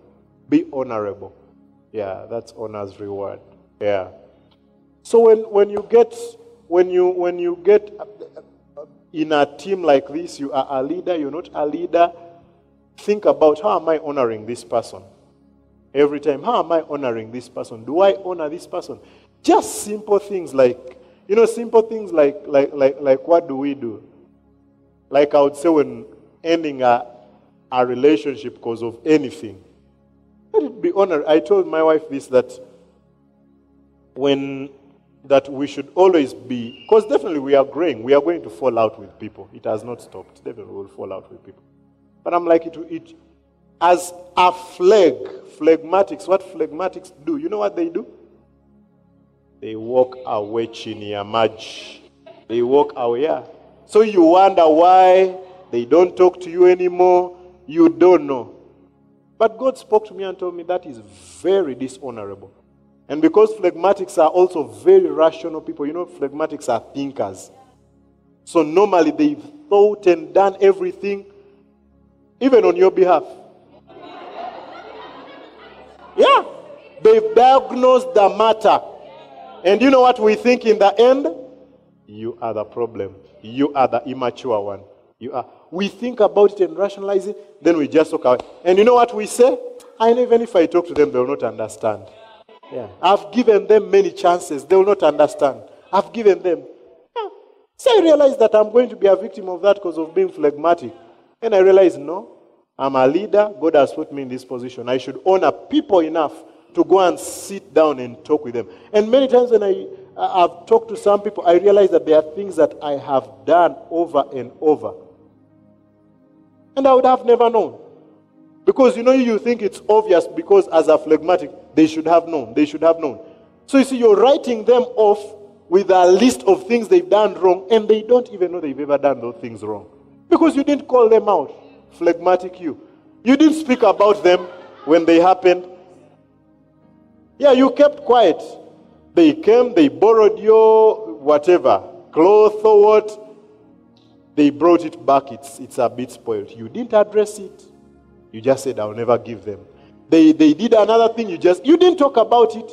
Be honorable. Yeah, that's honor's reward. Yeah. So when, when you get when you when you get uh, uh, in a team like this, you are a leader, you're not a leader. Think about how am I honoring this person? Every time, how am I honoring this person? Do I honor this person? Just simple things like, you know, simple things like like like like what do we do? Like I would say when ending a, a relationship because of anything. Let it be honored. I told my wife this that when that we should always be, because definitely we are growing, we are going to fall out with people. It has not stopped. Definitely we will fall out with people. But I'm like, it, it as a flag, phlegmatics, what phlegmatics do, you know what they do? They walk away chini. They walk away, yeah. So you wonder why they don't talk to you anymore. You don't know. But God spoke to me and told me that is very dishonorable. And because phlegmatics are also very rational people, you know, phlegmatics are thinkers. So normally they've thought and done everything, even on your behalf. Yeah, they've diagnosed the matter. And you know what we think in the end? You are the problem. You are the immature one. You are. We think about it and rationalize it, then we just talk away. And you know what we say? I know even if I talk to them, they will not understand. Yeah. I've given them many chances. They will not understand. I've given them. Yeah. So I realize that I'm going to be a victim of that because of being phlegmatic. And I realize, no, I'm a leader. God has put me in this position. I should honor people enough to go and sit down and talk with them. And many times when I, I've talked to some people, I realize that there are things that I have done over and over. And I would have never known. Because you know, you think it's obvious because as a phlegmatic, they should have known. They should have known. So you see, you're writing them off with a list of things they've done wrong, and they don't even know they've ever done those things wrong. Because you didn't call them out. Phlegmatic you. You didn't speak about them when they happened. Yeah, you kept quiet. They came, they borrowed your whatever, cloth or what. They brought it back. It's, it's a bit spoiled. You didn't address it. You just said, I'll never give them. They, they did another thing, you just, you didn't talk about it.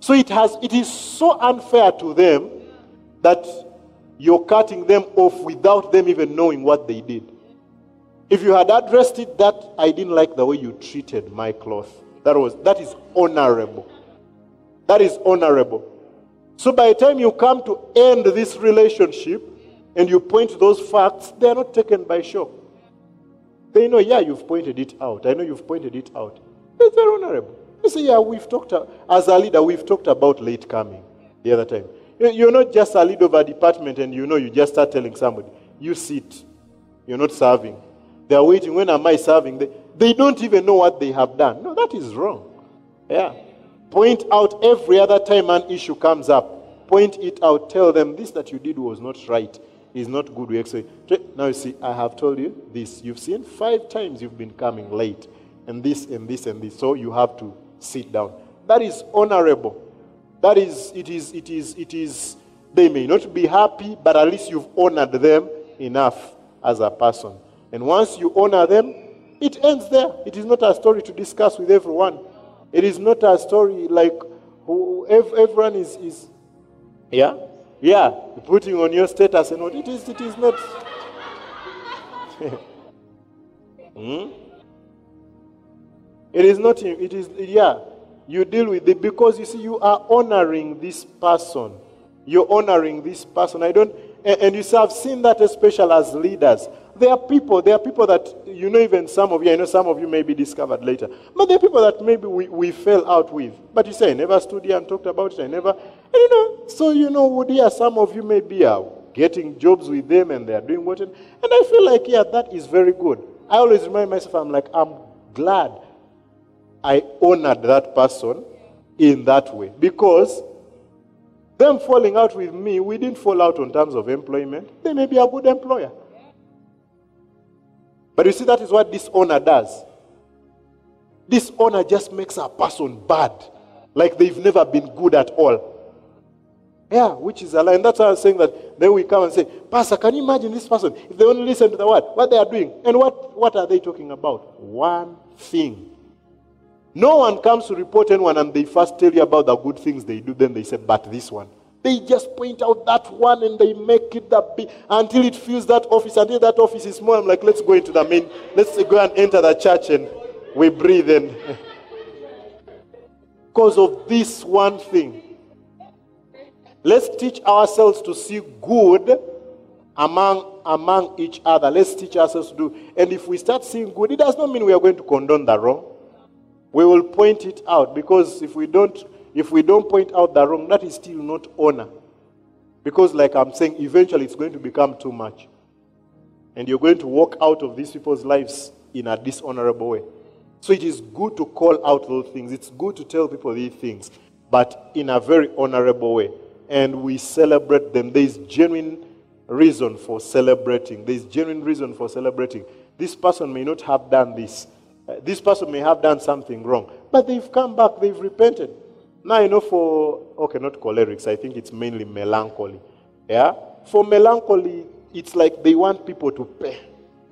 So it has, it is so unfair to them that you're cutting them off without them even knowing what they did. If you had addressed it, that I didn't like the way you treated my cloth. That was, that is honorable. That is honorable. So by the time you come to end this relationship and you point to those facts, they are not taken by shock. They know, yeah, you've pointed it out. I know you've pointed it out. It's very honorable. You say, yeah, we've talked, as a leader, we've talked about late coming the other time. You're not just a leader of a department and you know, you just start telling somebody, you sit. You're not serving. They're waiting, when am I serving? They, they don't even know what they have done. No, that is wrong. Yeah. Point out every other time an issue comes up. Point it out. Tell them this that you did was not right is not good. We actually now you see, I have told you this. You've seen five times you've been coming late, and this and this and this. So you have to sit down. That is honorable. That is it is it is it is. They may not be happy, but at least you've honored them enough as a person. And once you honor them, it ends there. It is not a story to discuss with everyone. It is not a story like who, everyone is, is yeah yeah, putting on your status and what it is, it is not. hmm? It is not, it is, yeah, you deal with it because you see, you are honoring this person. You're honoring this person. I don't, and, and you see, I've seen that especially as leaders. There are people, there are people that, you know, even some of you, I know some of you may be discovered later, but there are people that maybe we, we fell out with. But you say, I never stood here and talked about it. I never, and you know, so you know, would yeah, some of you may be getting jobs with them and they are doing what, and I feel like, yeah, that is very good. I always remind myself, I'm like, I'm glad I honored that person in that way because them falling out with me, we didn't fall out on terms of employment. They may be a good employer. But you see, that is what dishonor does. Dishonor just makes a person bad, like they've never been good at all. Yeah, which is a lie. And that's why I was saying that then we come and say, Pastor, can you imagine this person? If they only listen to the word, what they are doing. And what, what are they talking about? One thing. No one comes to report anyone and they first tell you about the good things they do, then they say, but this one. They just point out that one and they make it that big until it fills that office. Until that office is small, I'm like, let's go into the main, let's go and enter the church and we breathe in. because of this one thing. Let's teach ourselves to see good among, among each other. Let's teach ourselves to do. And if we start seeing good, it does not mean we are going to condone the wrong. We will point it out because if we don't, if we don't point out the wrong, that is still not honor. Because, like I'm saying, eventually it's going to become too much. And you're going to walk out of these people's lives in a dishonorable way. So it is good to call out those things. It's good to tell people these things, but in a very honorable way. And we celebrate them. There is genuine reason for celebrating. There is genuine reason for celebrating. This person may not have done this. Uh, this person may have done something wrong, but they've come back, they've repented. Now, you know, for, okay, not cholerics, I think it's mainly melancholy. Yeah? For melancholy, it's like they want people to pay.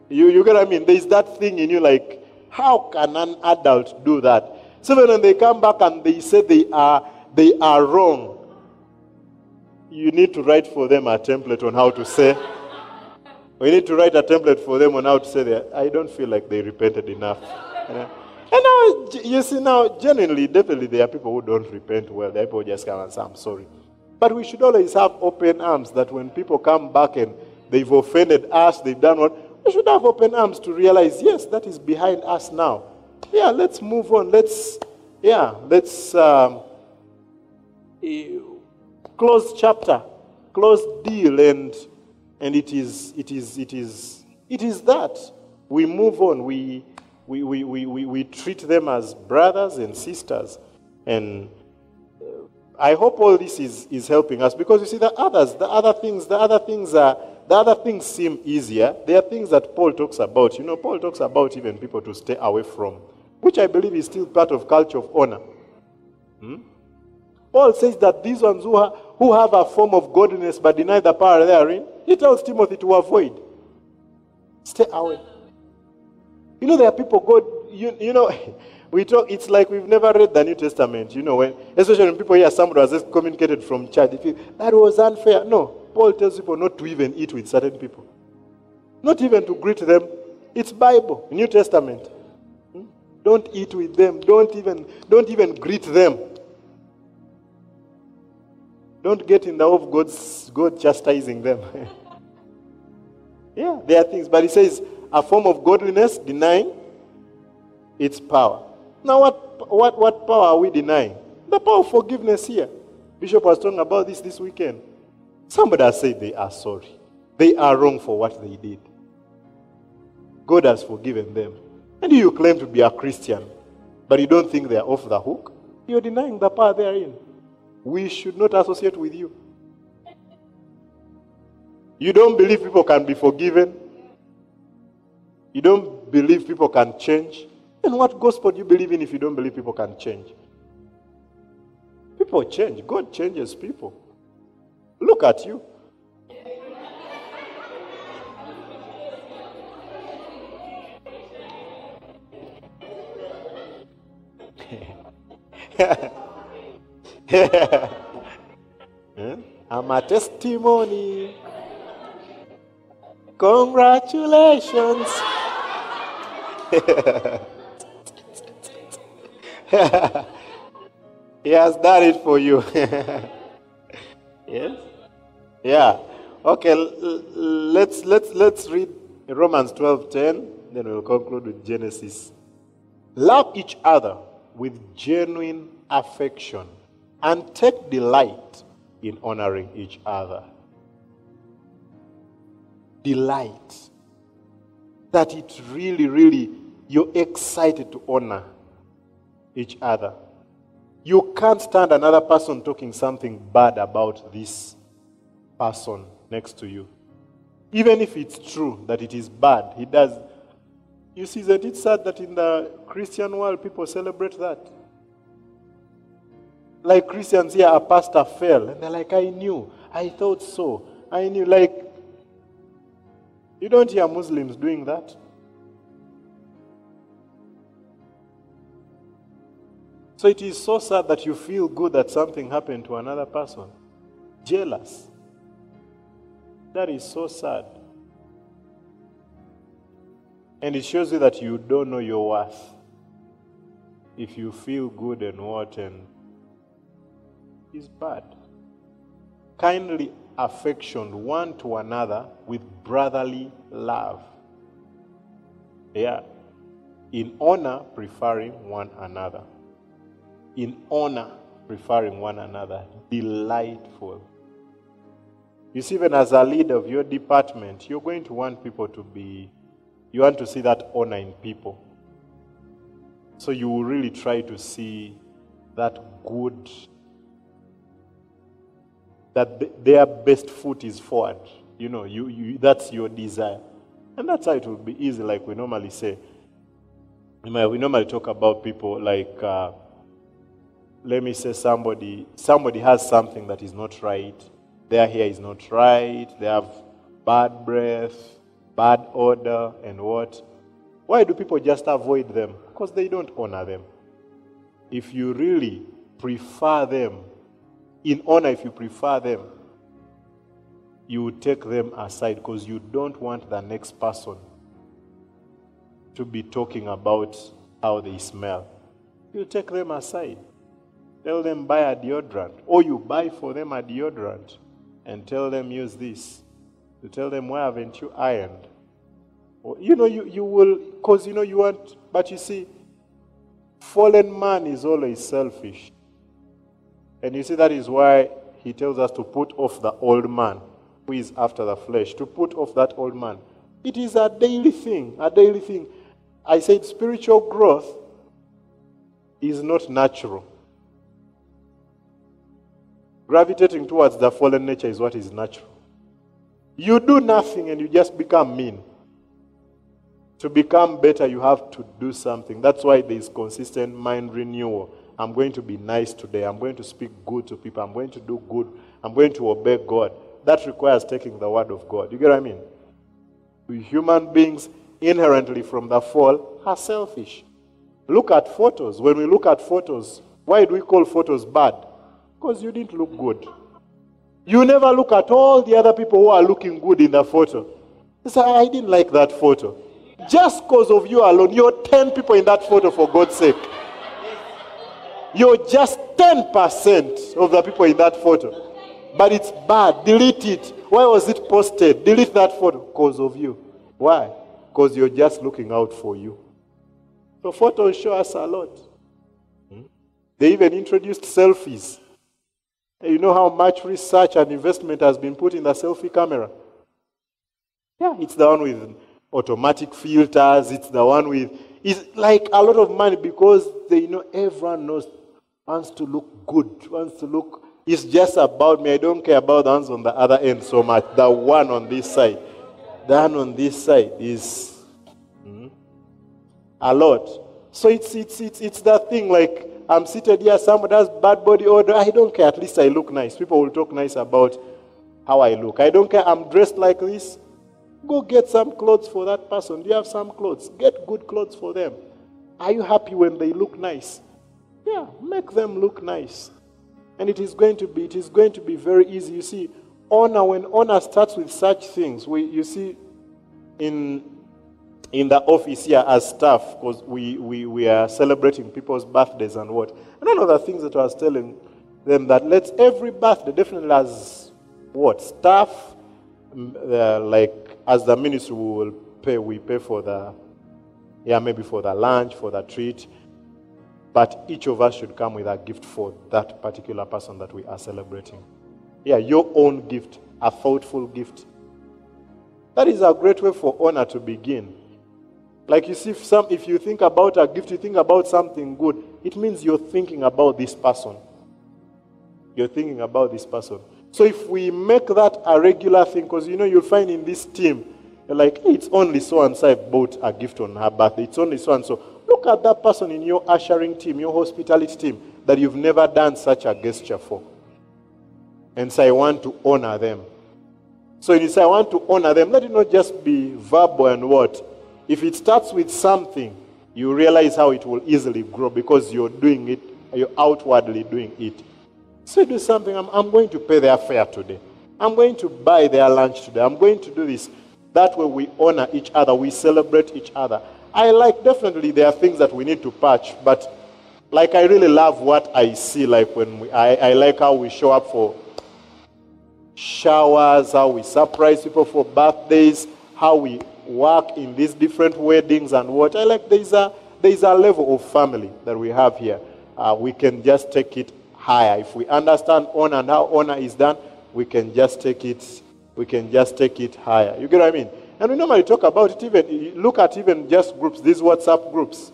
You, you get what I mean? There's that thing in you like, how can an adult do that? So when they come back and they say they are, they are wrong, you need to write for them a template on how to say. We need to write a template for them on how to say that. I don't feel like they repented enough. And now, you see, now, genuinely, definitely, there are people who don't repent well. There are people who just come and say, I'm sorry. But we should always have open arms that when people come back and they've offended us, they've done what, we should have open arms to realize, yes, that is behind us now. Yeah, let's move on. Let's, yeah, let's um, eh, close chapter, close deal, and and it is, it is, it is, it is that we move on. We we, we, we, we, we treat them as brothers and sisters, and uh, I hope all this is, is helping us because you see the others, the other things, the other things are the other things seem easier. There are things that Paul talks about. You know, Paul talks about even people to stay away from, which I believe is still part of culture of honor. Hmm? Paul says that these ones who, ha- who have a form of godliness but deny the power therein, he tells Timothy to avoid. Stay away. You know, there are people, God, you, you know, we talk, it's like we've never read the New Testament, you know, when, especially when people hear somebody was just communicated from church, feel, that was unfair. No, Paul tells people not to even eat with certain people, not even to greet them. It's Bible, New Testament. Hmm? Don't eat with them. Don't even, don't even greet them. Don't get in the way of God's, God chastising them. yeah, there are things. But he says, a form of godliness denying its power. Now, what, what, what power are we denying? The power of forgiveness here. Bishop was talking about this this weekend. Somebody has said they are sorry. They are wrong for what they did. God has forgiven them. And you claim to be a Christian, but you don't think they are off the hook? You're denying the power therein. We should not associate with you. You don't believe people can be forgiven. You don't believe people can change. And what gospel do you believe in if you don't believe people can change? People change. God changes people. Look at you. I'm a testimony. Congratulations. he has done it for you. yes? Yeah. Okay, let's let's let's read Romans 12:10, then we'll conclude with Genesis. Love each other with genuine affection and take delight in honoring each other. Delight. That it really, really, you're excited to honor each other. You can't stand another person talking something bad about this person next to you. Even if it's true that it is bad, he does. You see, that it's sad that in the Christian world people celebrate that. Like Christians here, a pastor fell, and they're like, I knew, I thought so, I knew. Like, you don't hear Muslims doing that. So it is so sad that you feel good that something happened to another person. Jealous. That is so sad. And it shows you that you don't know your worth. If you feel good and what and is bad. Kindly affection one to another with brotherly love. Yeah. In honor, preferring one another. In honor, preferring one another. Delightful. You see, even as a leader of your department, you're going to want people to be, you want to see that honor in people. So you will really try to see that good, that th- their best foot is forward. You know, you, you, that's your desire. And that's how it will be easy, like we normally say. We normally talk about people like, uh, let me say somebody, somebody has something that is not right. Their hair is not right. They have bad breath, bad odor, and what? Why do people just avoid them? Because they don't honor them. If you really prefer them, in honor, if you prefer them, you will take them aside because you don't want the next person to be talking about how they smell. You take them aside. Tell them buy a deodorant. Or you buy for them a deodorant and tell them use this. You tell them why haven't you ironed? Or, you know, you, you will, because you know you want, but you see, fallen man is always selfish. And you see, that is why he tells us to put off the old man who is after the flesh, to put off that old man. It is a daily thing, a daily thing. I said spiritual growth is not natural. Gravitating towards the fallen nature is what is natural. You do nothing and you just become mean. To become better, you have to do something. That's why there is consistent mind renewal. I'm going to be nice today. I'm going to speak good to people. I'm going to do good. I'm going to obey God. That requires taking the word of God. You get what I mean? Human beings, inherently from the fall, are selfish. Look at photos. When we look at photos, why do we call photos bad? Because you didn't look good. You never look at all the other people who are looking good in the photo. You say, I didn't like that photo. Just because of you alone, you're 10 people in that photo, for God's sake. You're just 10% of the people in that photo. But it's bad. Delete it. Why was it posted? Delete that photo. Because of you. Why? Because you're just looking out for you. So photos show us a lot. Hmm? They even introduced selfies. You know how much research and investment has been put in the selfie camera? Yeah, it's the one with automatic filters. It's the one with, it's like a lot of money because they know everyone knows wants to look good, wants to look. It's just about me. I don't care about the ones on the other end so much. The one on this side, the one on this side is hmm, a lot. So it's it's it's it's that thing like I'm seated here, somebody has bad body odor. I don't care. At least I look nice. People will talk nice about how I look. I don't care. I'm dressed like this. Go get some clothes for that person. Do you have some clothes? Get good clothes for them. Are you happy when they look nice? Yeah, make them look nice. And it is going to be, it is going to be very easy. You see, honor, when honor starts with such things, we, you see, in, in the office here as staff, because we, we, we are celebrating people's birthdays and what. And one of the things that I was telling them that let's every birthday definitely as what? Staff, uh, like as the ministry we will pay, we pay for the, yeah, maybe for the lunch, for the treat. But each of us should come with a gift for that particular person that we are celebrating. Yeah, your own gift, a thoughtful gift. That is a great way for honor to begin. Like you see, if, some, if you think about a gift, you think about something good, it means you're thinking about this person. You're thinking about this person. So if we make that a regular thing, because you know, you'll find in this team, like, hey, it's only so and so I bought a gift on her birthday. It's only so and so. Look at that person in your ushering team, your hospitality team, that you've never done such a gesture for. And say, I want to honor them. So you say, I want to honor them, let it not just be verbal and what. If it starts with something, you realize how it will easily grow because you're doing it you're outwardly doing it. So do something. I'm, I'm going to pay their fare today. I'm going to buy their lunch today. I'm going to do this. That way we honor each other. We celebrate each other. I like, definitely, there are things that we need to patch, but like I really love what I see. Like when we, I, I like how we show up for showers, how we surprise people for birthdays, how we work in these different weddings and what. I like there's a, there's a level of family that we have here. Uh, we can just take it higher. If we understand honor and how honor is done, we can just take it, we can just take it higher. You get what I mean? And we normally talk about it even, look at even just groups, these WhatsApp groups.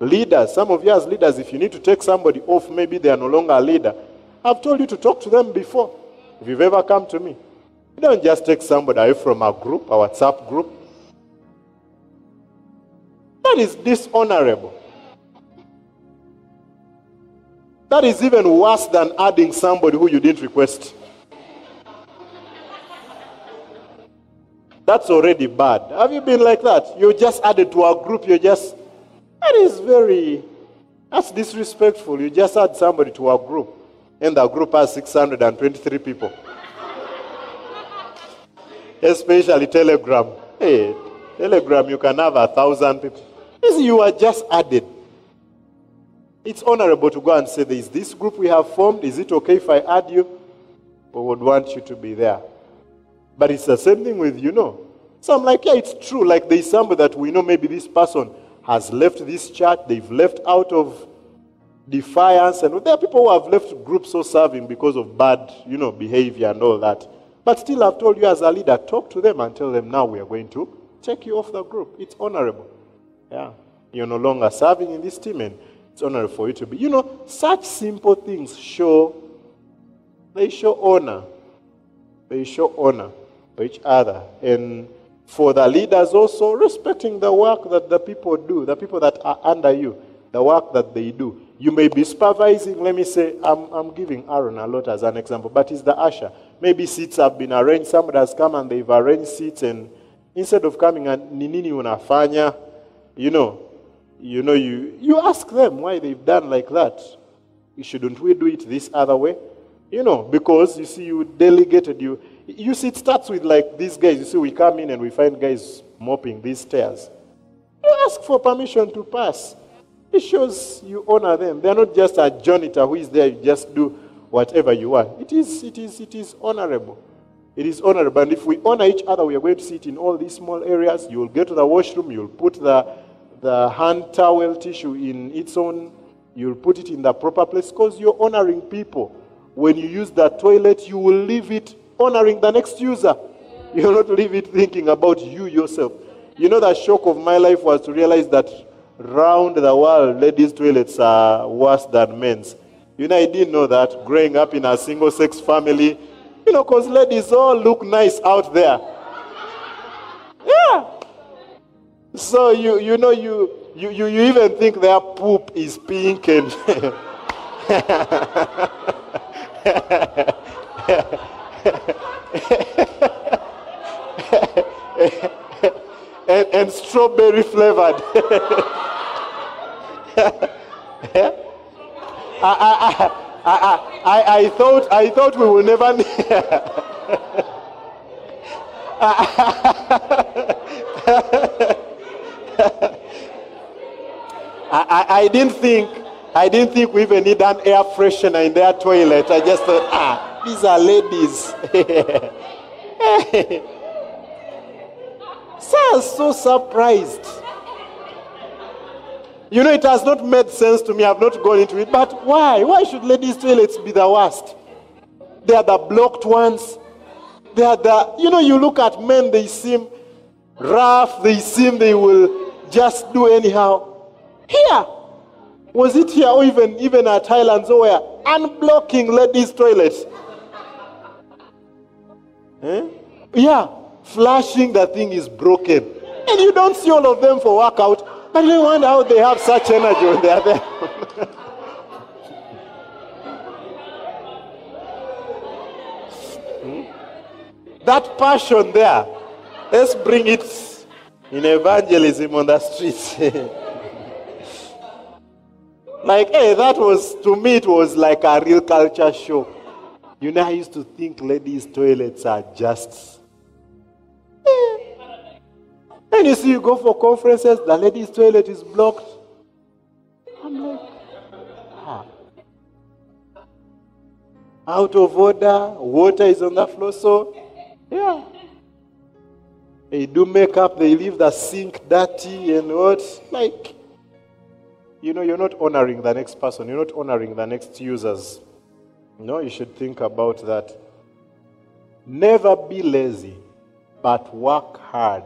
Leaders, some of you as leaders, if you need to take somebody off, maybe they are no longer a leader. I've told you to talk to them before. If you've ever come to me, you don't just take somebody away from a group, a WhatsApp group. That is dishonorable. That is even worse than adding somebody who you didn't request. That's already bad. Have you been like that? You just added to our group, you just. That is very. That's disrespectful. You just add somebody to our group, and the group has 623 people. Especially Telegram. Hey, Telegram, you can have a thousand people. You are just added. It's honorable to go and say, Is this group we have formed? Is it okay if I add you? We would want you to be there. But it's the same thing with you know. So I'm like, yeah, it's true. Like there's somebody that we know maybe this person has left this church, they've left out of defiance, and there are people who have left groups so serving because of bad, you know, behavior and all that. But still, I've told you as a leader, talk to them and tell them now we are going to take you off the group. It's honorable. Yeah. You're no longer serving in this team, and it's honorable for you to be. You know, such simple things show, they show honor. They show honor each other. And for the leaders also, respecting the work that the people do, the people that are under you, the work that they do. You may be supervising, let me say, I'm, I'm giving Aaron a lot as an example, but he's the usher. Maybe seats have been arranged, somebody has come and they've arranged seats, and instead of coming and ninini unafanya, you know, you know, you, you ask them why they've done like that. Shouldn't we do it this other way? You know, because you see, you delegated, you, you see, it starts with like these guys. You see, we come in and we find guys mopping these stairs. You ask for permission to pass. It shows you honor them. They're not just a janitor who is there, you just do whatever you want. It is, it is, it is honorable. It is honorable. And if we honor each other, we are going to see it in all these small areas. You will get to the washroom, you'll put the, the hand towel tissue in its own, you'll put it in the proper place because you're honoring people. When you use the toilet, you will leave it honoring the next user. You not leave it thinking about you yourself. You know, the shock of my life was to realize that round the world, ladies' toilets are worse than men's. You know, I didn't know that growing up in a single sex family, you know, because ladies all look nice out there. Yeah. So you you know you you, you, you even think their poop is pink and and, and strawberry flavored. I, I, I, I, I, thought I thought we will never. I, I, I didn't think I didn't think we even need an air freshener in their toilet. I just thought, ah, these are ladies. I was so surprised. You know, it has not made sense to me. I've not gone into it. But why? Why should ladies' toilets be the worst? They are the blocked ones. They are the, you know, you look at men, they seem rough, they seem they will just do anyhow. Here, was it here or even, even at Highlands or where? Unblocking ladies' toilets. Eh? Yeah, flashing the thing is broken. And you don't see all of them for workout. But you wonder how they have such energy when they are there. That passion there, let's bring it in evangelism on the streets. Like, hey, that was, to me, it was like a real culture show. You know, I used to think ladies' toilets are just. Eh. And you see, you go for conferences, the ladies' toilet is blocked. I'm like, ah. Out of order, water is on the floor, so, yeah. They do makeup, they leave the sink dirty and what? Like, you know, you're not honoring the next person, you're not honoring the next users. No, you should think about that. Never be lazy, but work hard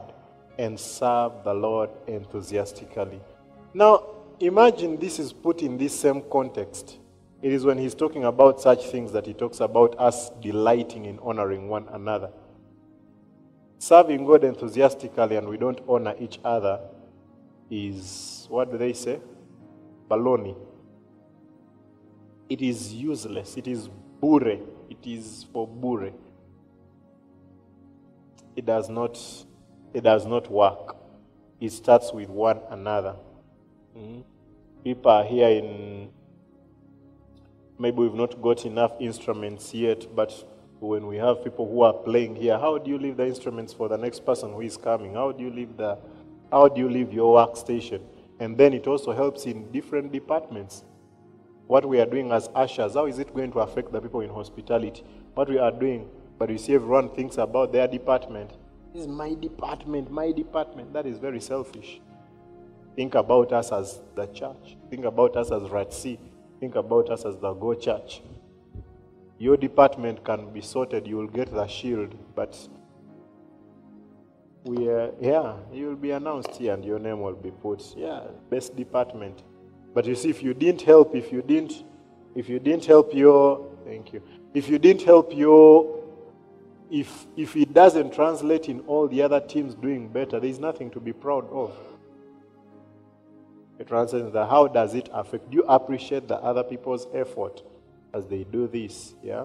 and serve the Lord enthusiastically. Now, imagine this is put in this same context. It is when he's talking about such things that he talks about us delighting in honoring one another. Serving God enthusiastically and we don't honor each other is, what do they say? Baloney. It is useless. It is bure. It is for bure. It does not, it does not work. It starts with one another. Mhm. People are here in, maybe we've not got enough instruments yet, but when we have people who are playing here, how do you leave the instruments for the next person who is coming? How do you leave the, how do you leave your workstation? And then it also helps in different departments what we are doing as ushers, how is it going to affect the people in hospitality? What we are doing, but you see everyone thinks about their department. This is my department, my department. That is very selfish. Think about us as the church. Think about us as Ratsi. Think about us as the Go Church. Your department can be sorted, you will get the shield, but we are, yeah, you will be announced here and your name will be put. Yeah, best department. But you see, if you didn't help, if you didn't, if you didn't help your, thank you, if you didn't help your, if if it doesn't translate in all the other teams doing better, there is nothing to be proud of. It translates that how does it affect? Do you appreciate the other people's effort as they do this? Yeah,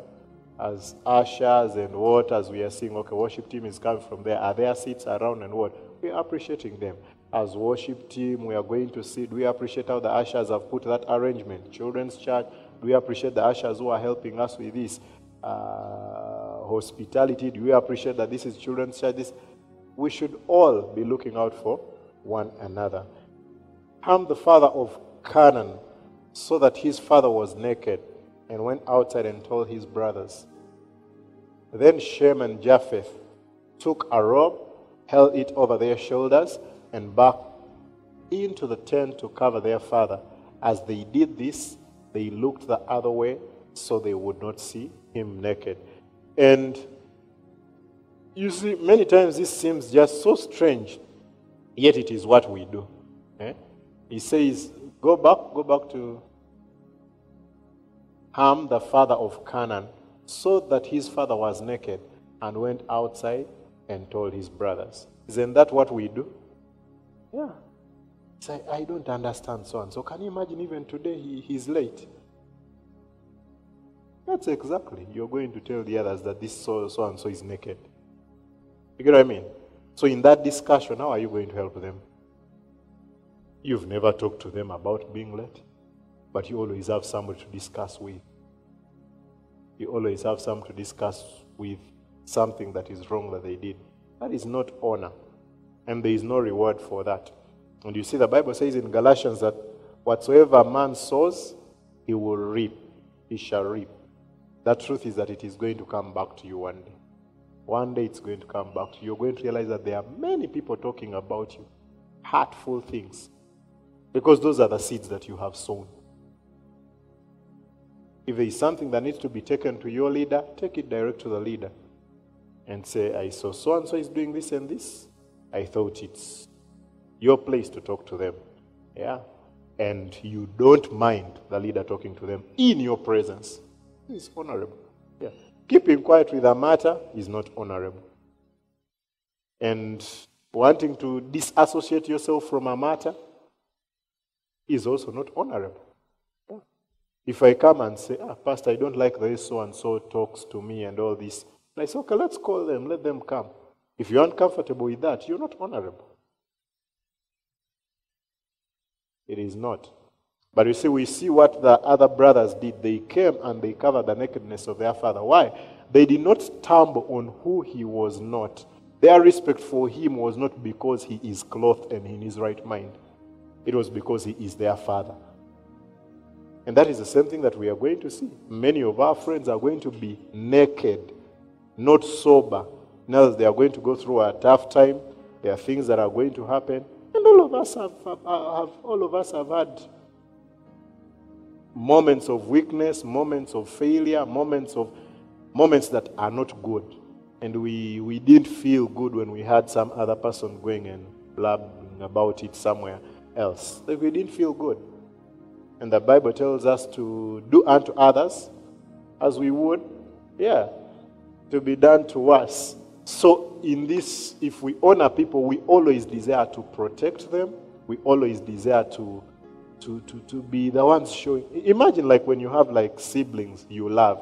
as ushers and what as we are seeing. Okay, worship team is coming from there. Are there seats around and what? We are appreciating them as worship team, we are going to see, do we appreciate how the ushers have put that arrangement? Children's church, do we appreciate the ushers who are helping us with this? Uh, hospitality, do we appreciate that this is children's church? This, we should all be looking out for one another. Ham, the father of Canaan, saw that his father was naked and went outside and told his brothers. Then Shem and Japheth took a robe, held it over their shoulders, and back into the tent to cover their father. As they did this, they looked the other way so they would not see him naked. And you see, many times this seems just so strange, yet it is what we do. eh? He says, Go back, go back to Ham, the father of Canaan, saw that his father was naked and went outside and told his brothers. Isn't that what we do? Yeah. Say, I don't understand so and so. Can you imagine even today he, he's late? That's exactly. You're going to tell the others that this so, so and so is naked. You get what I mean? So in that discussion, how are you going to help them? You've never talked to them about being late, but you always have somebody to discuss with. You always have some to discuss with something that is wrong that they did. That is not honor. And there is no reward for that. And you see, the Bible says in Galatians that whatsoever man sows, he will reap. He shall reap. The truth is that it is going to come back to you one day. One day it's going to come back to you. You're going to realize that there are many people talking about you, hurtful things, because those are the seeds that you have sown. If there is something that needs to be taken to your leader, take it direct to the leader and say, I saw so and so is doing this and this. I thought it's your place to talk to them. Yeah? And you don't mind the leader talking to them in your presence. It's honorable. Yeah. Keeping quiet with a matter is not honorable. And wanting to disassociate yourself from a matter is also not honorable. Yeah. If I come and say, ah, Pastor, I don't like the way so and so talks to me and all this, and I say, okay, let's call them, let them come. If you're uncomfortable with that, you're not honorable. It is not. But you see, we see what the other brothers did. They came and they covered the nakedness of their father. Why? They did not stumble on who he was not. Their respect for him was not because he is clothed and in his right mind, it was because he is their father. And that is the same thing that we are going to see. Many of our friends are going to be naked, not sober. Now they are going to go through a tough time. There are things that are going to happen. And all of us have, have, have all of us have had moments of weakness, moments of failure, moments of moments that are not good. And we, we didn't feel good when we had some other person going and blabbing about it somewhere else. Like we didn't feel good. And the Bible tells us to do unto others as we would, yeah, to be done to us. So, in this, if we honor people, we always desire to protect them. We always desire to, to, to, to be the ones showing. Imagine, like, when you have, like, siblings you love.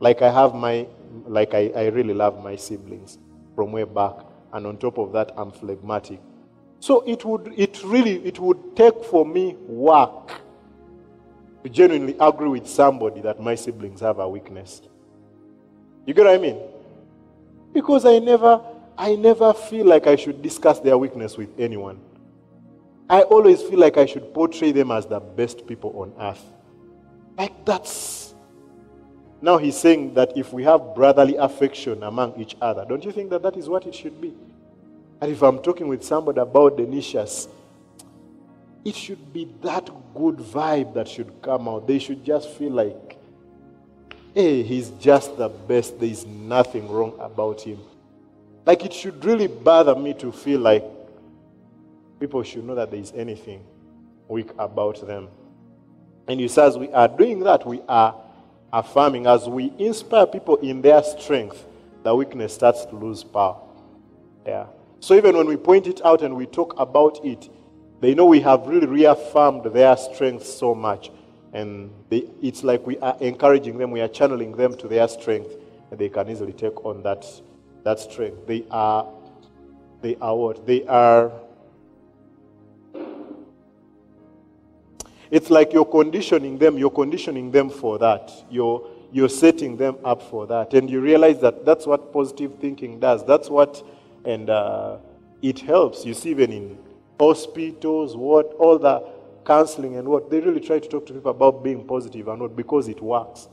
Like, I have my, like, I, I really love my siblings from way back. And on top of that, I'm phlegmatic. So, it would, it really, it would take for me work to genuinely agree with somebody that my siblings have a weakness. You get what I mean? Because I never, I never feel like I should discuss their weakness with anyone. I always feel like I should portray them as the best people on earth. Like that's. Now he's saying that if we have brotherly affection among each other, don't you think that that is what it should be? And if I'm talking with somebody about Denicius, it should be that good vibe that should come out. They should just feel like, hey, he's just the best. There is nothing wrong about him. Like it should really bother me to feel like people should know that there is anything weak about them. And he says, we are doing that, we are affirming as we inspire people in their strength, the weakness starts to lose power. Yeah. So even when we point it out and we talk about it, they know we have really reaffirmed their strength so much. And they, it's like we are encouraging them, we are channeling them to their strength, and they can easily take on that, that strength. They are, they are what? They are. It's like you're conditioning them, you're conditioning them for that. You're, you're setting them up for that. And you realize that that's what positive thinking does. That's what, and uh, it helps. You see, even in hospitals, what, all the counseling and what, they really try to talk to people about being positive and what, because it works.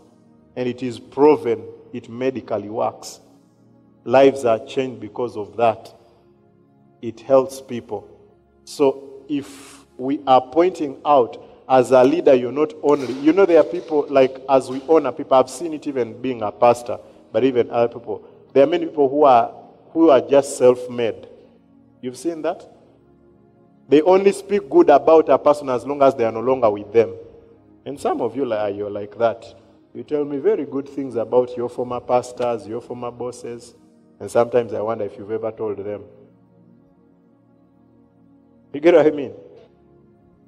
And it is proven it medically works. Lives are changed because of that. It helps people. So if we are pointing out as a leader, you're not only, you know, there are people like as we honor people, I've seen it even being a pastor, but even other people. There are many people who are who are just self-made. You've seen that? They only speak good about a person as long as they are no longer with them. And some of you are you're like that. You tell me very good things about your former pastors, your former bosses, and sometimes I wonder if you've ever told them. You get what I mean?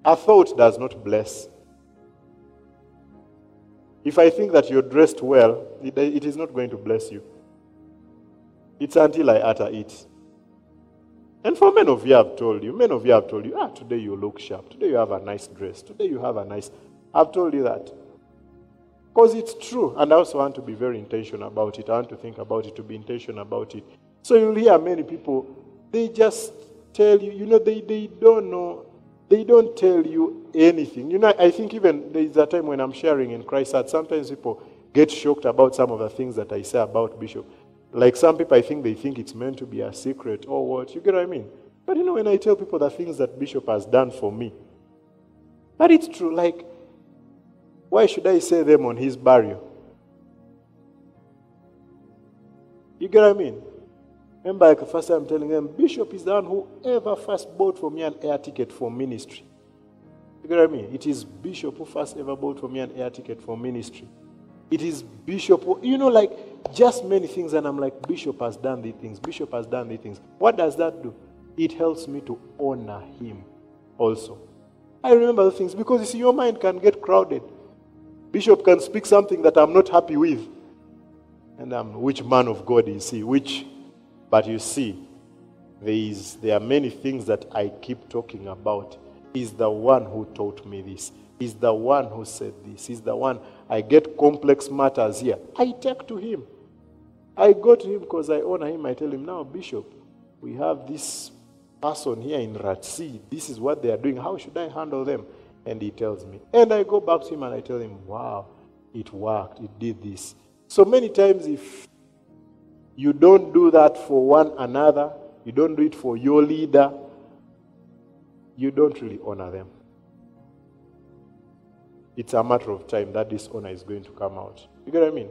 A thought does not bless. If I think that you're dressed well, it, it is not going to bless you. It's until I utter it. And for men of you, I've told you, men of you, I've told you, ah, today you look sharp. Today you have a nice dress. Today you have a nice. I've told you that. Because it's true. And I also want to be very intentional about it. I want to think about it, to be intentional about it. So you'll hear many people, they just tell you, you know, they, they don't know, they don't tell you anything. You know, I think even there is a time when I'm sharing in Christ that sometimes people get shocked about some of the things that I say about Bishop. Like some people, I think they think it's meant to be a secret or what. You get what I mean? But you know, when I tell people the things that Bishop has done for me, but it's true. Like, why should I say them on his burial? You get what I mean? Remember, like the first time I'm telling them, Bishop is the one who ever first bought for me an air ticket for ministry. You get what I mean? It is Bishop who first ever bought for me an air ticket for ministry. It is Bishop, who, you know, like just many things. And I'm like, Bishop has done these things. Bishop has done these things. What does that do? It helps me to honor him also. I remember the things because you see, your mind can get crowded. Bishop can speak something that I'm not happy with. And um, which man of God is he? Which, but you see, there, is, there are many things that I keep talking about. He's the one who taught me this. He's the one who said this. He's the one. I get complex matters here. I take to him. I go to him because I honor him. I tell him, now, Bishop, we have this person here in Ratsi. This is what they are doing. How should I handle them? And he tells me. And I go back to him and I tell him, wow, it worked. It did this. So many times, if you don't do that for one another, you don't do it for your leader, you don't really honor them. It's a matter of time that this honor is going to come out. You get what I mean?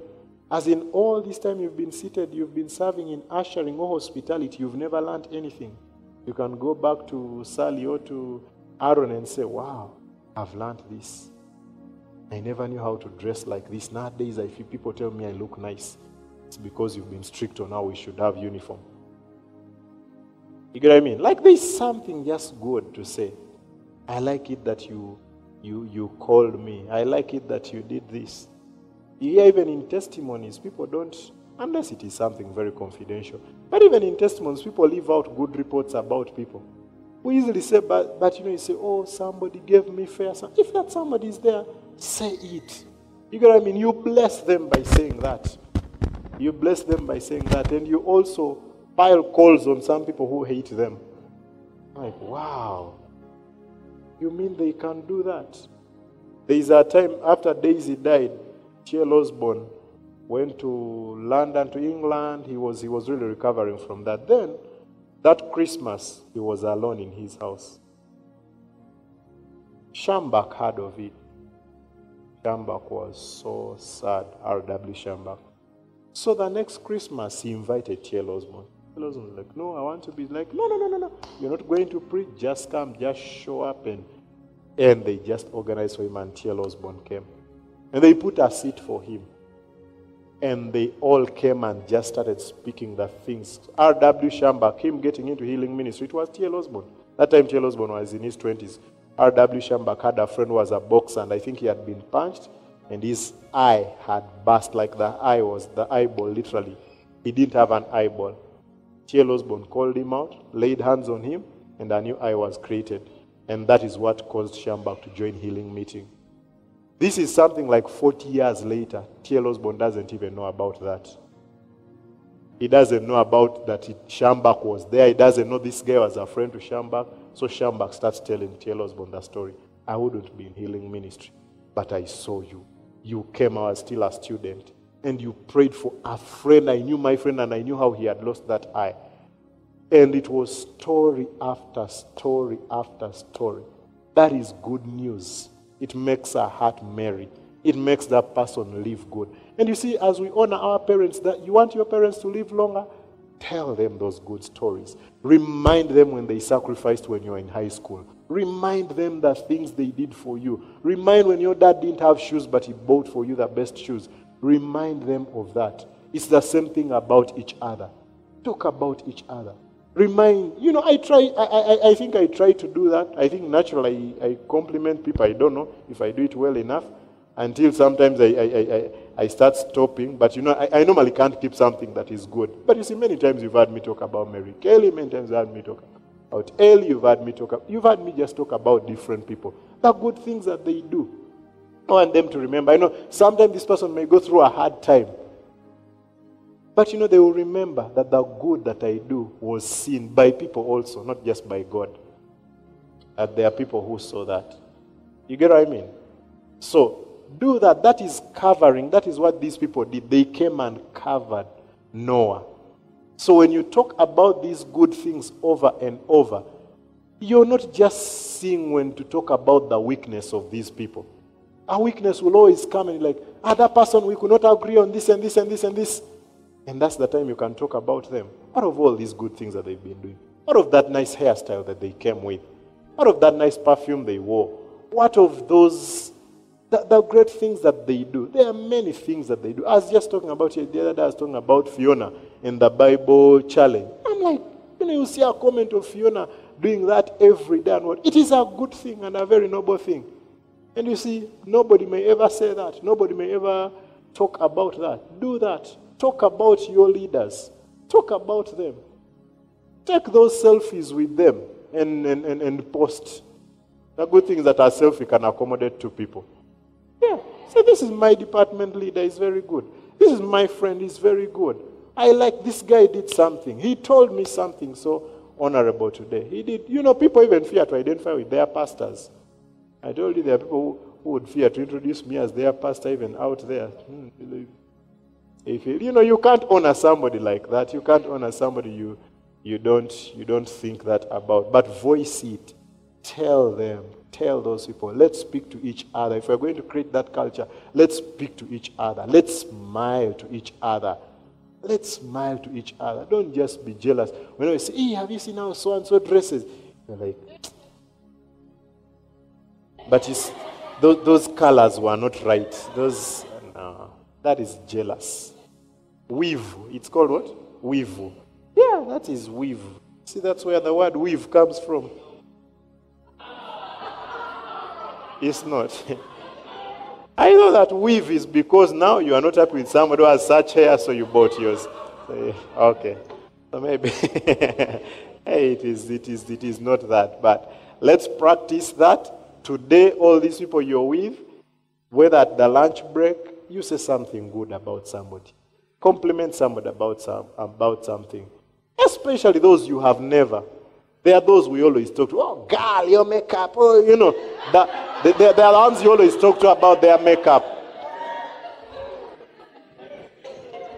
As in all this time you've been seated, you've been serving in ushering or hospitality, you've never learned anything. You can go back to Sally or to Aaron and say, Wow, I've learned this. I never knew how to dress like this. Nowadays, I feel people tell me I look nice. It's because you've been strict on how we should have uniform. You get what I mean? Like there's something just good to say. I like it that you you you called me. I like it that you did this. Yeah, even in testimonies, people don't unless it is something very confidential. But even in testimonies, people leave out good reports about people. We easily say, but, but you know, you say, oh, somebody gave me fare. If that somebody is there, say it. You get what I mean? You bless them by saying that. You bless them by saying that. And you also pile calls on some people who hate them. Like, wow. You mean they can do that? There is a time after Daisy died, T.L. Osborn went to London, to England. He was, he was really recovering from that. Then, that Christmas, he was alone in his house. Schambach heard of it. Schambach was so sad, R.W. Schambach. So the next Christmas, he invited T.L. Osborn. Osborn was like, no, I want to be like, no, no, no, no, no. You're not going to preach. Just come, just show up. And, and they just organized for him, and T.L. Osborn came. And they put a seat for him. And they all came and just started speaking the things. R.W. Schambach, him getting into healing ministry, it was T.L. Osborn. That time T.L. Osborn was in his 20s. R.W. Schambach had a friend who was a boxer, and I think he had been punched, and his eye had burst, like the eye was the eyeball, literally. He didn't have an eyeball. T.L. Osborn called him out, laid hands on him, and a new eye was created. And that is what caused Schambach to join healing meeting. This is something like 40 years later. T.L. Osborn doesn't even know about that. He doesn't know about that it, Schambach was there. He doesn't know this guy was a friend to Schambach. So Schambach starts telling T.L. Osborn the story. I wouldn't be in healing ministry, but I saw you. You came, I was still a student, and you prayed for a friend. I knew my friend, and I knew how he had lost that eye. And it was story after story after story. That is good news. It makes our heart merry. It makes that person live good. And you see, as we honor our parents, that you want your parents to live longer, tell them those good stories. Remind them when they sacrificed when you were in high school. Remind them the things they did for you. Remind when your dad didn't have shoes, but he bought for you the best shoes. Remind them of that. It's the same thing about each other. Talk about each other. Remind you know i try I, I i think i try to do that. I think naturally i, I compliment people. I don't know if i do it well enough until sometimes i i i, I start stopping. But you know I, I normally can't keep something that is good. But you see many times you've heard me talk about mary kelly. Many times you've heard me talk about ellie. You've heard me talk you've heard me just talk about different people. The good things that they do i want them to remember i know sometimes this person may go through a hard time but you know, they will remember that the good that I do was seen by people also, not just by God. That there are people who saw that. You get what I mean? So, do that. That is covering. That is what these people did. They came and covered Noah. So, when you talk about these good things over and over, you're not just seeing when to talk about the weakness of these people. A weakness will always come and like, ah, that person, we could not agree on this and this and this and this. And that's the time you can talk about them. What of all these good things that they've been doing? What of that nice hairstyle that they came with? What of that nice perfume they wore? What of those, the, the great things that they do? There are many things that they do. I was just talking about the other day, I was talking about Fiona in the Bible challenge. I'm like, you know, you see a comment of Fiona doing that every day and what? It is a good thing and a very noble thing. And you see, nobody may ever say that. Nobody may ever talk about that. Do that. Talk about your leaders. Talk about them. Take those selfies with them and, and, and, and post. The good thing is that ourselves we can accommodate two people. Yeah. So this is my department leader, is very good. This is my friend, he's very good. I like this guy did something. He told me something so honorable today. He did. You know, people even fear to identify with their pastors. I told you there are people who, would fear to introduce me as their pastor even out there. Hmm, if you, you know, you can't honor somebody like that. You can't honor somebody you, you, don't, you don't think that about. But voice it. Tell them. Tell those people. Let's speak to each other. If we're going to create that culture, let's speak to each other. Let's smile to each other. Let's smile to each other. Don't just be jealous. When I say, hey, have you seen how so and so dresses? You're like, but those, those colors were not right. Those, no, that is jealous. Weave. It's called what? Weave. Yeah, that is weave. See, that's where the word weave comes from. It's not. I know that weave is because now you are not happy with somebody who has such hair, so you bought yours. So, okay. So maybe hey, it is, it is, it is not that. But let's practice that. Today, all these people you're with, whether at the lunch break, you say something good about somebody. Compliment somebody about, some, about something. Especially those you have never. There are those we always talk to. Oh, girl, your makeup. Oh, you know. That, they, they, they are the ones you always talk to about their makeup.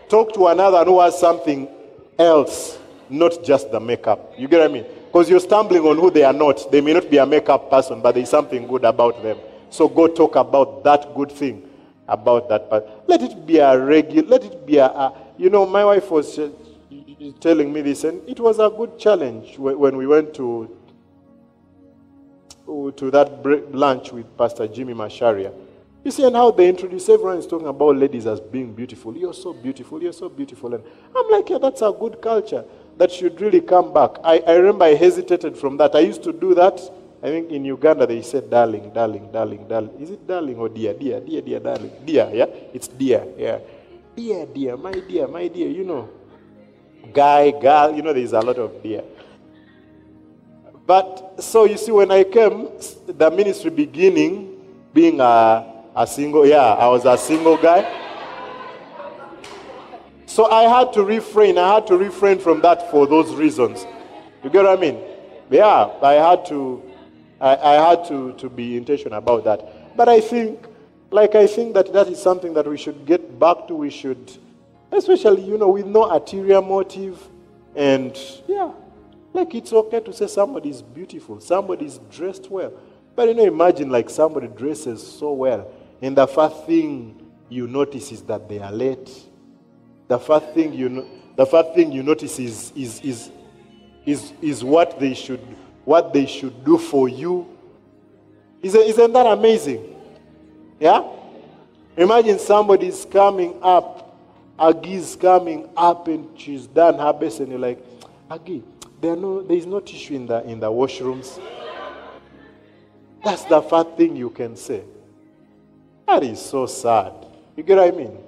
Talk to another who has something else, not just the makeup. You get what I mean? Because you're stumbling on who they are not. They may not be a makeup person, but there's something good about them. So go talk about that good thing about that person. Let it be a regular, let it be a, a, you know, my wife was telling me this, and it was a good challenge when we went to to that lunch with Pastor Jimmy Masharia. You see, and how they introduce everyone is talking about ladies as being beautiful. You're so beautiful, you're so beautiful. And I'm like, yeah, that's a good culture that should really come back. I, I remember I hesitated from that. I used to do that. I think in Uganda they said darling, darling, darling, darling. Is it darling or dear? Dear, dear, dear, darling. Dear, yeah? It's dear, yeah. Dear, dear, my dear, my dear, you know. Guy, girl, you know, there's a lot of dear. But so you see, when I came, the ministry beginning, being a, a single, yeah, I was a single guy. So I had to refrain. I had to refrain from that for those reasons. You get what I mean? Yeah, I had to, I, I had to, to be intentional about that. But I think, like I think that that is something that we should get back to. We should, especially, you know, with no ulterior motive. And yeah, like it's okay to say somebody is beautiful, somebody is dressed well. But you know, imagine like somebody dresses so well, and the first thing you notice is that they are late. The first thing you know, the first thing you notice is is is is, is what they should what they should do for you. Isn't, isn't that amazing? Yeah? Imagine somebody is coming up, Aggie's coming up and she's done her best, and you're like, Aggie, there, no, there is no tissue in the, in the washrooms. That's the first thing you can say. That is so sad. You get what I mean?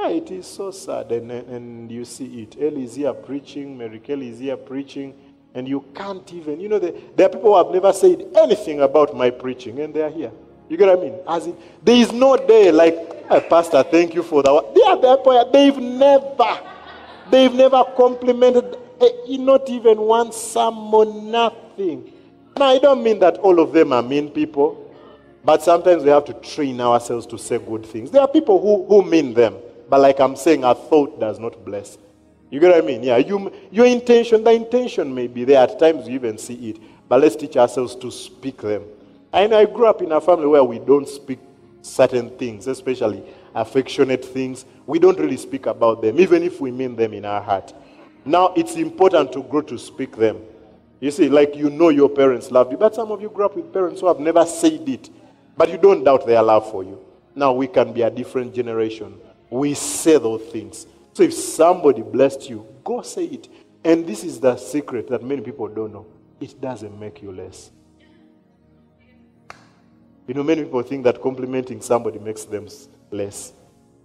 Yeah, it is so sad. And, and you see it. Ellie is here preaching, Mary Kelly is here preaching, and you can't even, you know, there, there are people who have never said anything about my preaching, and they are here. You get what I mean? As in, there is no day like, hey, Pastor, thank you for that. They are there, they've never, they've never complimented eh, eh, not even one sermon, nothing. Now, I don't mean that all of them are mean people, but sometimes we have to train ourselves to say good things. There are people who, who mean them, but like I'm saying, a thought does not bless. You get what I mean? Yeah, you, your intention, the intention may be there. At times you even see it, but let's teach ourselves to speak them. And I grew up in a family where we don't speak certain things, especially affectionate things. We don't really speak about them, even if we mean them in our heart. Now it's important to grow to speak them. You see, like you know your parents love you, but some of you grew up with parents who have never said it, but you don't doubt their love for you. Now we can be a different generation. We say those things. So if somebody blessed you, go say it. And this is the secret that many people don't know. It doesn't make you less. You know, many people think that complimenting somebody makes them less.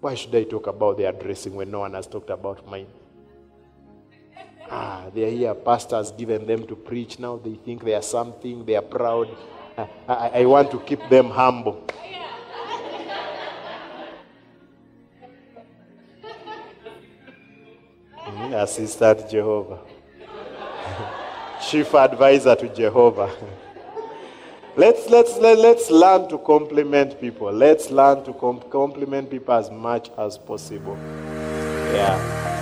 Why should I talk about their dressing when no one has talked about mine? Ah, they are here, pastors given them to preach. Now they think they are something, they are proud. I, I want to keep them humble. Mm-hmm. Assistant Jehovah. Chief advisor to Jehovah. let's, let's, let, let's learn to compliment people. Let's learn to com- compliment people as much as possible. Yeah.